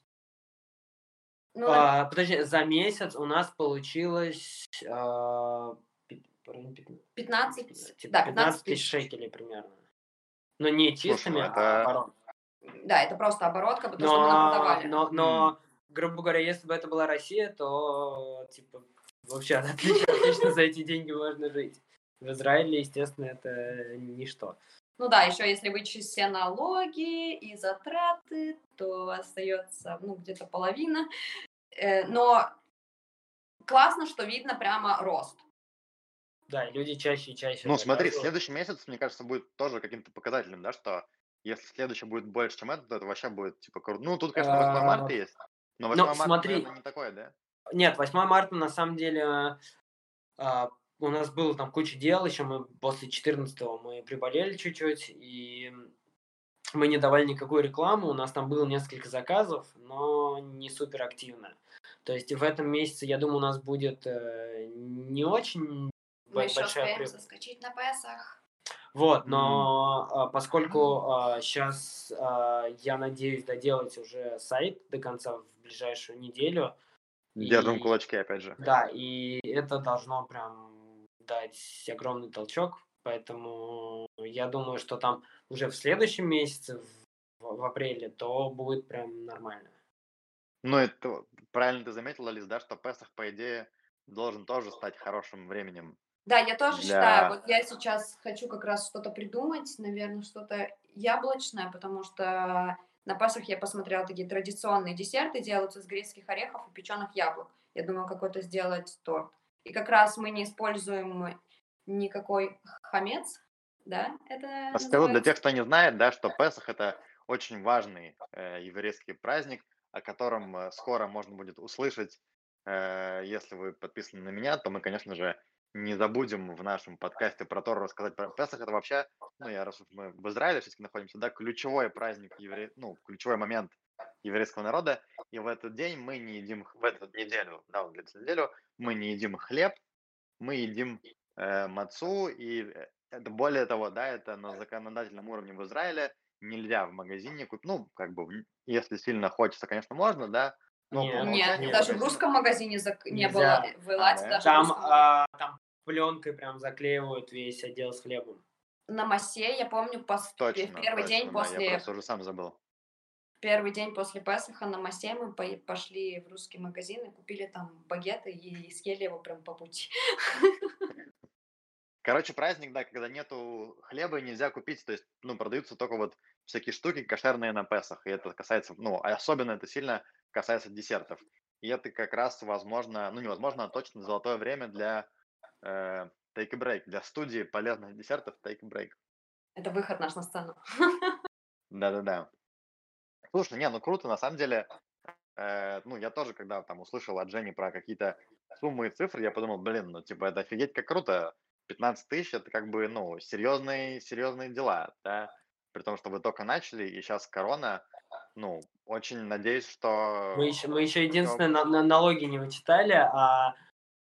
Ну, А, подожди, за месяц у нас получилось а, пи- в районе пятна- 15, типа да, 15 15 тысяч шекелей примерно. Но не чистыми, ну а это- оборот. Да, это просто оборотка, потому что мы Но, продавали. но, но, грубо говоря, если бы это была Россия, то, типа, вообще отлично, отлично за эти деньги можно жить. В Израиле, естественно, это ничто. Ну да, еще если вычесть все налоги и затраты, то остается ну, где-то половина. Э, Но классно, что видно прямо рост. Да, и люди чаще и чаще Ну, смотри, заказывают. следующий месяц, мне кажется, будет тоже каким-то показателем, да, что если следующий будет больше, чем этот, то это вообще будет, типа, круто. Ну, тут, конечно, 8 А, марта есть, но 8 ну, марта, смотри. наверное, не такое, да? Нет, 8 марта, на самом деле, а, у нас было там куча дел, еще мы после 14 мы приболели чуть-чуть, и мы не давали никакую рекламу, у нас там было несколько заказов, но не супер активно. То есть в этом месяце, я думаю, у нас будет э, не очень Мы бо- еще большая успеем при- заскочить на Песах. Вот, но а, поскольку сейчас я надеюсь доделать уже сайт до конца в ближайшую неделю. Держим и- кулачки, опять же. Да, и это должно прям дать огромный толчок, поэтому я думаю, что там уже в следующем месяце, в, в апреле, то будет прям нормально. Ну, это правильно ты заметил, Алис, да, что Песах, по идее, должен тоже стать хорошим временем. Да, я тоже Для- считаю, вот я сейчас хочу как раз что-то придумать, наверное, что-то яблочное, потому что на Пасхах я посмотрела такие традиционные десерты, делаются из грецких орехов и печеных яблок. Я думаю, какой-то сделать торт. И как раз мы не используем никакой хамец, да, это Расскажу для тех, кто не знает, да, что Песах это очень важный э, еврейский праздник, о котором э, скоро можно будет услышать. Э, если вы подписаны на меня, то мы, конечно же, не забудем в нашем подкасте про Тору рассказать про Песах. Это вообще, ну, я раз уж мы в Израиле все-таки находимся, да, ключевой праздник евре... ну, ключевой момент еврейского народа. И в этот день мы не едим, в эту неделю, да, вот эту неделю, мы не едим хлеб, мы едим э, мацу, и э, это более того, да, это на законодательном уровне в Израиле нельзя в магазине купить, ну, как бы, в- если сильно хочется, конечно, можно, да, но Нет, Нет, умолчанию даже в русском магазине зак- не было в Элате, да? даже в Там, а, там пленкой прям заклеивают весь отдел с хлебом. На массе, я помню, пос- Точно, в первый точно, день после я просто уже сам забыл. первый день после Песаха на массе мы по- пошли в русский магазин и купили там багеты и съели его прям по пути. Короче, праздник, да, когда нету хлеба, нельзя купить, то есть, ну, продаются только вот всякие штуки кошерные на Песах, и это касается, ну, а особенно это сильно касается десертов. И это как раз, возможно, ну, невозможно, а точно золотое время для э, Take a Break, для студии полезных десертов Take a Break. Это выход наш на сцену. Да-да-да. Слушай, не, ну круто, на самом деле, э, ну, я тоже, когда там услышал от Жени про какие-то суммы и цифры, я подумал, блин, ну, типа, это офигеть как круто, 15 тысяч, это как бы, ну, серьезные, серьезные дела, да, при том, что вы только начали, и сейчас корона, ну, очень надеюсь, что... Мы еще, мы еще единственное на, на- налоги не вычитали, а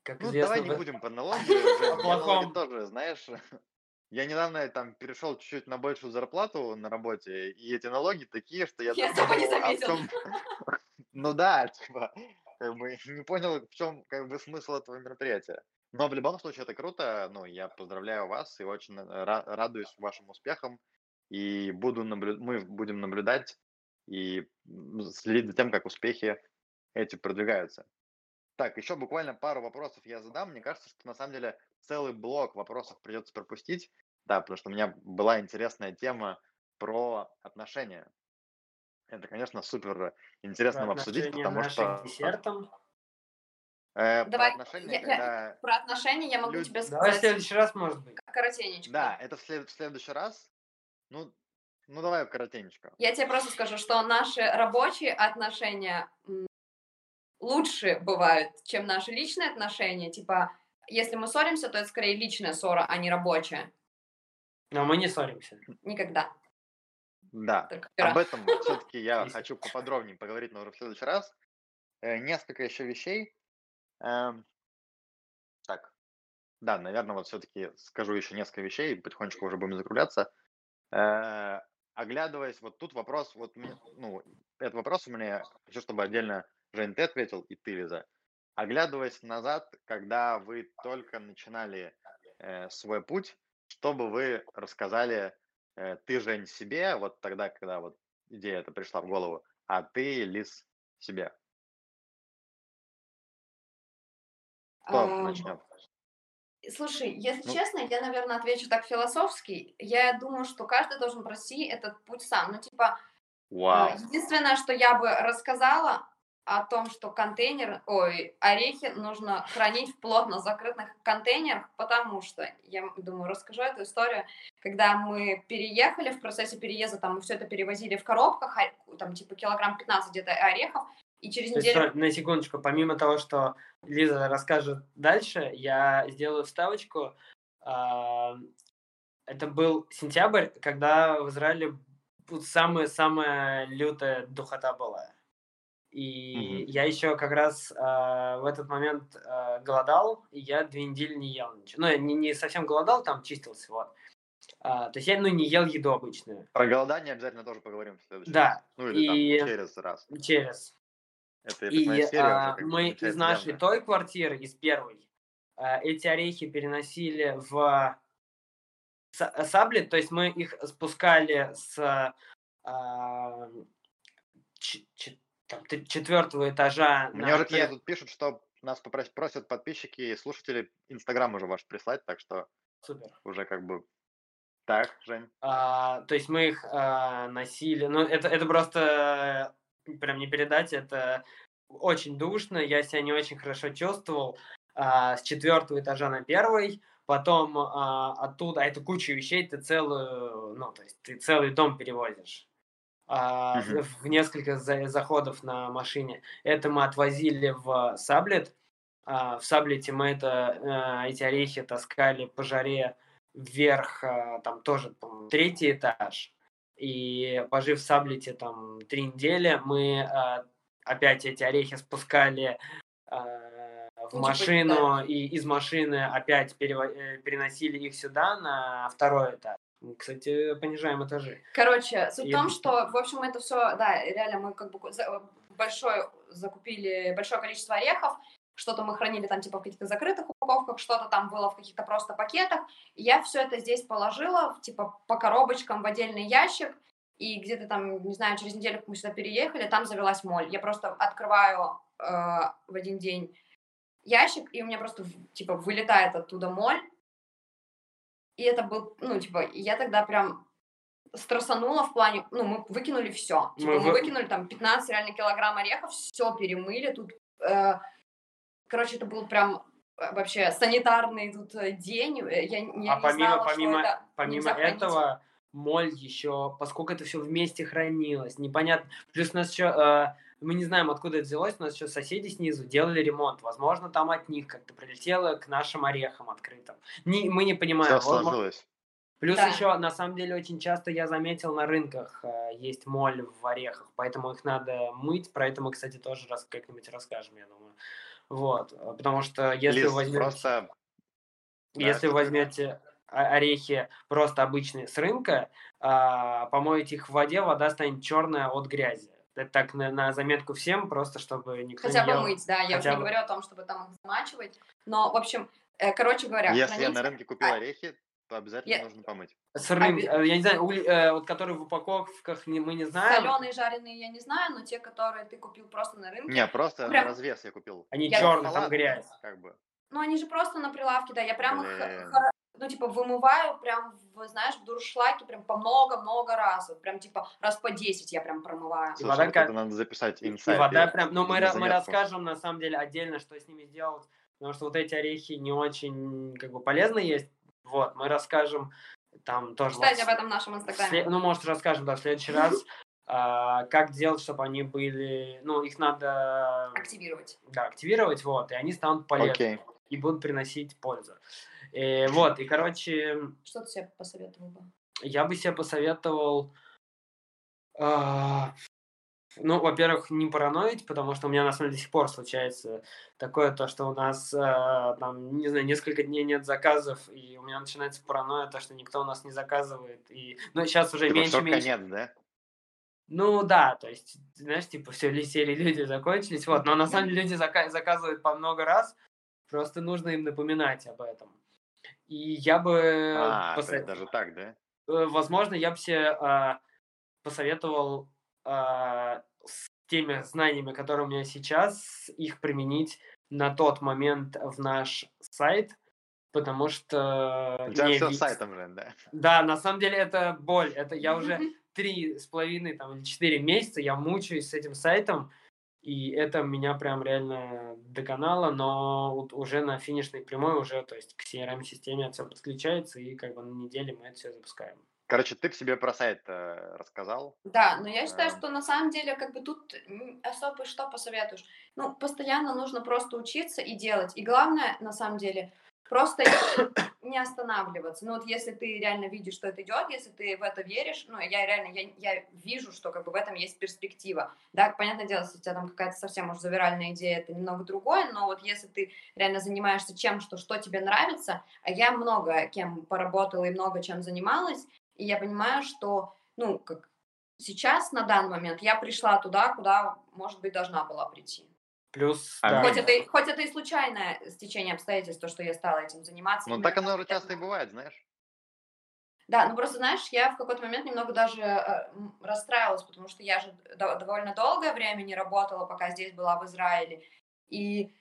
как Ну, известно, давай не будем по налоги, налоги плохом. тоже, знаешь, я недавно там перешел чуть-чуть на большую зарплату на работе, и эти налоги такие, что я Я этого не чём- Ну да, типа, как бы не понял, в чем как бы смысл этого мероприятия. Но в любом случае это круто, ну, я поздравляю вас и очень э, ра- радуюсь вашим успехам, и буду наблю... мы будем наблюдать и следить за тем, как успехи эти продвигаются. Так, еще буквально пару вопросов я задам. Мне кажется, что на самом деле целый блок вопросов придется пропустить. Да, потому что у меня была интересная тема про отношения. Это, конечно, супер интересно про обсудить, потому что к э, про Давай, отношения, я- я- когда... Про отношения я могу Люди- тебе Давай в сказать следующий раз, может быть. коротенечко. Да, это в, след- в следующий раз. Ну, ну давай коротенечко. Я тебе просто скажу, что наши рабочие отношения лучше бывают, чем наши личные отношения. Типа, если мы ссоримся, то это скорее личная ссора, а не рабочая. Но мы не ссоримся. Никогда. Да, об этом все-таки я хочу поподробнее поговорить, наверное, в следующий раз. Э, несколько еще вещей. Эм, так, да, наверное, вот все-таки скажу еще несколько вещей, потихонечку уже будем закругляться. Э, оглядываясь, вот тут вопрос, вот, ну, этот вопрос у меня, хочу, чтобы отдельно Жень, ты ответил, и ты, Лиза. Оглядываясь назад, когда вы только начинали э, свой путь, что бы вы рассказали э, ты, Жень, себе, вот тогда, когда вот идея эта пришла в голову, а ты, Лиз, себе? Кто начнет? Слушай, если Ну. честно, я, наверное, отвечу так философски. Я думаю, что каждый должен пройти этот путь сам. Ну, типа, э, Вау. единственное, что я бы рассказала о том, что контейнер, ой, орехи нужно хранить в плотно закрытых контейнерах, потому что, я думаю, расскажу эту историю, когда мы переехали, в процессе переезда, там, мы все это перевозили в коробках, там, типа, килограмм 15 где-то орехов, и через То есть, неделю... стой, на секундочку, помимо того, что Лиза расскажет дальше, я сделаю вставочку. Это был сентябрь, когда в Израиле самая-самая лютая духота была. И Мгм. я еще как раз а, в этот момент а, голодал, и я две недели не ел ничего. Ну, я не, не совсем голодал, там чистился, вот. А, то есть я, ну, не ел еду обычную. Про голодание обязательно тоже поговорим в следующий Да, раз. Ну или и- там через раз. через. Это, И серия а, мы из нашей явно. той квартиры, из первой, а, эти орехи переносили в са- саблет, то есть мы их спускали с а, ч- там, четвертого этажа Мне на уже, кстати, тут пишут, что нас попрос- просят подписчики и слушатели Инстаграм уже ваш прислать, так что Супер. уже как бы... Так, Жень. А, то есть мы их а, носили. Ну, это, это просто э, прям не передать, это очень душно, я себя не очень хорошо чувствовал. А, с четвертого этажа на первый, потом а, оттуда, а это куча вещей, ты целую, ну, то есть ты целый дом перевозишь. а, в, Мгм. в несколько за- заходов на машине. Это мы отвозили в Саблет. А, в Саблете мы это, э, эти орехи таскали по жаре вверх, а, там тоже третий этаж. И пожив в Саблете там три недели, мы а, опять эти орехи спускали а, в Ну, типа, машину, и из машины опять перево- э, переносили их сюда, на второй этаж. Мы, Кстати, понижаем этажи. Короче, суть в том, что, в общем, это все, да, реально мы как бы большой закупили большое количество орехов, что-то мы хранили там типа в каких-то закрытых упаковках, что-то там было в каких-то просто пакетах. И я все это здесь положила, типа по коробочкам в отдельный ящик, и где-то там, не знаю, через неделю, мы сюда переехали, там завелась моль. Я просто открываю э, в один день ящик, и у меня просто, типа, вылетает оттуда моль. И это был, ну, типа, я тогда прям стрессанула в плане, ну, мы выкинули все. Типа, Мы мы, вы- выкинули там 15 реально килограмм орехов, все перемыли. Тут, э, короче, это был прям э, вообще санитарный тут э, день. Э, Я, не- я А не помимо- знала, помимо- что это Помимо хранить. этого, моль еще, поскольку это все вместе хранилось, непонятно. Плюс у нас еще, мы не знаем, откуда это взялось, у нас еще соседи снизу делали ремонт. Возможно, там от них как-то прилетело к нашим орехам открытым. Не, мы не понимаем. Все сложилось. Плюс Да. еще, на самом деле, очень часто я заметил на рынках э, есть моль в орехах, поэтому их надо мыть. Про это мы, кстати, тоже раз как-нибудь расскажем, я думаю. Вот, э, потому что если Лиз, вы возьмете... просто... Да, Если что вы возьмете орехи просто обычные с рынка, а, помоете их в воде, вода станет черная от грязи. Это так на, на заметку всем, просто чтобы никто Хотя не бы ел. мыть, да, я уже хотя не бы. говорю о том, чтобы там их замачивать. Но, в общем, э, короче говоря, Если я хранить- на рынке купил а- орехи, то обязательно Я- нужно помыть. С рынка, Оби- э, я не знаю, ули- э, вот которые в упаковках не- мы не знаем, Соленые, жареные я не знаю, но те, которые ты купил просто на рынке, Не, просто Прям- на развес я купил. они Я- черные, Ну там грязь. Как бы. ну они же просто на прилавке, да, я прям их, Блин. хоро- ну, типа, вымываю прям, в, знаешь, в дуршлаке прям по много-много раз, вот прям, типа, раз по 10 я прям промываю. Слушай, вода вот как- это надо записать И инсайт. вода я прям, ну мы, мы расскажем на самом деле отдельно, что с ними сделать, потому что вот эти орехи не очень как бы полезно есть. Вот, мы расскажем там тоже. Читайте может, об этом в нашем инстаграме. сле- Ну, может, расскажем, да, в следующий раз, а, как делать, чтобы они были, ну, их надо, Активировать. да, активировать, вот, и они станут полезны и будут приносить пользу. И, вот, и, короче, Что ты себе посоветовал бы? я бы себе посоветовал, а, ну, во-первых, не параноить, потому что у меня на самом деле до сих пор случается такое, то, что у нас, а, там, не знаю, несколько дней нет заказов, и у меня начинается паранойя, то, что никто у нас не заказывает. И, ну, сейчас уже Типа, меньше, меньше. да? Ну да, то есть, знаешь, типа, все серии люди закончились, вот, но на самом деле люди зака- заказывают по много раз, просто нужно им напоминать об этом. И я бы, А, то посо- есть даже так, да? э, возможно, я бы себе а, посоветовал с теми знаниями, которые у меня сейчас, их применить на тот момент в наш сайт, потому что... У тебя все ви- с сайтом, Жень, да? Да, на самом деле это боль, это я уже три с половиной там, или четыре месяца я мучаюсь с этим сайтом, и это меня прям реально доконало, но вот уже на финишной прямой уже, то есть к CRM-системе все подключается, и как бы на неделе мы это все запускаем. Короче, ты себе про сайт э, рассказал. Да, но я считаю, Эм. что на самом деле как бы тут особо что посоветуешь. Ну, постоянно нужно просто учиться и делать. И главное, на самом деле, просто не останавливаться. Ну вот если ты реально видишь, что это идет, если ты в это веришь, ну я реально, я, я вижу, что как бы в этом есть перспектива. Да, понятное дело, если у тебя там какая-то совсем уж завиральная идея, это немного другое, но вот если ты реально занимаешься чем, что, что тебе нравится, а я много кем поработала и много чем занималась, и я понимаю, что, ну, как сейчас, на данный момент, я пришла туда, куда, может быть, должна была прийти. Плюс, А да. Хоть это, хоть это и случайное стечение обстоятельств, то, что я стала этим заниматься. Ну, так оно часто и бывает, знаешь. Да, ну просто, знаешь, я в какой-то момент немного даже э, расстраивалась, потому что я же до- довольно долгое время не работала, пока здесь была в Израиле. И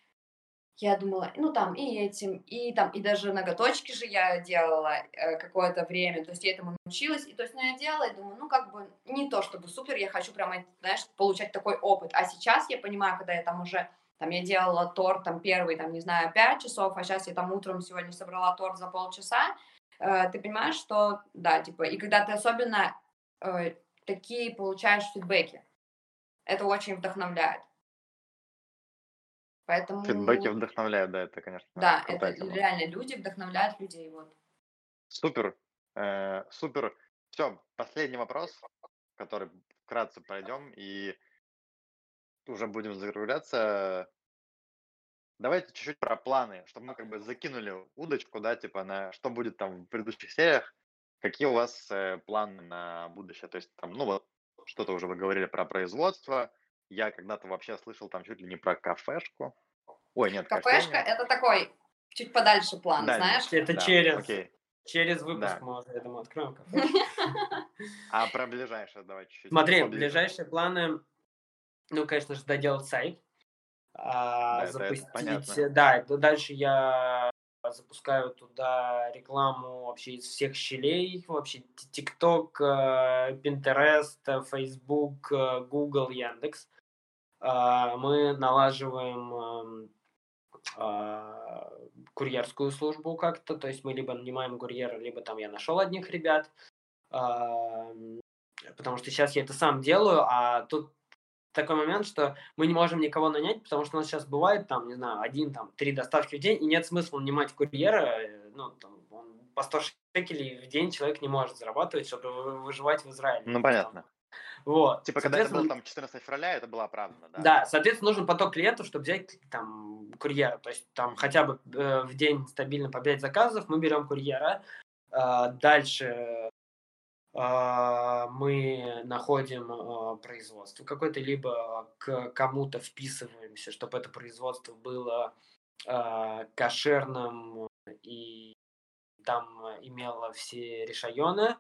я думала, ну там и этим, и там, и даже ноготочки же я делала э, какое-то время, то есть я этому научилась, и то есть, ну, я делала, и думаю, ну, как бы, не то чтобы супер, я хочу прямо, знаешь, получать такой опыт, а сейчас я понимаю, когда я там уже, там, я делала торт, там, первый, там, не знаю, 5 часов, а сейчас я там утром сегодня собрала торт за полчаса, э, ты понимаешь, что, да, типа, и когда ты особенно э, такие получаешь фидбэки, это очень вдохновляет. Поэтому... Фидбэки вдохновляют, да, это, конечно, Да, это тема. реально люди вдохновляют людей, вот. Супер, э, супер. Все, последний вопрос, который вкратце пройдем, и уже будем закругляться. Давайте чуть-чуть про планы, чтобы мы как бы закинули удочку, да, типа на что будет там в предыдущих сериях, какие у вас э, планы на будущее, то есть там, ну вот, что-то уже вы говорили про производство, я когда-то вообще слышал там чуть ли не про кафешку. Ой, нет, Кафешка — это такой чуть подальше план, Да, знаешь? Это Да, через, окей. через выпуск Да. мы думаю, откроем кафе. А про ближайшее давай чуть-чуть. Смотри, ближайшие планы, ну, конечно же, доделать сайт, а, Да, это- это запустить, понятно. да, дальше я запускаю туда рекламу вообще из всех щелей, вообще ТикТок, Pinterest, э, Facebook, э, Google, Яндекс. Мы налаживаем эм, курьерскую службу как-то, то есть мы либо нанимаем курьера, либо там я нашел одних ребят, а, потому что сейчас я это сам делаю, а тут такой момент, что мы не можем никого нанять, потому что у нас сейчас бывает там, не знаю, один, там, три доставки в день, и нет смысла нанимать курьера, э, ну, там, он по 100 шекелей в день человек не может зарабатывать, чтобы вы- выживать в Израиле. Ну, понятно. Вот. Типа, когда это было там 14 февраля, это было оправдано, да? да, соответственно, нужен поток клиентов, чтобы взять там курьера. То есть там хотя бы э, в день стабильно по 5 заказов мы берем курьера. А, дальше мы находим а, производство какое-то, либо к кому-то вписываемся, чтобы это производство было а, кошерным и там имело все решайоны.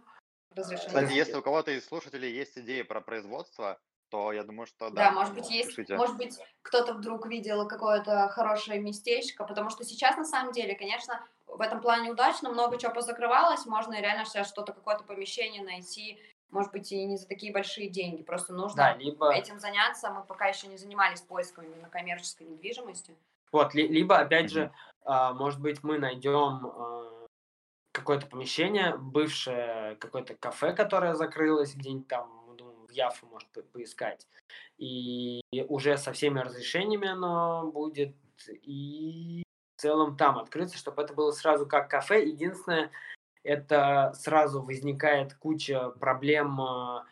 Кстати, если у кого-то из слушателей есть идеи про производство, то я думаю, что Да, да. может быть, есть, пишите. может быть, кто-то вдруг видел какое-то хорошее местечко, потому что сейчас, на самом деле, конечно, в этом плане удачно, много чего позакрывалось, можно реально сейчас что-то, какое-то помещение найти, может быть, и не за такие большие деньги, просто нужно Да, либо этим заняться, мы пока еще не занимались поиском именно коммерческой недвижимости. Вот, ли- либо, опять же, а, может быть, мы найдем а, какое-то помещение, бывшее какое-то кафе, которое закрылось где-нибудь там, ну, думаю, в Яфу, может, по- поискать. И уже со всеми разрешениями оно будет, и целом там открыться, чтобы это было сразу как кафе. Единственное, это сразу возникает куча проблем, а,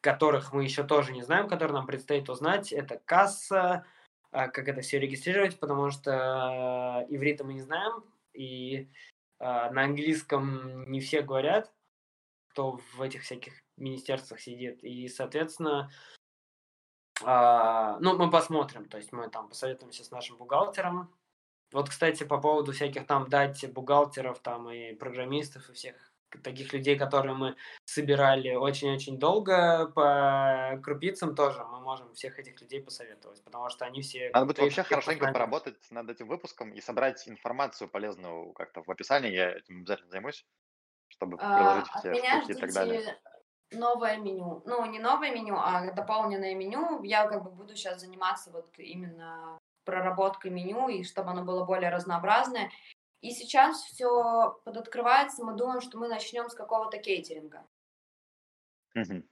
которых мы еще тоже не знаем, которые нам предстоит узнать. Это касса, а, как это все регистрировать, потому что э, иврита мы не знаем, и а, на английском не все говорят, кто в этих всяких министерствах сидит, и, соответственно, а, ну, мы посмотрим, то есть мы там посоветуемся с нашим бухгалтером. Вот, кстати, по поводу всяких там дать бухгалтеров там и программистов и всех таких людей, которые мы собирали очень-очень долго по крупицам тоже, мы можем всех этих людей посоветовать, потому что они все... Надо будет вообще хорошенько познания. поработать над этим выпуском и собрать информацию полезную как-то в описании. Я этим обязательно займусь, чтобы А, приложить От все меня штуки и так далее. новое меню. Ну, не новое меню, а дополненное меню. Я как бы буду сейчас заниматься вот именно проработкой меню, и чтобы оно было более разнообразное. И сейчас все подоткрывается, мы думаем, что мы начнем с какого-то кейтеринга. Мгм.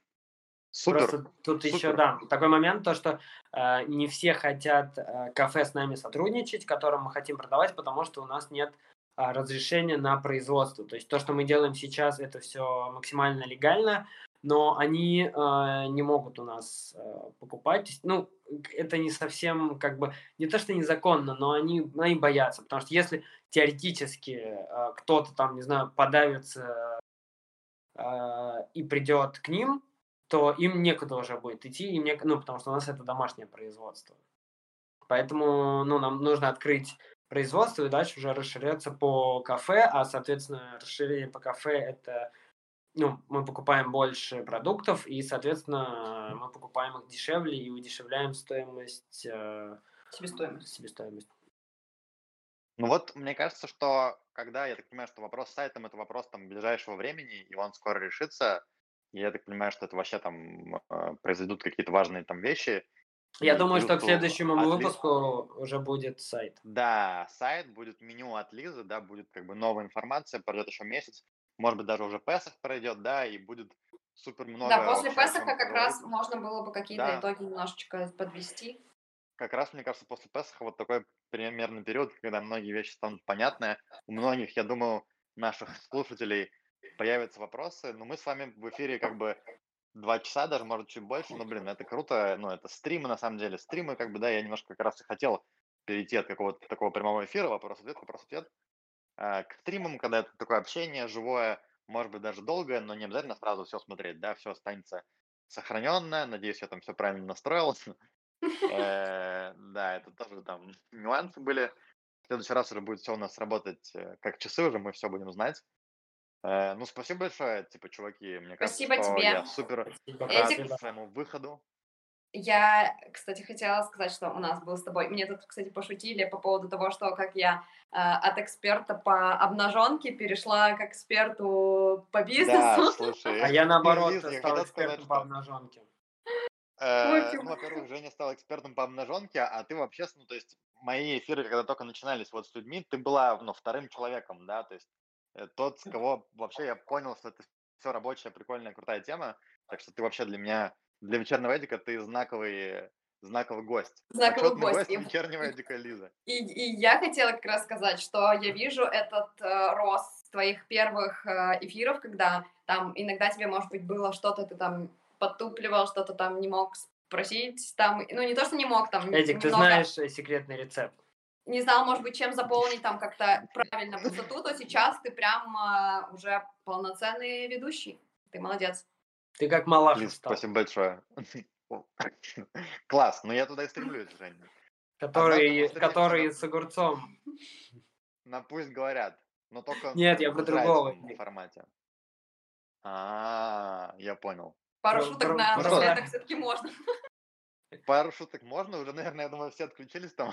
Супер. Просто тут еще, супер. да, такой момент, то, что э, не все хотят э, кафе с нами сотрудничать, которым мы хотим продавать, потому что у нас нет а, разрешение на производство. То есть то, что мы делаем сейчас, это все максимально легально, но они э, не могут у нас э, покупать. Ну, это не совсем как бы не то, что незаконно, но они, они боятся, потому что если теоретически э, кто-то там, не знаю, подавится э, и придет к ним, то им некуда уже будет идти, им не, ну, потому что у нас это домашнее производство. Поэтому, ну, нам нужно открыть производство и дальше уже расширяться по кафе, а, соответственно, расширение по кафе – это ну, мы покупаем больше продуктов, и, соответственно, мы покупаем их дешевле и удешевляем стоимость, э, Себестоимость. себестоимость. Ну вот, мне кажется, что когда, я так понимаю, что вопрос с сайтом это вопрос там ближайшего времени, и он скоро решится, и я так понимаю, что это вообще там э, произойдут какие-то важные там вещи. Я и думаю, что к следующему от выпуску уже будет сайт. Да, сайт, будет меню от Лизы, да, будет как бы новая информация, пройдет еще месяц, может быть, даже уже Песах пройдет, да, и будет супер много Да, после Песаха как раз можно было бы какие-то Да. итоги немножечко подвести. Как раз, мне кажется, после Песаха вот такой примерный период, когда многие вещи станут понятны. У многих, я думаю, наших слушателей появятся вопросы, но мы с вами в эфире как бы два часа, даже, может, чуть больше, но, блин, это круто, ну, это стримы, на самом деле, стримы, как бы, да, я немножко как раз и хотел перейти от какого-то такого прямого эфира, вопрос-ответ, вопрос-ответ, к стримам, когда это такое общение живое, может быть, даже долгое, но не обязательно сразу все смотреть, да, все останется сохраненное, надеюсь, я там все правильно настроил. Э, Да, это тоже там нюансы были. В следующий раз уже будет все у нас работать э, как часы уже, мы все будем знать. Э, Ну, спасибо большое, типа, чуваки. Мне кажется, Спасибо что тебе. я супер рад своему выходу. Я, кстати, хотела сказать, что у нас был с тобой. Мне тут, кстати, пошутили по поводу того, что как я э, от эксперта по обнаженке перешла к эксперту по Да, бизнесу. слушай. А я наоборот Лиз, я стал хотел сказать, экспертом по обнаженке. э, Ну, во-первых, Женя стал экспертом по обнаженке, а ты вообще, ну, то есть, мои эфиры, когда только начинались вот с людьми, ты была, ну, вторым человеком, да, то есть, э, тот, с кого вообще я понял, что это все рабочая, прикольная, крутая тема, так что ты вообще для меня, для вечернего эдика ты знаковый, знаковый гость. Знаковый Почетный гость. гость И- вечернего эдика Лиза. И, и я хотела как раз сказать, что я вижу этот э, рост твоих первых э, эфиров, когда там иногда тебе, может быть, было что-то, ты там подтупливал, что-то там не мог спросить, там, ну не то, что не мог, там Эдик, ты немного знаешь э, секретный рецепт? не знал, может быть, чем заполнить там как-то правильно пустоту, то сейчас ты прям э, уже полноценный ведущий. Ты молодец. Ты как малаха Лиз, стал, спасибо большое. Класс, ну я туда и стремлюсь, Женя. который да. с огурцом. На пусть говорят, но только Нет, я про другого. формате. А, я понял. Пару шуток на напоследок все-таки можно. Пару шуток можно, уже, наверное, я думаю, все отключились там.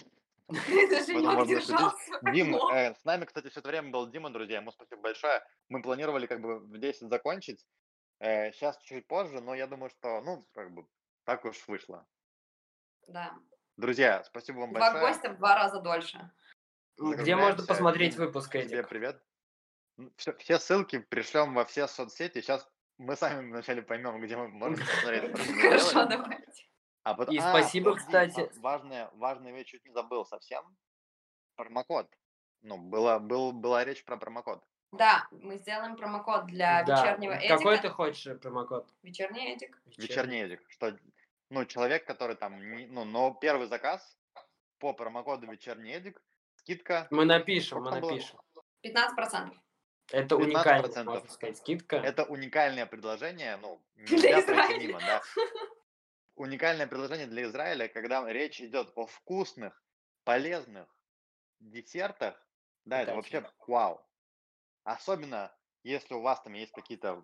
Дим, э, с нами, кстати, все это время был Дима, друзья, ему спасибо большое. Мы планировали как бы в 10 закончить, сейчас чуть позже, но я думаю, что, ну, как бы, так уж вышло. Да. Друзья, спасибо вам Два большое. гостя в два раза дольше. Где можно посмотреть выпуск, Тебе Эдик? привет. Все, все ссылки пришлем во все соцсети. Сейчас мы сами вначале поймем, где мы можем посмотреть. Хорошо, давайте. А потом, И а, спасибо, подожди, кстати. ва- Важная, важная вещь, чуть не забыл совсем. Промокод. Ну, была, был, была речь про промокод. Да, мы сделаем промокод для Да. вечернего Эдика. Какой ты хочешь промокод? Вечерний Эдик. Вечерний Эдик. Что, ну, человек, который там, не- ну, но первый заказ по промокоду Вечерний Эдик, скидка. Мы напишем, Сколько мы там было? напишем. 15%. Это 15%. уникальная, можно сказать, скидка. Это уникальное предложение, ну, Для нельзя пройти мимо, да. Уникальное предложение для Израиля, когда речь идет о вкусных, полезных десертах, да, это вообще вау. Особенно, если у вас там есть какие-то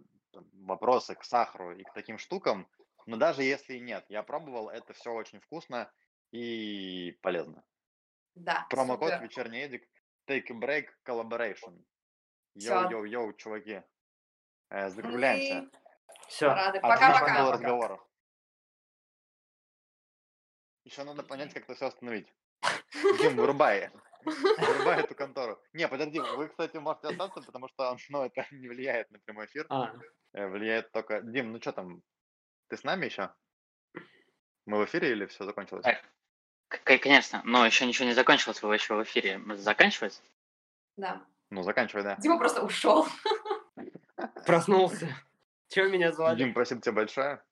вопросы к сахару и к таким штукам, но даже если и нет, я пробовал, это все очень вкусно и полезно. Да, Промокод супер. вечерний Эдик, Take a Break Collaboration. Йоу-йоу-йоу, чуваки. Э, закругляемся. Мы Все. рады. Отличный был Пока-пока. разговор. Еще надо понять, как это все остановить. Дим, вырубай. Вырубай эту контору. Не, подожди, вы, кстати, можете остаться, потому что ну, это не влияет на прямой эфир. А, Э, Влияет только... Дим, ну что там? Ты с нами еще? Мы в эфире или все закончилось? Э, Конечно, но еще ничего не закончилось, вы еще в эфире. Заканчивать? Да. Ну, заканчивай, да. Дима просто ушел. Проснулся. Чего меня звали? Дим, спасибо тебе большое.